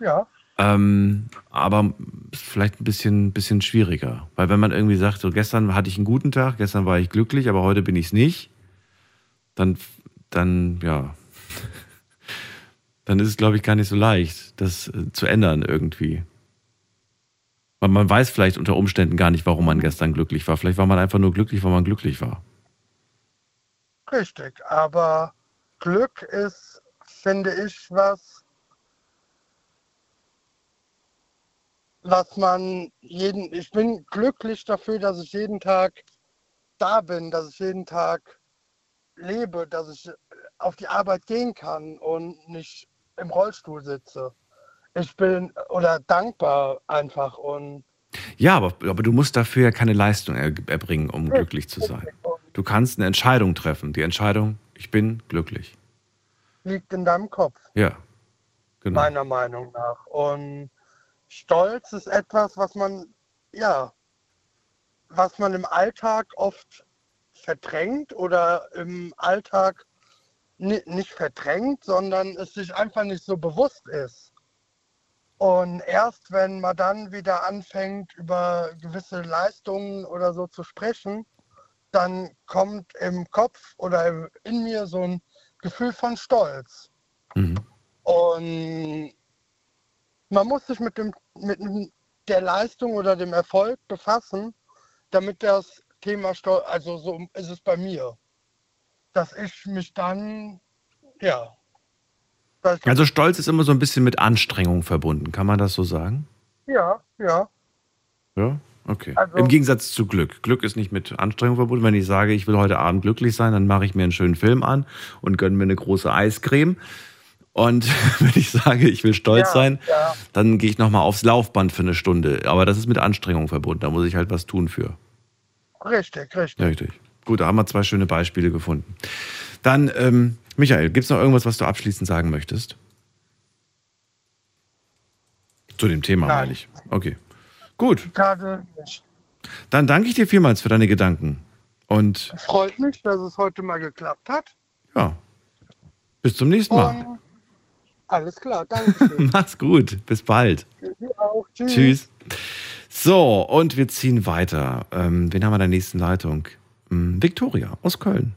Speaker 14: Ja.
Speaker 1: Ähm, aber vielleicht ein bisschen, bisschen schwieriger. Weil wenn man irgendwie sagt, so gestern hatte ich einen guten Tag, gestern war ich glücklich, aber heute bin ich es nicht, dann, dann, ja, *laughs* dann ist es, glaube ich, gar nicht so leicht, das äh, zu ändern irgendwie. Weil man weiß vielleicht unter Umständen gar nicht, warum man gestern glücklich war. Vielleicht war man einfach nur glücklich, weil man glücklich war.
Speaker 14: Richtig, aber Glück ist, finde ich, was, was man jeden, ich bin glücklich dafür, dass ich jeden Tag da bin, dass ich jeden Tag lebe, dass ich auf die Arbeit gehen kann und nicht im Rollstuhl sitze. Ich bin oder dankbar einfach und
Speaker 1: Ja, aber, aber du musst dafür ja keine Leistung er, erbringen, um glücklich zu sein. Du kannst eine Entscheidung treffen. Die Entscheidung, ich bin glücklich.
Speaker 14: liegt in deinem Kopf,
Speaker 1: Ja, genau.
Speaker 14: meiner Meinung nach. Und Stolz ist etwas, was man, ja, was man im Alltag oft verdrängt oder im Alltag nicht verdrängt, sondern es sich einfach nicht so bewusst ist. Und erst wenn man dann wieder anfängt, über gewisse Leistungen oder so zu sprechen, dann kommt im Kopf oder in mir so ein Gefühl von Stolz. Und man muss sich mit, dem, mit der Leistung oder dem Erfolg befassen, damit das Thema Stolz, also so ist es bei mir, dass ich mich dann, ja,
Speaker 1: Also Stolz ist immer so ein bisschen mit Anstrengung verbunden. Kann man das so sagen?
Speaker 14: ja, ja,
Speaker 1: Ja, okay.
Speaker 14: Also-
Speaker 1: Im Gegensatz zu Glück. Glück ist nicht mit Anstrengung verbunden. Wenn ich sage, ich will heute Abend glücklich sein, dann mache ich mir einen schönen Film an und gönne mir eine große Eiscreme. Und *laughs* wenn ich sage, ich will stolz
Speaker 14: Ja,
Speaker 1: sein,
Speaker 14: ja.
Speaker 1: dann gehe ich nochmal aufs Laufband für eine Stunde. Aber das ist mit Anstrengung verbunden. Da muss ich halt was tun für.
Speaker 14: richtig, richtig.
Speaker 1: Richtig. Gut, da haben wir zwei schöne Beispiele gefunden. Dann, ähm, Michael, gibt es noch irgendwas, was du abschließend sagen möchtest? Zu dem Thema,
Speaker 14: Nein.
Speaker 1: meine ich. Okay. Gut,
Speaker 14: Gerade nicht.
Speaker 1: dann danke ich dir vielmals für deine Gedanken. Und
Speaker 14: Freut mich, dass es heute mal geklappt hat.
Speaker 1: ja, bis zum nächsten Mal.
Speaker 14: Und alles klar, danke. *laughs*
Speaker 1: Mach's gut. Bis bald.
Speaker 14: Tschüss.
Speaker 1: Tschüss. So, und wir ziehen weiter. Ähm, wen haben wir in der nächsten Leitung? Hm, Victoria aus Köln.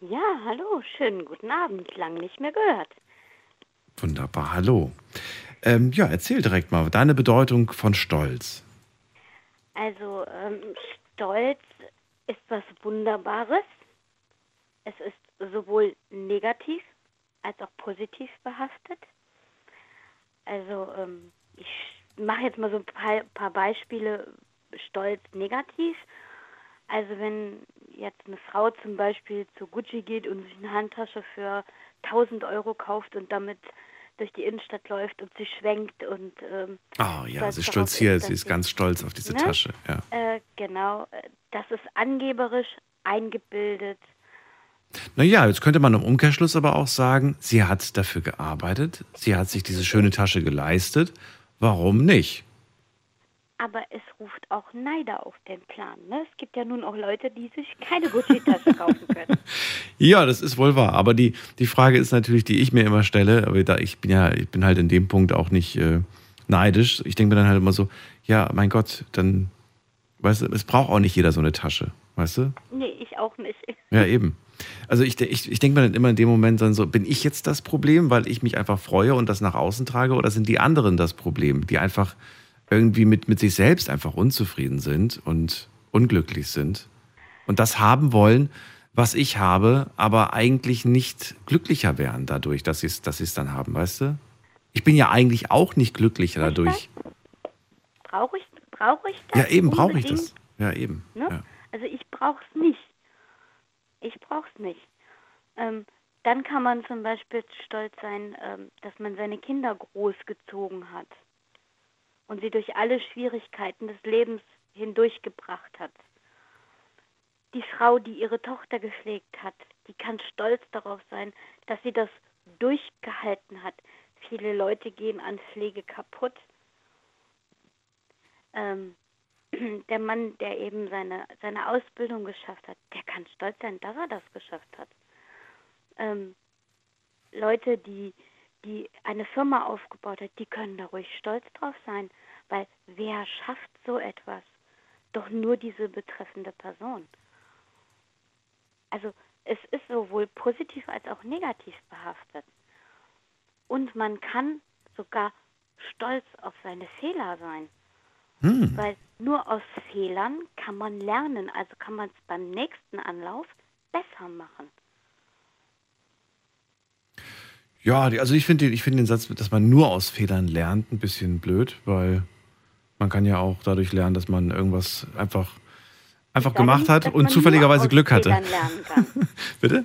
Speaker 15: Ja, hallo, schönen guten Abend. Lang nicht mehr gehört.
Speaker 1: Wunderbar, hallo. Ähm, ja, erzähl direkt mal deine Bedeutung von Stolz.
Speaker 15: Also, ähm, Stolz ist was Wunderbares. Es ist sowohl negativ als auch positiv behaftet. Also, ähm, ich mache jetzt mal so ein paar, paar Beispiele Stolz negativ. Also wenn jetzt eine Frau zum Beispiel zu Gucci geht und sich eine Handtasche für 1000 Euro kauft und damit durch die Innenstadt läuft und sie schwenkt und ähm,
Speaker 1: Oh ja, sie stolziert,
Speaker 15: ist,
Speaker 1: sie ist ganz stolz auf diese
Speaker 15: Ne?
Speaker 1: Tasche. Ja.
Speaker 15: Äh, genau, das ist angeberisch, eingebildet.
Speaker 1: Naja, jetzt könnte man im Umkehrschluss aber auch sagen, sie hat dafür gearbeitet, sie hat sich diese schöne Tasche geleistet. Warum nicht?
Speaker 15: Aber es ruft auch Neider auf den Plan. Ne? Es gibt ja nun auch Leute, die sich keine Gucci-Tasche kaufen können. *laughs*
Speaker 1: Ja, das ist wohl wahr. Aber die, die Frage ist natürlich, die ich mir immer stelle, aber da, ich bin ja, ich bin halt in dem Punkt auch nicht äh, neidisch. Ich denke mir dann halt immer so, ja, mein Gott, dann, weißt du, es braucht auch nicht jeder so eine Tasche, weißt du?
Speaker 15: Nee, ich auch nicht. *laughs*
Speaker 1: Ja, eben. Also ich, ich, ich denke mir dann immer in dem Moment dann so, bin ich jetzt das Problem, weil ich mich einfach freue und das nach außen trage, oder sind die anderen das Problem, die einfach irgendwie mit, mit sich selbst einfach unzufrieden sind und unglücklich sind und das haben wollen, was ich habe, aber eigentlich nicht glücklicher wären dadurch, dass sie es dass sie's dann haben, weißt du? Ich bin ja eigentlich auch nicht glücklicher dadurch.
Speaker 15: Brauche ich, brauch ich das?
Speaker 1: Ja, eben brauche ich das. Ja, eben.
Speaker 15: Ne?
Speaker 1: Ja.
Speaker 15: Also ich brauche es nicht. Ich brauche es nicht. Ähm, dann kann man zum Beispiel stolz sein, ähm, dass man seine Kinder großgezogen hat und sie durch alle Schwierigkeiten des Lebens hindurchgebracht hat. Die Frau, die ihre Tochter gepflegt hat, die kann stolz darauf sein, dass sie das durchgehalten hat. Viele Leute gehen an Pflege kaputt. Ähm, *clears throat* der Mann, der eben seine, seine Ausbildung geschafft hat, der kann stolz sein, dass er das geschafft hat. Ähm, Leute, die, die eine Firma aufgebaut hat, die können da ruhig stolz drauf sein, weil wer schafft so etwas? Doch nur diese betreffende Person. Also es ist sowohl positiv als auch negativ behaftet. Und man kann sogar stolz auf seine Fehler sein.
Speaker 1: Hm.
Speaker 15: Weil nur aus Fehlern kann man lernen, also kann man es beim nächsten Anlauf besser machen.
Speaker 1: Ja, also ich finde den, ich finde den Satz, dass man nur aus Fehlern lernt, ein bisschen blöd, weil man kann ja auch dadurch lernen, dass man irgendwas einfach einfach
Speaker 15: Ich sage
Speaker 1: gemacht
Speaker 15: nicht,
Speaker 1: hat
Speaker 15: dass
Speaker 1: und
Speaker 15: man
Speaker 1: zufälligerweise
Speaker 15: nur aus
Speaker 1: Glück hatte.
Speaker 15: Fehlern lernen kann. *laughs*
Speaker 1: Bitte?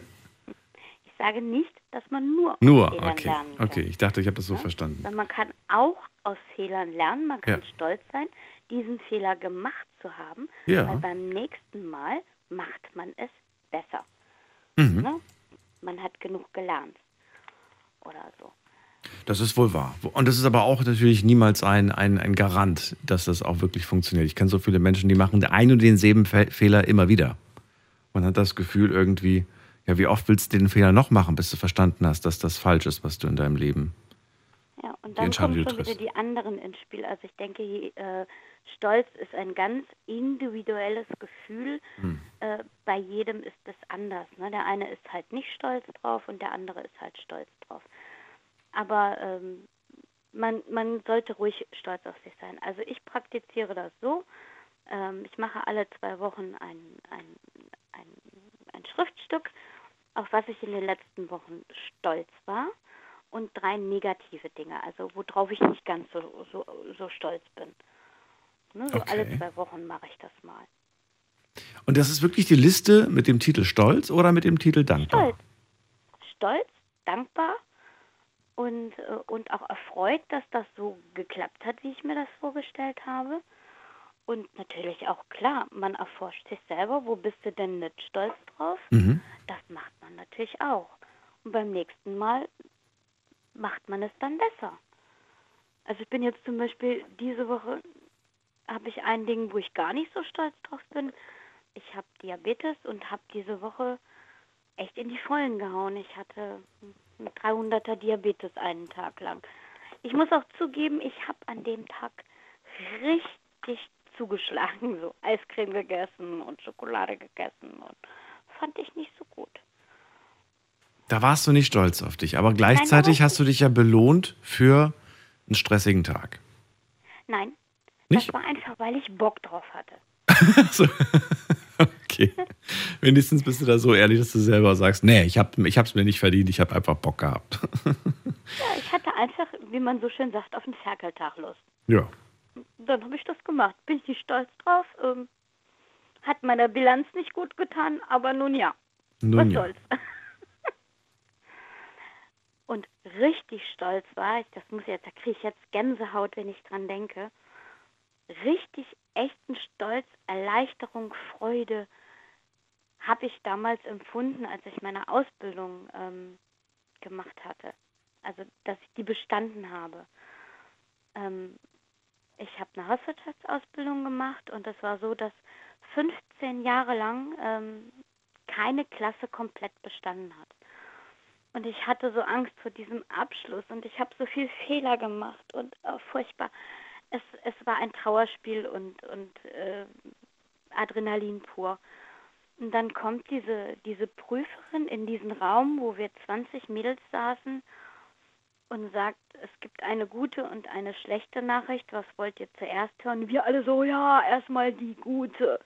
Speaker 15: Ich sage nicht, dass man nur,
Speaker 1: Nur,
Speaker 15: aus Fehlern
Speaker 1: okay.
Speaker 15: lernen kann.
Speaker 1: Okay, ich dachte, ich habe das so verstanden.
Speaker 15: Sondern man kann auch aus Fehlern lernen, man kann
Speaker 1: Ja.
Speaker 15: stolz sein, diesen Fehler gemacht zu haben,
Speaker 1: Ja.
Speaker 15: weil beim nächsten Mal macht man es besser.
Speaker 1: Mhm.
Speaker 15: Ne? Man hat genug gelernt. Oder so.
Speaker 1: Das ist wohl wahr. Und das ist aber auch natürlich niemals ein, ein, ein Garant, dass das auch wirklich funktioniert. Ich kenne so viele Menschen, die machen den einen und denselben Fe Fehler immer wieder. Man hat das Gefühl irgendwie, ja, wie oft willst du den Fehler noch machen, bis du verstanden hast, dass das falsch ist, was du in deinem Leben.
Speaker 15: Ja, und dann kommen
Speaker 1: die
Speaker 15: schon wieder die anderen ins Spiel. Also ich denke, je, äh, Stolz ist ein ganz individuelles Gefühl.
Speaker 1: Hm.
Speaker 15: Äh, bei jedem ist es anders. Ne? Der eine ist halt nicht stolz drauf und der andere ist halt stolz drauf. Aber ähm, man, man sollte ruhig stolz auf sich sein. Also ich praktiziere das so. Ähm, ich mache alle zwei Wochen ein, ein, ein, ein Schriftstück, auf was ich in den letzten Wochen stolz war und drei negative Dinge, also worauf ich nicht ganz so, so, so stolz bin. Ne, so alle
Speaker 1: Okay.
Speaker 15: zwei Wochen mache ich das mal.
Speaker 1: Und das ist wirklich die Liste mit dem Titel Stolz oder mit dem Titel Dankbar?
Speaker 15: Stolz. Stolz, dankbar und, äh, und auch erfreut, dass das so geklappt hat, wie ich mir das vorgestellt habe. Und natürlich auch klar, man erforscht sich selber, wo bist du denn nicht stolz drauf?
Speaker 1: Mhm.
Speaker 15: Das macht man natürlich auch. Und beim nächsten Mal macht man es dann besser. Also ich bin jetzt zum Beispiel diese Woche habe ich ein Ding, wo ich gar nicht so stolz drauf bin. Ich habe Diabetes und habe diese Woche echt in die Vollen gehauen. Ich hatte einen 300er Diabetes einen Tag lang. Ich muss auch zugeben, ich habe an dem Tag richtig zugeschlagen, so Eiscreme gegessen und Schokolade gegessen und fand ich nicht so gut.
Speaker 1: Da warst du nicht stolz auf dich, aber gleichzeitig hast du dich ja belohnt für einen stressigen Tag.
Speaker 15: Nein,
Speaker 1: Nicht?
Speaker 15: das war einfach, weil ich Bock drauf hatte. *laughs*
Speaker 1: Okay. Wenigstens bist du da so ehrlich, dass du selber sagst, nee, ich habe es ich hab's mir nicht verdient, ich habe einfach Bock gehabt. *laughs*
Speaker 15: Ja, ich hatte einfach, wie man so schön sagt, auf den Ferkeltag Lust.
Speaker 1: ja.
Speaker 15: Dann habe ich das gemacht. Bin ich nicht stolz drauf. Ähm, hat meiner Bilanz nicht gut getan, aber nun ja.
Speaker 1: Nun
Speaker 15: Was
Speaker 1: ja.
Speaker 15: soll's. *laughs* Und richtig stolz war ich, das muss jetzt, da kriege ich jetzt Gänsehaut, wenn ich dran denke. Richtig echten Stolz, Erleichterung, Freude habe ich damals empfunden, als ich meine Ausbildung ähm, gemacht hatte. Also, dass ich die bestanden habe. Ähm, ich habe eine Hauswirtschaftsausbildung gemacht und es war so, dass 15 Jahre lang ähm, keine Klasse komplett bestanden hat. Und ich hatte so Angst vor diesem Abschluss und ich habe so viel Fehler gemacht und äh, furchtbar. Es, es war ein Trauerspiel und, und äh, Adrenalin pur. Und dann kommt diese, diese Prüferin in diesen Raum, wo wir 20 Mädels saßen und sagt, es gibt eine gute und eine schlechte Nachricht. Was wollt ihr zuerst hören? Wir alle so, ja, erstmal die gute.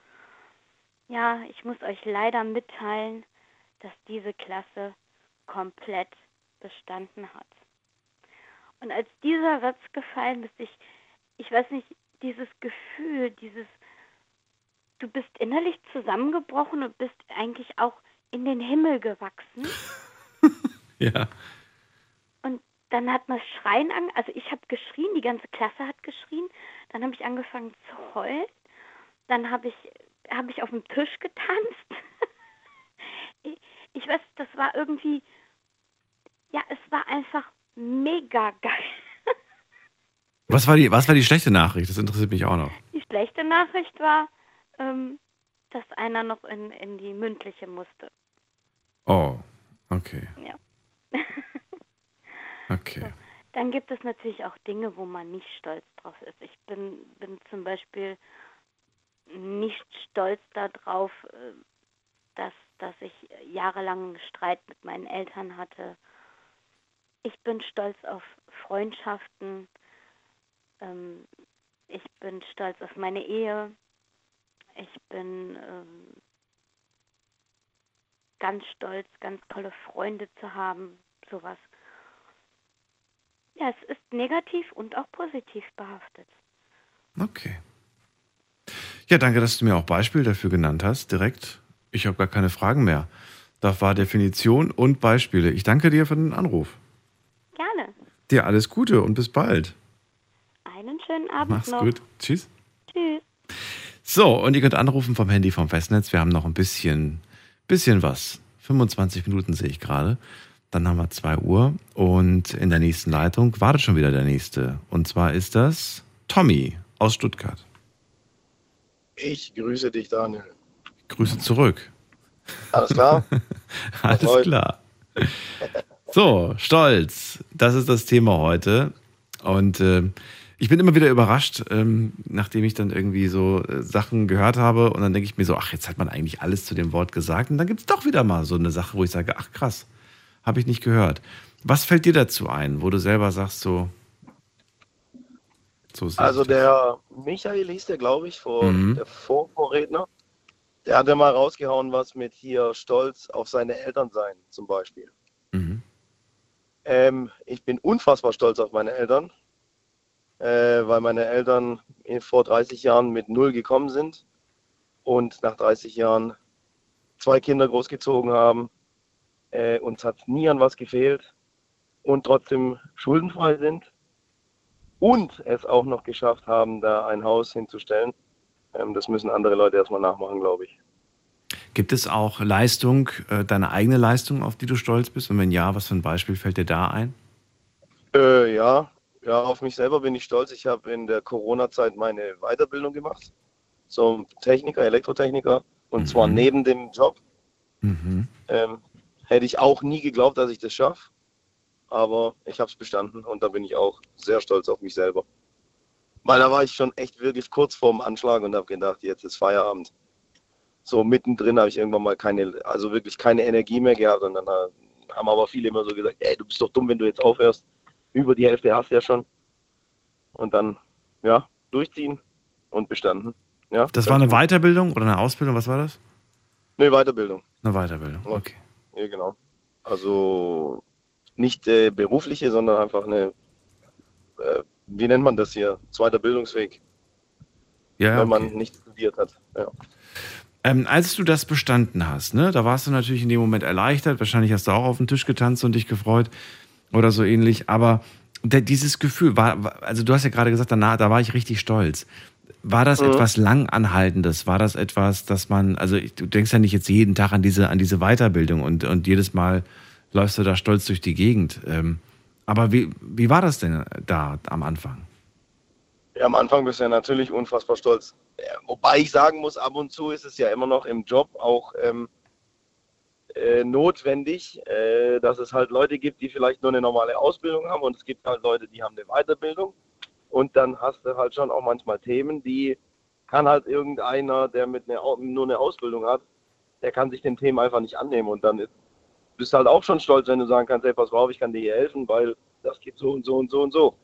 Speaker 15: Ja, ich muss euch leider mitteilen, dass diese Klasse komplett bestanden hat. Und als dieser Satz gefallen ist, ich, ich weiß nicht, dieses Gefühl, dieses, du bist innerlich zusammengebrochen und bist eigentlich auch in den Himmel gewachsen. *laughs*
Speaker 1: Ja.
Speaker 15: Und dann hat man Schreien an, also ich habe geschrien, die ganze Klasse hat geschrien. Dann habe ich angefangen zu heulen. Dann habe ich, habe ich auf dem Tisch getanzt. *laughs* ich, ich weiß, das war irgendwie, ja, es war einfach mega geil.
Speaker 1: Was war, die, was war die schlechte Nachricht? Das interessiert mich auch noch.
Speaker 15: Die schlechte Nachricht war, ähm, dass einer noch in, in die mündliche musste.
Speaker 1: Oh, okay.
Speaker 15: Ja. *laughs*
Speaker 1: Okay.
Speaker 15: Dann gibt es natürlich auch Dinge, wo man nicht stolz drauf ist. Ich bin, bin zum Beispiel nicht stolz darauf, äh, dass, dass ich jahrelang einen Streit mit meinen Eltern hatte. Ich bin stolz auf Freundschaften. Ähm, ich bin stolz auf meine Ehe. Ich bin ähm, ganz stolz, ganz tolle Freunde zu haben. Sowas. Ja, es ist negativ und auch positiv behaftet.
Speaker 1: Okay. Ja, danke, dass du mir auch Beispiel dafür genannt hast, direkt. Ich habe gar keine Fragen mehr. Das war Definition und Beispiele. Ich danke dir für den Anruf.
Speaker 15: Gerne.
Speaker 1: Dir alles Gute und bis bald.
Speaker 15: Schönen Abend
Speaker 1: Mach's
Speaker 15: noch.
Speaker 1: gut. Tschüss.
Speaker 15: Tschüss.
Speaker 1: So, und ihr könnt anrufen vom Handy vom Festnetz. Wir haben noch ein bisschen, bisschen was. 25 Minuten sehe ich gerade. Dann haben wir 2 Uhr und in der nächsten Leitung wartet schon wieder der nächste. Und zwar ist das Tommy aus Stuttgart.
Speaker 16: Ich grüße dich, Daniel.
Speaker 1: Grüße zurück.
Speaker 16: Alles klar? *laughs*
Speaker 1: Alles klar. So, Stolz. Das ist das Thema heute. Und äh, ich bin immer wieder überrascht, ähm, nachdem ich dann irgendwie so äh, Sachen gehört habe. Und dann denke ich mir so, ach, jetzt hat man eigentlich alles zu dem Wort gesagt. Und dann gibt es doch wieder mal so eine Sache, wo ich sage, ach krass, habe ich nicht gehört. Was fällt dir dazu ein, wo du selber sagst, so, so
Speaker 16: Also
Speaker 1: ich das?
Speaker 16: der Michael hieß der, glaube ich, vor,
Speaker 1: Mhm.
Speaker 16: der Vorvorredner. Der hat ja mal rausgehauen, was mit hier Stolz auf seine Eltern sein, zum Beispiel.
Speaker 1: Mhm.
Speaker 16: Ähm, ich bin unfassbar stolz auf meine Eltern, äh, weil meine Eltern vor 30 Jahren mit null gekommen sind und nach 30 Jahren zwei Kinder großgezogen haben. Äh, uns hat nie an was gefehlt und trotzdem schuldenfrei sind und es auch noch geschafft haben, da ein Haus hinzustellen. Ähm, das müssen andere Leute erstmal nachmachen, glaube ich.
Speaker 1: Gibt es auch Leistung, äh, deine eigene Leistung, auf die du stolz bist? Und wenn ja, was für ein Beispiel fällt dir da ein?
Speaker 16: Äh, ja, ja, auf mich selber bin ich stolz. Ich habe in der Corona-Zeit meine Weiterbildung gemacht zum Techniker, Elektrotechniker und zwar neben dem Job.
Speaker 1: Mhm.
Speaker 16: Ähm, hätte ich auch nie geglaubt, dass ich das schaffe, aber ich habe es bestanden und da bin ich auch sehr stolz auf mich selber. Weil da war ich schon echt wirklich kurz vorm Anschlag und habe gedacht, jetzt ist Feierabend. So mittendrin habe ich irgendwann mal keine, also wirklich keine Energie mehr gehabt und dann haben aber viele immer so gesagt, ey, du bist doch dumm, wenn du jetzt aufhörst. Über die Hälfte hast du ja schon. Und dann, ja, durchziehen und bestanden. Ja,
Speaker 1: Das war eine Weiterbildung oder eine Ausbildung? Was war das?
Speaker 16: eine Weiterbildung.
Speaker 1: Eine Weiterbildung, okay.
Speaker 16: Ja, genau. Also nicht äh, berufliche, sondern einfach eine, äh, wie nennt man das hier? Zweiter Bildungsweg,
Speaker 1: Ja,
Speaker 16: wenn man
Speaker 1: okay.
Speaker 16: nicht studiert hat. Ja.
Speaker 1: Ähm, als du das bestanden hast, ne, da warst du natürlich in dem Moment erleichtert. Wahrscheinlich hast du auch auf den Tisch getanzt und dich gefreut oder so ähnlich. Aber der, dieses Gefühl war, also du hast ja gerade gesagt, danach, da war ich richtig stolz. War das
Speaker 16: Mhm.
Speaker 1: etwas langanhaltendes? War das etwas, dass man, also du denkst ja nicht jetzt jeden Tag an diese, an diese Weiterbildung und, und jedes Mal läufst du da stolz durch die Gegend. Ähm, aber wie, wie war das denn da am Anfang?
Speaker 16: ja, am Anfang bist du ja natürlich unfassbar stolz. Wobei ich sagen muss, ab und zu ist es ja immer noch im Job auch ähm, äh, notwendig, äh, dass es halt Leute gibt, die vielleicht nur eine normale Ausbildung haben und es gibt halt Leute, die haben eine Weiterbildung. Und dann hast du halt schon auch manchmal Themen, die kann halt irgendeiner, der mit einer, Au- nur eine Ausbildung hat, der kann sich dem Thema einfach nicht annehmen. Und dann ist, bist du halt auch schon stolz, wenn du sagen kannst, hey, pass auf, ich kann dir hier helfen, weil das geht so und so und so und so.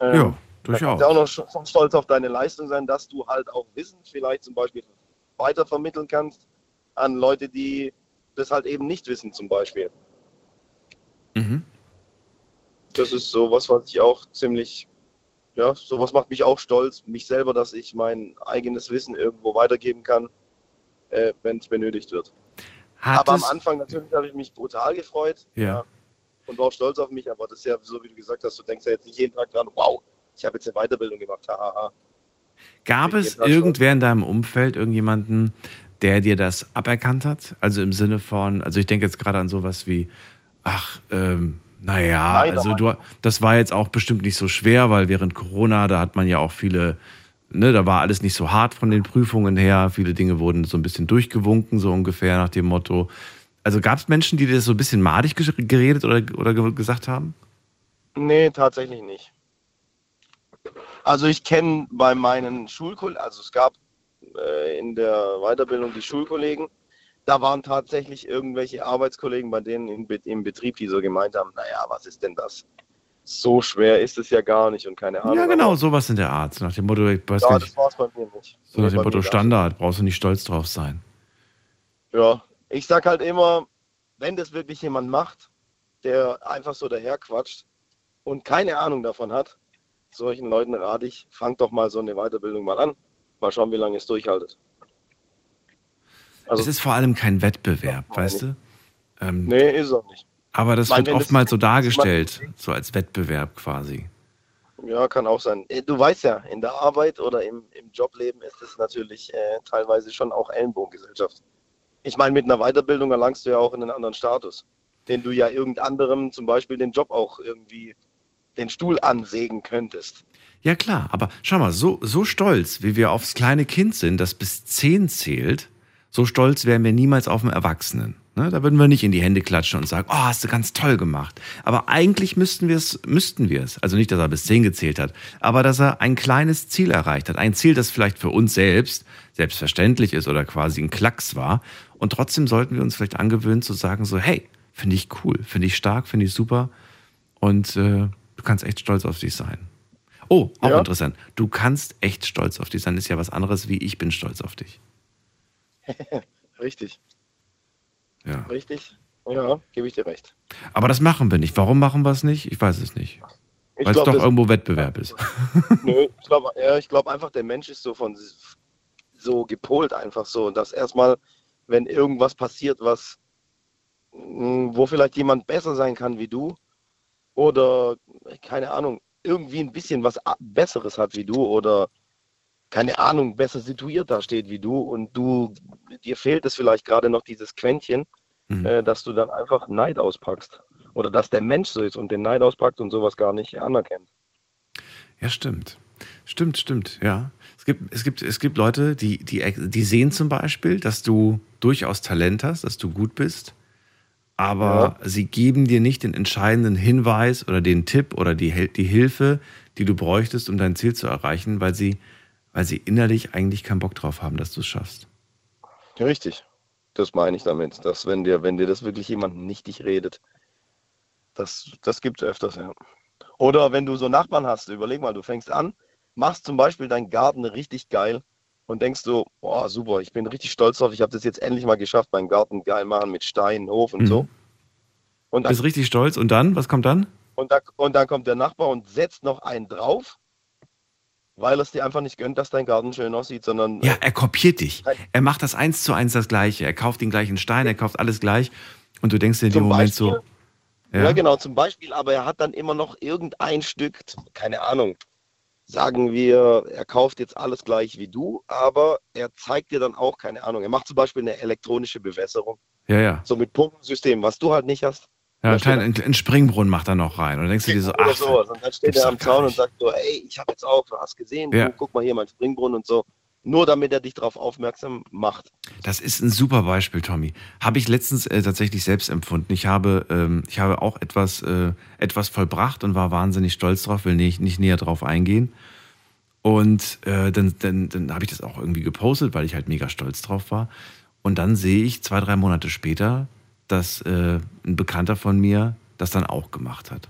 Speaker 16: Ähm,
Speaker 1: Ja, durchaus.
Speaker 16: kannst du auch noch sch- schon stolz auf deine Leistung sein, dass du halt auch Wissen vielleicht zum Beispiel weitervermitteln kannst an Leute, die das halt eben nicht wissen zum Beispiel.
Speaker 1: Mhm.
Speaker 16: Das ist sowas, was ich auch ziemlich, ja, sowas macht mich auch stolz, mich selber, dass ich mein eigenes Wissen irgendwo weitergeben kann, äh, wenn es benötigt wird.
Speaker 1: Hat
Speaker 16: aber am Anfang natürlich habe ich mich brutal gefreut
Speaker 1: Ja.
Speaker 16: und war auch stolz auf mich, aber das ist ja so, wie du gesagt hast, du denkst ja jetzt nicht jeden Tag dran, wow, ich habe jetzt eine Weiterbildung gemacht, hahaha.
Speaker 1: Gab es irgendwer in deinem Umfeld, irgendjemanden, der dir das aberkannt hat? Also im Sinne von, also ich denke jetzt gerade an sowas wie, ach, ähm, naja, also du, das war jetzt auch bestimmt nicht so schwer, weil während Corona, da hat man ja auch viele, ne, da war alles nicht so hart von den Prüfungen her. Viele Dinge wurden so ein bisschen durchgewunken, so ungefähr nach dem Motto. Also gab es Menschen, die dir das so ein bisschen madig geredet oder, oder ge- gesagt haben?
Speaker 16: Nee, tatsächlich nicht. Also ich kenne bei meinen Schulkollegen, also es gab äh, in der Weiterbildung die Schulkollegen, da waren tatsächlich irgendwelche Arbeitskollegen bei denen im, im Betrieb, die so gemeint haben, naja, was ist denn das? So schwer ist es ja gar nicht und keine Ahnung.
Speaker 1: Ja, genau, sowas in der Art. So nach dem Motto, ich weiß
Speaker 16: Ja,
Speaker 1: nicht,
Speaker 16: das war es bei mir nicht.
Speaker 1: so nach dem Motto Standard, brauchst du nicht stolz drauf sein.
Speaker 16: Ja, ich sag halt immer, wenn das wirklich jemand macht, der einfach so daherquatscht und keine Ahnung davon hat, solchen Leuten rate ich, fang doch mal so eine Weiterbildung mal an. Mal schauen, wie lange es durchhaltet.
Speaker 1: es ist vor allem kein Wettbewerb, weißt du? Ähm,
Speaker 16: Nee, ist es auch nicht.
Speaker 1: Aber das
Speaker 16: meine,
Speaker 1: wird
Speaker 16: wenn das-
Speaker 1: oftmals so dargestellt, so als Wettbewerb quasi.
Speaker 16: Ja, kann auch sein. Äh, Du weißt ja, in der Arbeit oder im, im Jobleben ist es natürlich äh, teilweise schon auch Ellenbogengesellschaft. Ich meine, mit einer Weiterbildung erlangst du ja auch einen anderen Status, den du ja irgend anderem zum Beispiel den Job auch irgendwie den Stuhl ansägen könntest.
Speaker 1: Ja klar, aber schau mal, so, so stolz, wie wir aufs kleine Kind sind, das bis zehn zählt, so stolz wären wir niemals auf den Erwachsenen. Ne? Da würden wir nicht in die Hände klatschen und sagen, oh, hast du ganz toll gemacht. Aber eigentlich müssten wir es, müssten wir es. Also nicht, dass er bis zehn gezählt hat, aber dass er ein kleines Ziel erreicht hat. Ein Ziel, das vielleicht für uns selbst selbstverständlich ist oder quasi ein Klacks war. Und trotzdem sollten wir uns vielleicht angewöhnen zu sagen, so, hey, finde ich cool, finde ich stark, finde ich super. Und äh, du kannst echt stolz auf dich sein. Oh, auch
Speaker 16: Ja.
Speaker 1: interessant. Du kannst echt stolz auf dich sein. Ist ja was anderes wie ich bin stolz auf dich. *laughs*
Speaker 16: Richtig,
Speaker 1: Ja.
Speaker 16: richtig. Ja, gebe ich dir recht.
Speaker 1: Aber das machen wir nicht. Warum machen wir es nicht? Ich weiß es nicht.
Speaker 16: Ich
Speaker 1: Weil es doch irgendwo Wettbewerb ist. *laughs*
Speaker 16: Nö, ich glaube ja, ich glaub einfach, der Mensch ist so von so gepolt einfach so, dass erstmal, wenn irgendwas passiert, was mh, wo vielleicht jemand besser sein kann wie du oder keine Ahnung, irgendwie ein bisschen was Besseres hat wie du oder keine Ahnung, besser situiert da steht wie du und du dir fehlt es vielleicht gerade noch dieses Quäntchen, äh, dass du dann einfach Neid auspackst oder dass der Mensch so ist und den Neid auspackt und sowas gar nicht anerkennt.
Speaker 1: Ja, stimmt. Stimmt, stimmt, ja. Es gibt, es gibt, es gibt Leute, die, die, die sehen zum Beispiel, dass du durchaus Talent hast, dass du gut bist, aber sie geben dir nicht den entscheidenden Hinweis oder den Tipp oder die, die Hilfe, die du bräuchtest, um dein Ziel zu erreichen, weil sie, weil sie innerlich eigentlich keinen Bock drauf haben, dass du es schaffst.
Speaker 16: Richtig. Das meine ich damit, dass wenn dir, wenn dir das wirklich jemand nichtig redet, das, das gibt es öfters, ja. Oder wenn du so Nachbarn hast, überleg mal, du fängst an, machst zum Beispiel deinen Garten richtig geil und denkst so, boah, super, ich bin richtig stolz drauf, ich habe das jetzt endlich mal geschafft, meinen Garten geil machen mit Stein, Hof und so. Und dann,
Speaker 1: Bist richtig stolz und dann? Was kommt dann?
Speaker 16: und, dann, und dann kommt der Nachbar und setzt noch einen drauf, weil es dir einfach nicht gönnt, dass dein Garten schön aussieht, sondern
Speaker 1: Ja, er kopiert dich. Er macht das eins zu eins das Gleiche. Er kauft den gleichen Stein, er kauft alles gleich und du denkst dir in dem Moment so,
Speaker 16: Beispiel?
Speaker 1: ja,
Speaker 16: Ja. genau, zum Beispiel, aber er hat dann immer noch irgendein Stück, keine Ahnung, sagen wir, er kauft jetzt alles gleich wie du, aber er zeigt dir dann auch, keine Ahnung, er macht zum Beispiel eine elektronische Bewässerung,
Speaker 1: ja, ja.
Speaker 16: so mit Pumpensystem, was du halt nicht hast.
Speaker 1: Ja, kleinen einen Springbrunnen macht er noch rein. Und dann denkst du dir so, ach,
Speaker 16: sowas. Und dann steht er am Zaun und sagt so, ey, ich habe jetzt auch, du hast gesehen,
Speaker 1: Ja.
Speaker 16: du, guck mal hier, mein Springbrunnen und so. Nur damit er dich darauf aufmerksam macht.
Speaker 1: Das ist ein super Beispiel, Tommy. Habe ich letztens äh, tatsächlich selbst empfunden. Ich habe, ähm, ich habe auch etwas, äh, etwas vollbracht und war wahnsinnig stolz drauf, will nicht, nicht näher drauf eingehen. Und äh, dann, dann, dann habe ich das auch irgendwie gepostet, weil ich halt mega stolz drauf war. Und dann sehe ich zwei, drei Monate später, dass äh, ein Bekannter von mir das dann auch gemacht hat.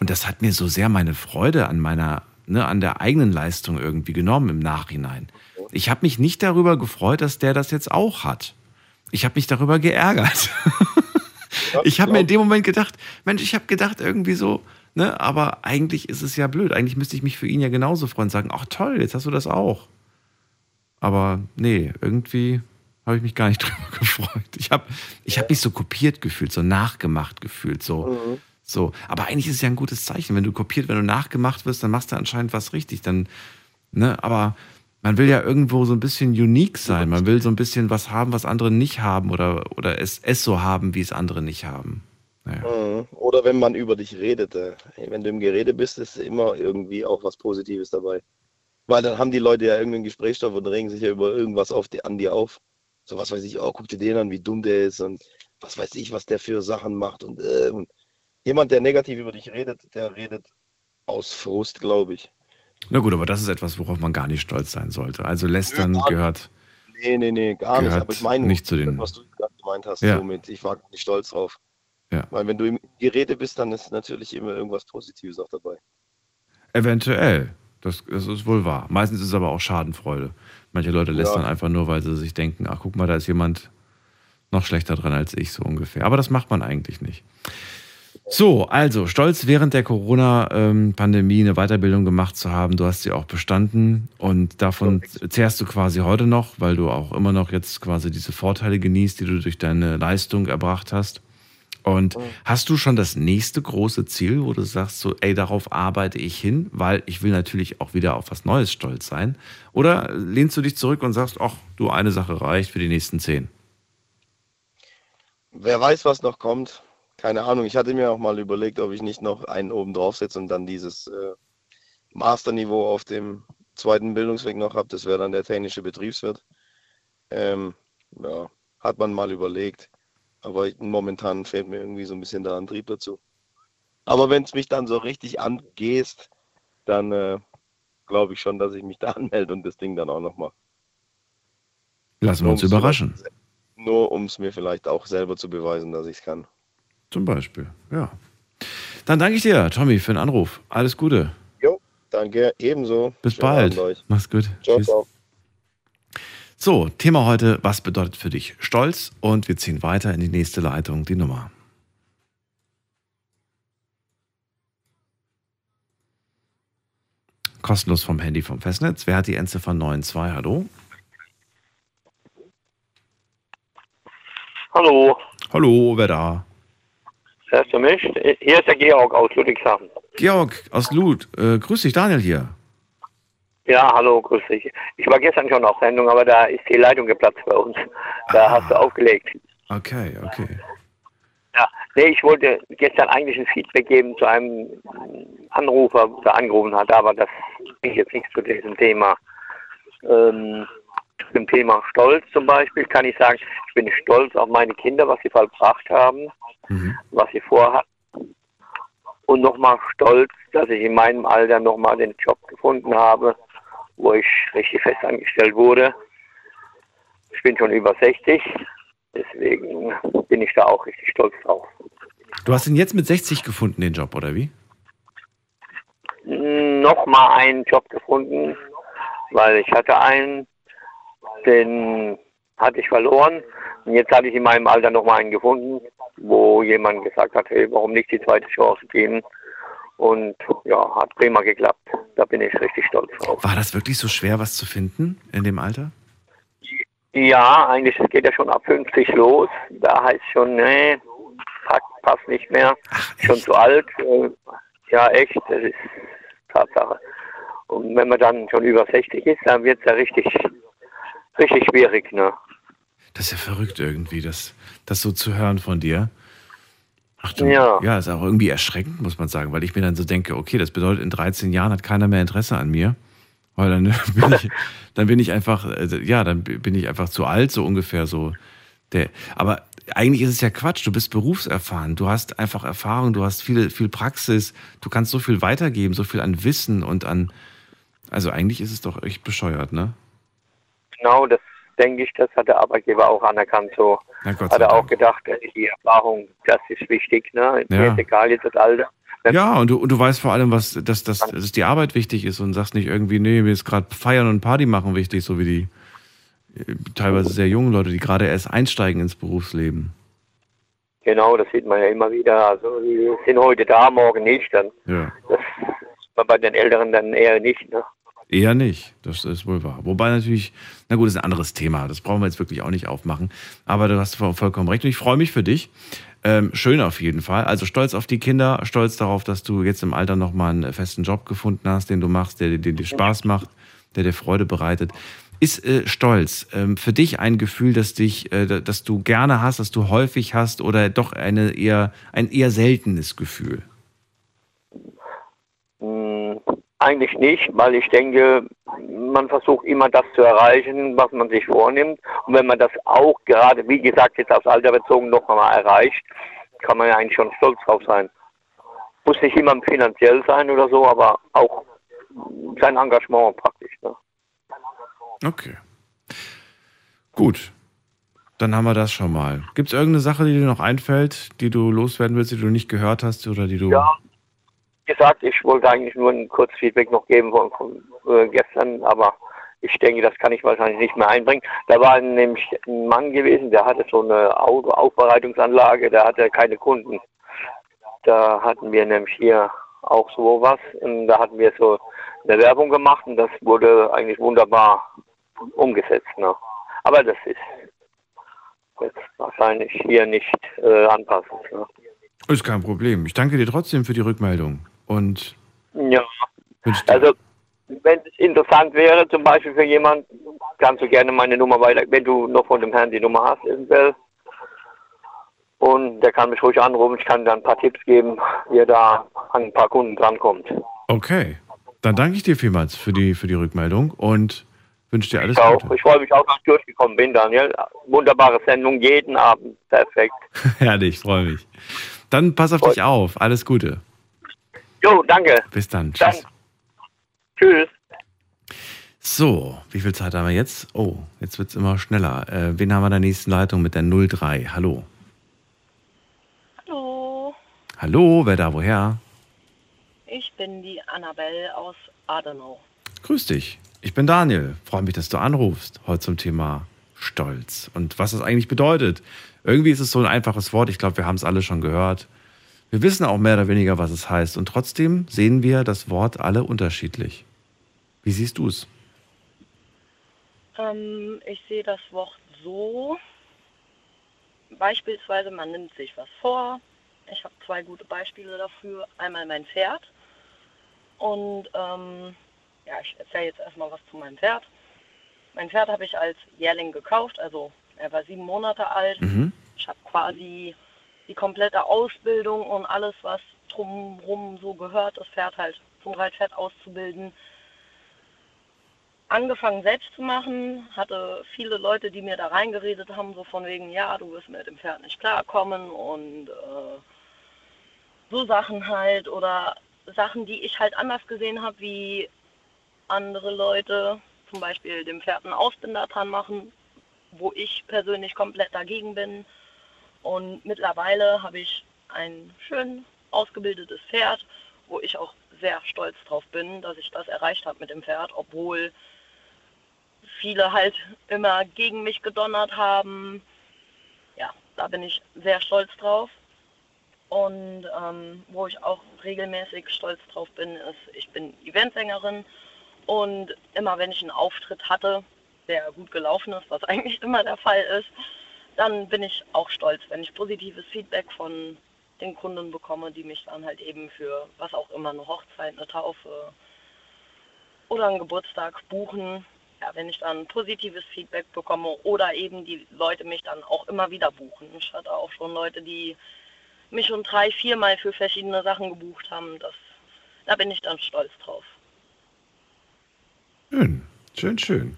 Speaker 1: Und das hat mir so sehr meine Freude an meiner, ne, an der eigenen Leistung irgendwie genommen im Nachhinein. Ich habe mich nicht darüber gefreut, dass der das jetzt auch hat. Ich habe mich darüber geärgert. ich habe mir in dem Moment gedacht, Mensch, ich habe gedacht irgendwie so, ne, aber eigentlich ist es ja blöd. Eigentlich müsste ich mich für ihn ja genauso freuen und sagen, ach toll, jetzt hast du das auch. Aber nee, irgendwie habe ich mich gar nicht *laughs* drüber gefreut. Ich habe ich hab mich so kopiert gefühlt, so nachgemacht gefühlt, so. So, aber eigentlich ist es ja ein gutes Zeichen, wenn du kopiert, wenn du nachgemacht wirst, dann machst du anscheinend was richtig. Dann, ne, aber man will ja irgendwo so ein bisschen unique sein. Man will so ein bisschen was haben, was andere nicht haben oder, oder es, es so haben, wie es andere nicht haben.
Speaker 16: Mhm. Oder wenn man über dich redet. Äh, wenn du im Gerede bist, ist immer irgendwie auch was Positives dabei. Weil dann haben die Leute ja irgendeinen Gesprächsstoff und regen sich ja über irgendwas auf an dir auf. So was weiß ich, oh, guck dir den an, wie dumm der ist und was weiß ich, was der für Sachen macht. Und, äh, und jemand, der negativ über dich redet, der redet aus Frust, glaube ich.
Speaker 1: Na gut, aber das ist etwas, worauf man gar nicht stolz sein sollte. Also Lästern
Speaker 16: nicht.
Speaker 1: gehört.
Speaker 16: Nee, nee, nee, gar nicht. Aber ich meine,
Speaker 1: nicht zu den-
Speaker 16: was du gerade gemeint hast,
Speaker 1: Ja.
Speaker 16: somit, ich war gar nicht stolz drauf.
Speaker 1: Ja.
Speaker 16: Weil wenn du im Gerede bist, dann ist natürlich immer irgendwas Positives auch dabei.
Speaker 1: Eventuell. Das, das ist wohl wahr. Meistens ist es aber auch Schadenfreude. Manche Leute lästern
Speaker 16: Ja.
Speaker 1: einfach nur, weil sie sich denken, ach guck mal, da ist jemand noch schlechter dran als ich, so ungefähr. Aber das macht man eigentlich nicht. So, also stolz während der Corona-Pandemie eine Weiterbildung gemacht zu haben. Du hast sie auch bestanden und davon zehrst du quasi heute noch, weil du auch immer noch jetzt quasi diese Vorteile genießt, die du durch deine Leistung erbracht hast. Und hast du schon das nächste große Ziel, wo du sagst, so, ey, darauf arbeite ich hin, weil ich will natürlich auch wieder auf was Neues stolz sein? Oder lehnst du dich zurück und sagst, ach, du, eine Sache reicht für die nächsten zehn?
Speaker 16: Wer weiß, was noch kommt. Keine Ahnung. Ich hatte mir auch mal überlegt, ob ich nicht noch einen oben draufsetze und dann dieses äh, Masterniveau auf dem zweiten Bildungsweg noch habe. Das wäre dann der technische Betriebswirt. Ähm, ja, hat man mal überlegt. Aber ich, momentan fehlt mir irgendwie so ein bisschen der Antrieb dazu. Aber wenn es mich dann so richtig angehst, dann äh, glaube ich schon, dass ich mich da *laughs* anmelde und das Ding dann auch noch mache.
Speaker 1: Lassen wir uns überraschen.
Speaker 16: Nur um es mir vielleicht auch selber zu beweisen, dass ich es kann.
Speaker 1: Zum Beispiel, ja. Dann danke ich dir, Tommy, für den Anruf. Alles Gute.
Speaker 16: Jo, danke, ebenso.
Speaker 1: Bis
Speaker 16: Schönen
Speaker 1: bald. Mach's gut.
Speaker 16: Ciao,
Speaker 1: Tschüss.
Speaker 16: ciao.
Speaker 1: So, Thema heute, was bedeutet für dich Stolz? Und wir ziehen weiter in die nächste Leitung, die Nummer. Kostenlos vom Handy vom Festnetz. Wer hat die Endziffer 92? Hallo?
Speaker 17: Hallo,
Speaker 1: Hallo, wer da?
Speaker 17: Hörst du mich? Hier ist der Georg aus Ludwigshafen.
Speaker 1: Georg aus Lud. Äh, grüß dich, Daniel hier.
Speaker 17: Ja, hallo, grüß dich. Ich war gestern schon auf Sendung, aber da ist die Leitung geplatzt bei uns. Da hast du aufgelegt.
Speaker 1: Okay, okay.
Speaker 17: Ja, nee, ich wollte gestern eigentlich ein Feedback geben zu einem Anrufer, der angerufen hat, aber das bringt jetzt nichts zu diesem Thema. Ähm, zum Thema Stolz zum Beispiel kann ich sagen, ich bin stolz auf meine Kinder, was sie vollbracht haben, was sie vorhatten. Und nochmal stolz, dass ich in meinem Alter nochmal den Job gefunden habe, wo ich richtig fest angestellt wurde. Ich bin schon über 60, deswegen bin ich da auch richtig stolz drauf.
Speaker 1: Du hast ihn jetzt mit 60 gefunden, den Job, oder wie?
Speaker 17: Nochmal einen Job gefunden, weil ich hatte einen, den hatte ich verloren. Und jetzt hatte ich in meinem Alter nochmal einen gefunden, wo jemand gesagt hat, hey, warum nicht die zweite Chance geben? Und ja, hat prima geklappt. Da bin ich richtig stolz drauf.
Speaker 1: War das wirklich so schwer, was zu finden in dem Alter?
Speaker 17: Ja, eigentlich geht ja schon ab 50 los. Da heißt schon, nee, passt nicht mehr. schon zu alt. Äh, Ja, echt, das ist Tatsache. Und wenn man dann schon über 60 ist, dann wird es ja richtig, richtig schwierig, ne?
Speaker 1: Das ist ja verrückt irgendwie, das, das so zu hören von dir. Ach du,
Speaker 17: Ja.
Speaker 1: ja, ist auch irgendwie erschreckend, muss man sagen, weil ich mir dann so denke, okay, das bedeutet, in 13 Jahren hat keiner mehr Interesse an mir. Weil dann *laughs* bin ich, dann bin ich einfach, äh, ja, dann bin ich einfach zu alt, so ungefähr so. Der, aber eigentlich ist es ja Quatsch, du bist berufserfahren, du hast einfach Erfahrung, du hast viel, viel Praxis, du kannst so viel weitergeben, so viel an Wissen und an, also eigentlich ist es doch echt bescheuert, ne?
Speaker 17: Genau, das denke ich, das hat der Arbeitgeber auch anerkannt. So hat er auch gedacht, äh, die Erfahrung, das ist wichtig, ne?
Speaker 1: Ja.
Speaker 17: Mir ist egal jetzt das Alter.
Speaker 1: Ja, und du, und du weißt vor allem, was, dass, dass, dass die Arbeit wichtig ist und sagst nicht irgendwie, nee, mir ist gerade Feiern und Party machen wichtig, so wie die äh, teilweise sehr jungen Leute, die gerade erst einsteigen ins Berufsleben.
Speaker 17: Genau, das sieht man ja immer wieder. Also die sind heute da, morgen nicht. Dann
Speaker 1: Ja.
Speaker 17: das ist man bei den Älteren dann eher nicht. Ne?
Speaker 1: Eher nicht, das ist wohl wahr. Wobei natürlich, na gut, das ist ein anderes Thema, das brauchen wir jetzt wirklich auch nicht aufmachen. Aber du hast voll- vollkommen recht und ich freue mich für dich. Ähm, schön auf jeden Fall. Also stolz auf die Kinder, stolz darauf, dass du jetzt im Alter nochmal einen festen Job gefunden hast, den du machst, der, dir Spaß macht, der dir Freude bereitet. Ist äh, Stolz ähm, für dich ein Gefühl, das dich, äh, das du gerne hast, das du häufig hast oder doch eine eher, ein eher seltenes Gefühl?
Speaker 17: Hm, eigentlich nicht, weil ich denke, man versucht immer das zu erreichen, was man sich vornimmt. Und wenn man das auch gerade, wie gesagt, jetzt aufs Alter bezogen noch einmal erreicht, kann man ja eigentlich schon stolz drauf sein. Muss nicht immer finanziell sein oder so, aber auch sein Engagement praktisch. Ne?
Speaker 1: Okay. Gut. Dann haben wir das schon mal. Gibt es irgendeine Sache, die dir noch einfällt, die du loswerden willst, die du nicht gehört hast oder die du.
Speaker 17: Ja. Gesagt, ich wollte eigentlich nur ein kurzes Feedback noch geben von, äh, gestern, aber ich denke, das kann ich wahrscheinlich nicht mehr einbringen. Da war nämlich ein Mann gewesen, der hatte so eine Autoaufbereitungsanlage, der hatte keine Kunden. Da hatten wir nämlich hier auch so was. Und da hatten wir so eine Werbung gemacht und das wurde eigentlich wunderbar umgesetzt. Ne? Aber das ist jetzt wahrscheinlich hier nicht äh, anpassend. Ne?
Speaker 1: Ist kein Problem. Ich danke dir trotzdem für die Rückmeldung. Und
Speaker 17: Ja, also wenn es interessant wäre, zum Beispiel für jemanden, kannst du gerne meine Nummer weiter, wenn du noch von dem Herrn die Nummer hast, eventuell. Und der kann mich ruhig anrufen, ich kann dir ein paar Tipps geben, wie er da an ein paar Kunden drankommt.
Speaker 1: okay, dann danke ich dir vielmals für die, für die Rückmeldung und wünsche dir alles
Speaker 17: Ich, auch,
Speaker 1: Gute.
Speaker 17: ich freue mich auch, dass ich durchgekommen bin, Daniel. Wunderbare Sendung, jeden Abend. Perfekt. *laughs*
Speaker 1: Herrlich, freue mich. Dann pass auf dich auf. Alles Gute.
Speaker 17: Jo, danke.
Speaker 1: Bis dann.
Speaker 17: Dann.
Speaker 1: Tschüss.
Speaker 17: Tschüss.
Speaker 1: So, wie viel Zeit haben wir jetzt? Oh, jetzt wird es immer schneller. Äh, wen haben wir in der nächsten Leitung mit der 03? Hallo.
Speaker 18: Hallo,
Speaker 1: Hallo, wer da, woher?
Speaker 18: ich bin die Annabelle aus Adenau.
Speaker 1: Grüß dich. Ich bin Daniel. Freue mich, dass du anrufst. Heute zum Thema Stolz und was das eigentlich bedeutet. Irgendwie ist es so ein einfaches Wort. Ich glaube, wir haben es alle schon gehört. Wir wissen auch mehr oder weniger, was es heißt. Und trotzdem sehen wir das Wort alle unterschiedlich. Wie siehst du es?
Speaker 18: Ähm, ich sehe das Wort so, beispielsweise man nimmt sich was vor. Ich habe zwei gute Beispiele dafür. Einmal mein Pferd und ähm, ja, ich erzähle jetzt erstmal was zu meinem Pferd. Mein Pferd habe ich als Jährling gekauft, also er war sieben Monate alt.
Speaker 1: Mhm.
Speaker 18: Ich habe quasi die komplette Ausbildung und alles, was drumherum so gehört, das Pferd halt zum Reitpferd auszubilden, angefangen selbst zu machen, hatte viele Leute, die mir da reingeredet haben, so von wegen, ja, du wirst mit dem Pferd nicht klarkommen und äh, so Sachen halt oder Sachen, die ich halt anders gesehen habe, wie andere Leute, zum Beispiel dem Pferd einen Ausbinder dran machen, wo ich persönlich komplett dagegen bin. Und mittlerweile habe ich ein schön ausgebildetes Pferd, wo ich auch sehr stolz drauf bin, dass ich das erreicht habe mit dem Pferd, obwohl viele halt immer gegen mich gedonnert haben. Ja, da bin ich sehr stolz drauf. Und ähm, wo ich auch regelmäßig stolz drauf bin, ist, ich bin Eventsängerin und immer wenn ich einen Auftritt hatte, der gut gelaufen ist, was *laughs* eigentlich immer der Fall ist, dann bin ich auch stolz, wenn ich positives Feedback von den Kunden bekomme, die mich dann halt eben für was auch immer, eine Hochzeit, eine Taufe oder einen Geburtstag buchen. Ja, wenn ich dann positives Feedback bekomme oder eben die Leute mich dann auch immer wieder buchen. Ich hatte auch schon Leute, die mich schon drei, viermal für verschiedene Sachen gebucht haben. Das, da bin ich dann stolz drauf.
Speaker 1: Schön, schön, schön.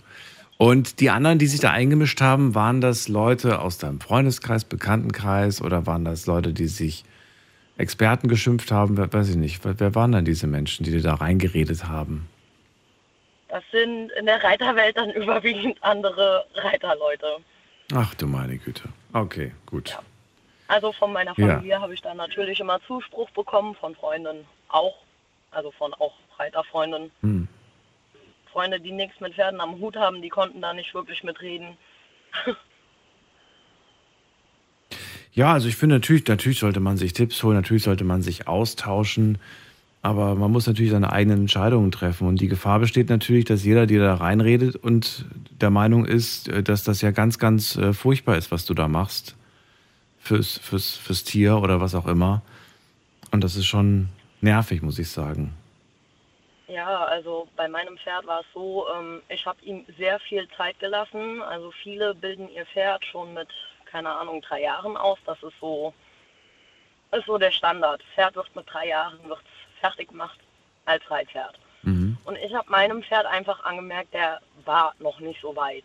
Speaker 1: Und die anderen, die sich da eingemischt haben, waren das Leute aus deinem Freundeskreis, Bekanntenkreis oder waren das Leute, die sich Experten geschimpft haben? Wer- Weiß ich nicht. Wer, waren denn diese Menschen, die dir da reingeredet haben?
Speaker 18: Das sind in der Reiterwelt dann *laughs* überwiegend andere Reiterleute.
Speaker 1: Ach du meine Güte. Okay, gut.
Speaker 18: Also von meiner
Speaker 1: Ja.
Speaker 18: Familie habe ich dann natürlich immer Zuspruch bekommen, von Freunden auch. Also von auch Reiterfreunden.
Speaker 1: Hm.
Speaker 18: Freunde, die nichts mit Pferden am Hut haben, die konnten da nicht wirklich mitreden. *laughs*
Speaker 1: Ja, also ich finde natürlich, natürlich sollte man sich Tipps holen, natürlich sollte man sich austauschen, aber man muss natürlich seine eigenen Entscheidungen treffen. Und die Gefahr besteht natürlich, dass jeder dir da reinredet und der Meinung ist, äh, dass das ja ganz, ganz äh, furchtbar ist, was du da machst. Fürs, fürs, fürs Tier oder was auch immer. Und das ist schon nervig, muss ich sagen.
Speaker 18: Ja, also bei meinem Pferd war es so, ähm, ich habe ihm sehr viel Zeit gelassen. Also viele bilden ihr Pferd schon mit, keine Ahnung, drei Jahren aus. Das ist so, ist so der Standard. Pferd wird mit drei Jahren wird's fertig gemacht als Reitpferd. Und ich habe meinem Pferd einfach angemerkt, der war noch nicht so weit.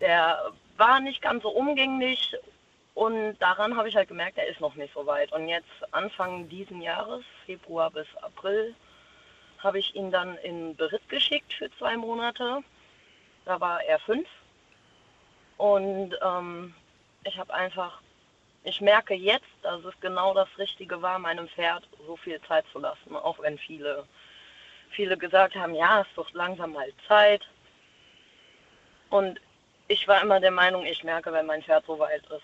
Speaker 18: Der war nicht ganz so umgänglich und daran habe ich halt gemerkt, er ist noch nicht so weit. Und jetzt Anfang diesen Jahres, Februar bis April, habe ich ihn dann in Beritt geschickt für zwei Monate. Da war er fünf. Und ähm, ich habe einfach, ich merke jetzt, dass es genau das Richtige war, meinem Pferd so viel Zeit zu lassen, auch wenn viele, viele gesagt haben, ja, es wird langsam mal Zeit. Und ich war immer der Meinung, ich merke, wenn mein Pferd so weit ist.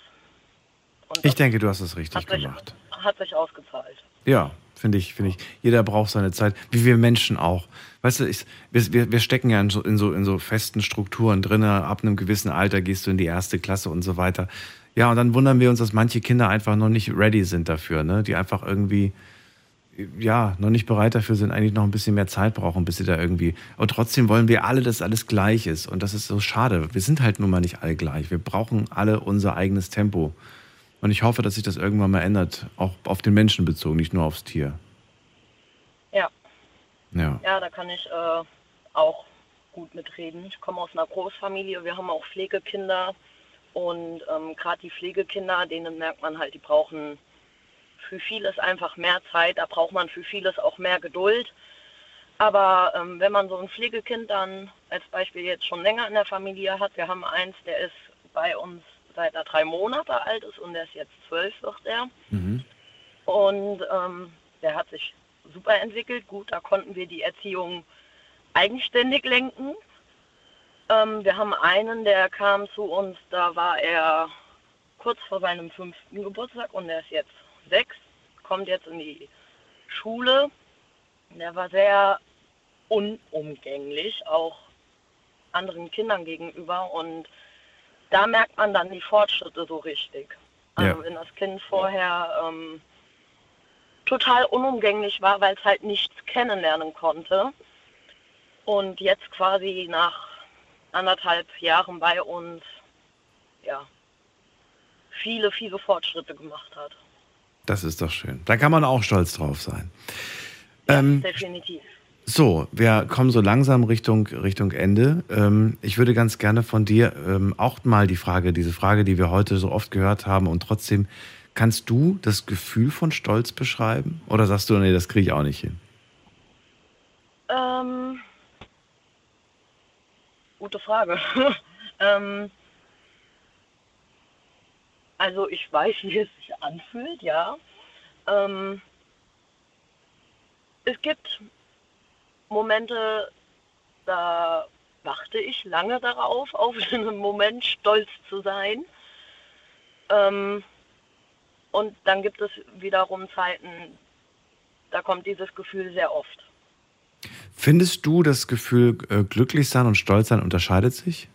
Speaker 18: Und
Speaker 1: Ich denke, du hast es richtig
Speaker 18: hat sich,
Speaker 1: gemacht.
Speaker 18: hat sich ausgezahlt.
Speaker 1: Ja, finde ich, finde ich. Jeder braucht seine Zeit, wie wir Menschen auch. Weißt du, ich, wir, wir stecken ja in so, in so, in so festen Strukturen drin. Ab einem gewissen Alter gehst du in die erste Klasse und so weiter. Ja, und dann wundern wir uns, dass manche Kinder einfach noch nicht ready sind dafür, ne? Die einfach irgendwie, ja, noch nicht bereit dafür sind, eigentlich noch ein bisschen mehr Zeit brauchen, bis sie da irgendwie. Und trotzdem wollen wir alle, dass alles gleich ist. Und das ist so schade. Wir sind halt nun mal nicht alle gleich. Wir brauchen alle unser eigenes Tempo. Und ich hoffe, dass sich das irgendwann mal ändert, auch auf den Menschen bezogen, nicht nur aufs Tier.
Speaker 18: Ja.
Speaker 1: Ja.
Speaker 18: Ja, da kann ich äh, auch gut mitreden. Ich komme aus einer Großfamilie, wir haben auch Pflegekinder und ähm, gerade die Pflegekinder, denen merkt man halt, die brauchen für vieles einfach mehr Zeit, da braucht man für vieles auch mehr Geduld. Aber ähm, wenn man so ein Pflegekind dann als Beispiel jetzt schon länger in der Familie hat, wir haben eins, der ist bei uns seit er drei Monate alt ist und der ist jetzt zwölf, wird er.
Speaker 1: Mhm.
Speaker 18: Und ähm, der hat sich super entwickelt. Gut, da konnten wir die Erziehung eigenständig lenken. Ähm, wir haben einen, der kam zu uns, da war er kurz vor seinem fünften Geburtstag und der ist jetzt sechs, kommt jetzt in die Schule. Der war sehr unumgänglich, auch anderen Kindern gegenüber und da merkt man dann die Fortschritte so richtig. Also
Speaker 1: Ja.
Speaker 18: wenn das Kind vorher ähm, total unumgänglich war, weil es halt nichts kennenlernen konnte und jetzt quasi nach anderthalb Jahren bei uns ja viele, viele Fortschritte gemacht hat.
Speaker 1: Das ist doch schön. Da kann man auch stolz drauf sein. Ähm,
Speaker 18: Definitiv.
Speaker 1: So, wir kommen so langsam Richtung, Richtung Ende. Ähm, ich würde ganz gerne von dir ähm, auch mal die Frage, diese Frage, die wir heute so oft gehört haben und trotzdem, kannst du das Gefühl von Stolz beschreiben? Oder sagst du, nee, das kriege ich auch nicht hin?
Speaker 18: Ähm, gute Frage. *laughs* ähm, also ich weiß, wie es sich anfühlt, ja. Ähm, es gibt Momente, da warte ich lange darauf, auf *laughs* einen Moment stolz zu sein. Ähm, und dann gibt es wiederum Zeiten, da kommt dieses Gefühl sehr oft.
Speaker 1: Findest du, das Gefühl äh, glücklich sein und stolz sein unterscheidet sich?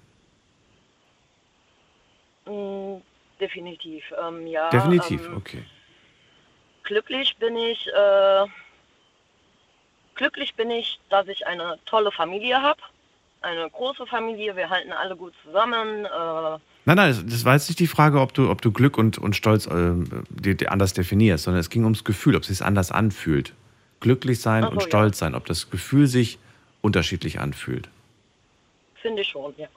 Speaker 18: Mm, definitiv, ähm, ja.
Speaker 1: Definitiv,
Speaker 18: Ähm,
Speaker 1: okay.
Speaker 18: glücklich bin ich, äh, glücklich bin ich, dass ich eine tolle Familie habe. Eine große Familie, wir halten alle gut zusammen. Äh,
Speaker 1: Nein, nein, das- das war jetzt nicht die Frage, ob du, ob du Glück und, und Stolz die, die anders definierst, sondern es ging ums Gefühl, ob es sich anders anfühlt. Glücklich sein
Speaker 18: so,
Speaker 1: und
Speaker 18: ja.
Speaker 1: stolz sein, ob das Gefühl sich unterschiedlich anfühlt.
Speaker 18: Finde ich schon, ja.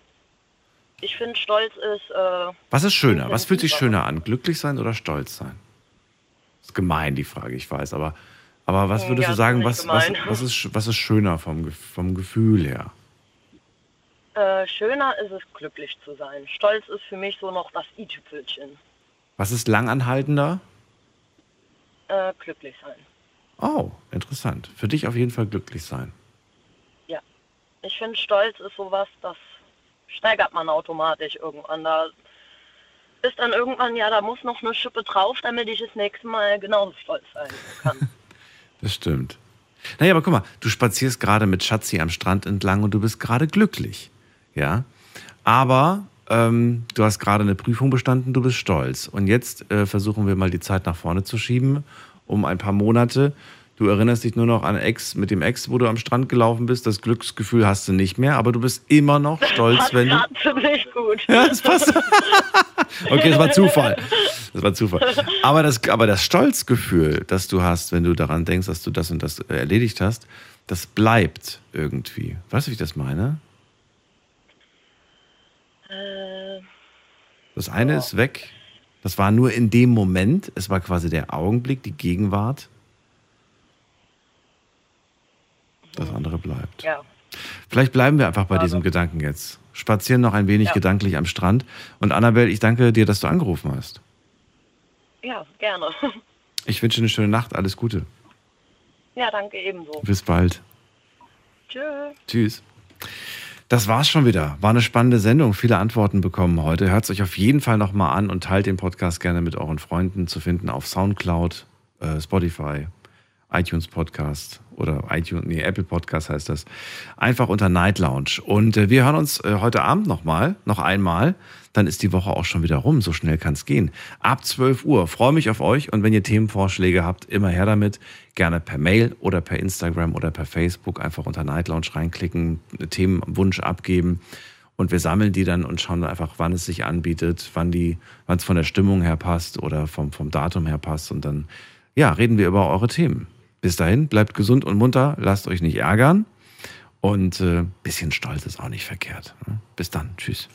Speaker 18: Ich finde, Stolz ist. Äh,
Speaker 1: Was ist schöner? Was fühlt sich schöner an? Glücklich sein oder stolz sein? ist gemein, die Frage, ich weiß, aber, aber was
Speaker 18: Hm,
Speaker 1: würdest
Speaker 18: ja,
Speaker 1: du sagen, was, was, was, ist, was ist schöner vom, vom Gefühl her?
Speaker 18: Äh, schöner ist es, glücklich zu sein. Stolz ist für mich so noch das i-Tüpfelchen.
Speaker 1: Was ist langanhaltender?
Speaker 18: Äh, glücklich sein.
Speaker 1: Oh, interessant. Für dich auf jeden Fall glücklich sein.
Speaker 18: Ja. Ich finde, Stolz ist sowas, das steigert man automatisch irgendwann. Da ist dann irgendwann, ja, da muss noch eine Schippe drauf, damit ich das nächste Mal genauso stolz sein kann. *laughs*
Speaker 1: Das stimmt. Naja, aber guck mal, du spazierst gerade mit Schatzi am Strand entlang und du bist gerade glücklich. Ja. Aber ähm, du hast gerade eine Prüfung bestanden, du bist stolz. Und jetzt äh, versuchen wir mal die Zeit nach vorne zu schieben, um ein paar Monate. Du erinnerst dich nur noch an Ex, mit dem Ex, wo du am Strand gelaufen bist. Das Glücksgefühl hast du nicht mehr, aber du bist immer noch stolz,
Speaker 18: Passt
Speaker 1: wenn du.
Speaker 18: ziemlich gut.
Speaker 1: Ja, das passt. *laughs* *laughs* Okay, das war Zufall. Das war Zufall. Aber das, aber das Stolzgefühl, das du hast, wenn du daran denkst, dass du das und das äh, erledigt hast, das bleibt irgendwie. Weißt du, wie ich das meine?
Speaker 18: Äh,
Speaker 1: Das eine ist weg. Das war nur in dem Moment. Es war quasi der Augenblick, die Gegenwart. Das andere bleibt.
Speaker 18: ja.
Speaker 1: Vielleicht bleiben wir einfach bei diesem Gedanken jetzt. Spazieren noch ein wenig
Speaker 18: Ja.
Speaker 1: gedanklich am Strand. Und Annabelle, ich danke dir, dass du angerufen hast.
Speaker 18: ja, gerne. *laughs*
Speaker 1: Ich wünsche eine schöne Nacht. Alles Gute.
Speaker 18: Ja, danke ebenso.
Speaker 1: Bis bald.
Speaker 18: Tschüss.
Speaker 1: Tschüss. Das war's schon wieder. War eine spannende Sendung. Viele Antworten bekommen heute. Hört es euch auf jeden Fall nochmal an und teilt den Podcast gerne mit euren Freunden zu finden auf Soundcloud äh, Spotify, iTunes Podcast oder iTunes, nee, Apple Podcast heißt das. Einfach unter Night Lounge. Und äh, wir hören uns äh, heute Abend nochmal, noch einmal. Dann ist die Woche auch schon wieder rum. So schnell kann es gehen. Ab 12 Uhr. Freue mich auf euch. Und wenn ihr Themenvorschläge habt, immer her damit. Gerne per Mail oder per Instagram oder per Facebook einfach unter Night Lounge reinklicken, Themenwunsch abgeben. Und wir sammeln die dann und schauen einfach, wann es sich anbietet, wann die, wann es von der Stimmung her passt oder vom, vom Datum her passt. Und dann, ja, reden wir über eure Themen. Bis dahin, bleibt gesund und munter, lasst euch nicht ärgern. Und äh, bisschen Stolz ist auch nicht verkehrt. Ne? Bis dann. Tschüss.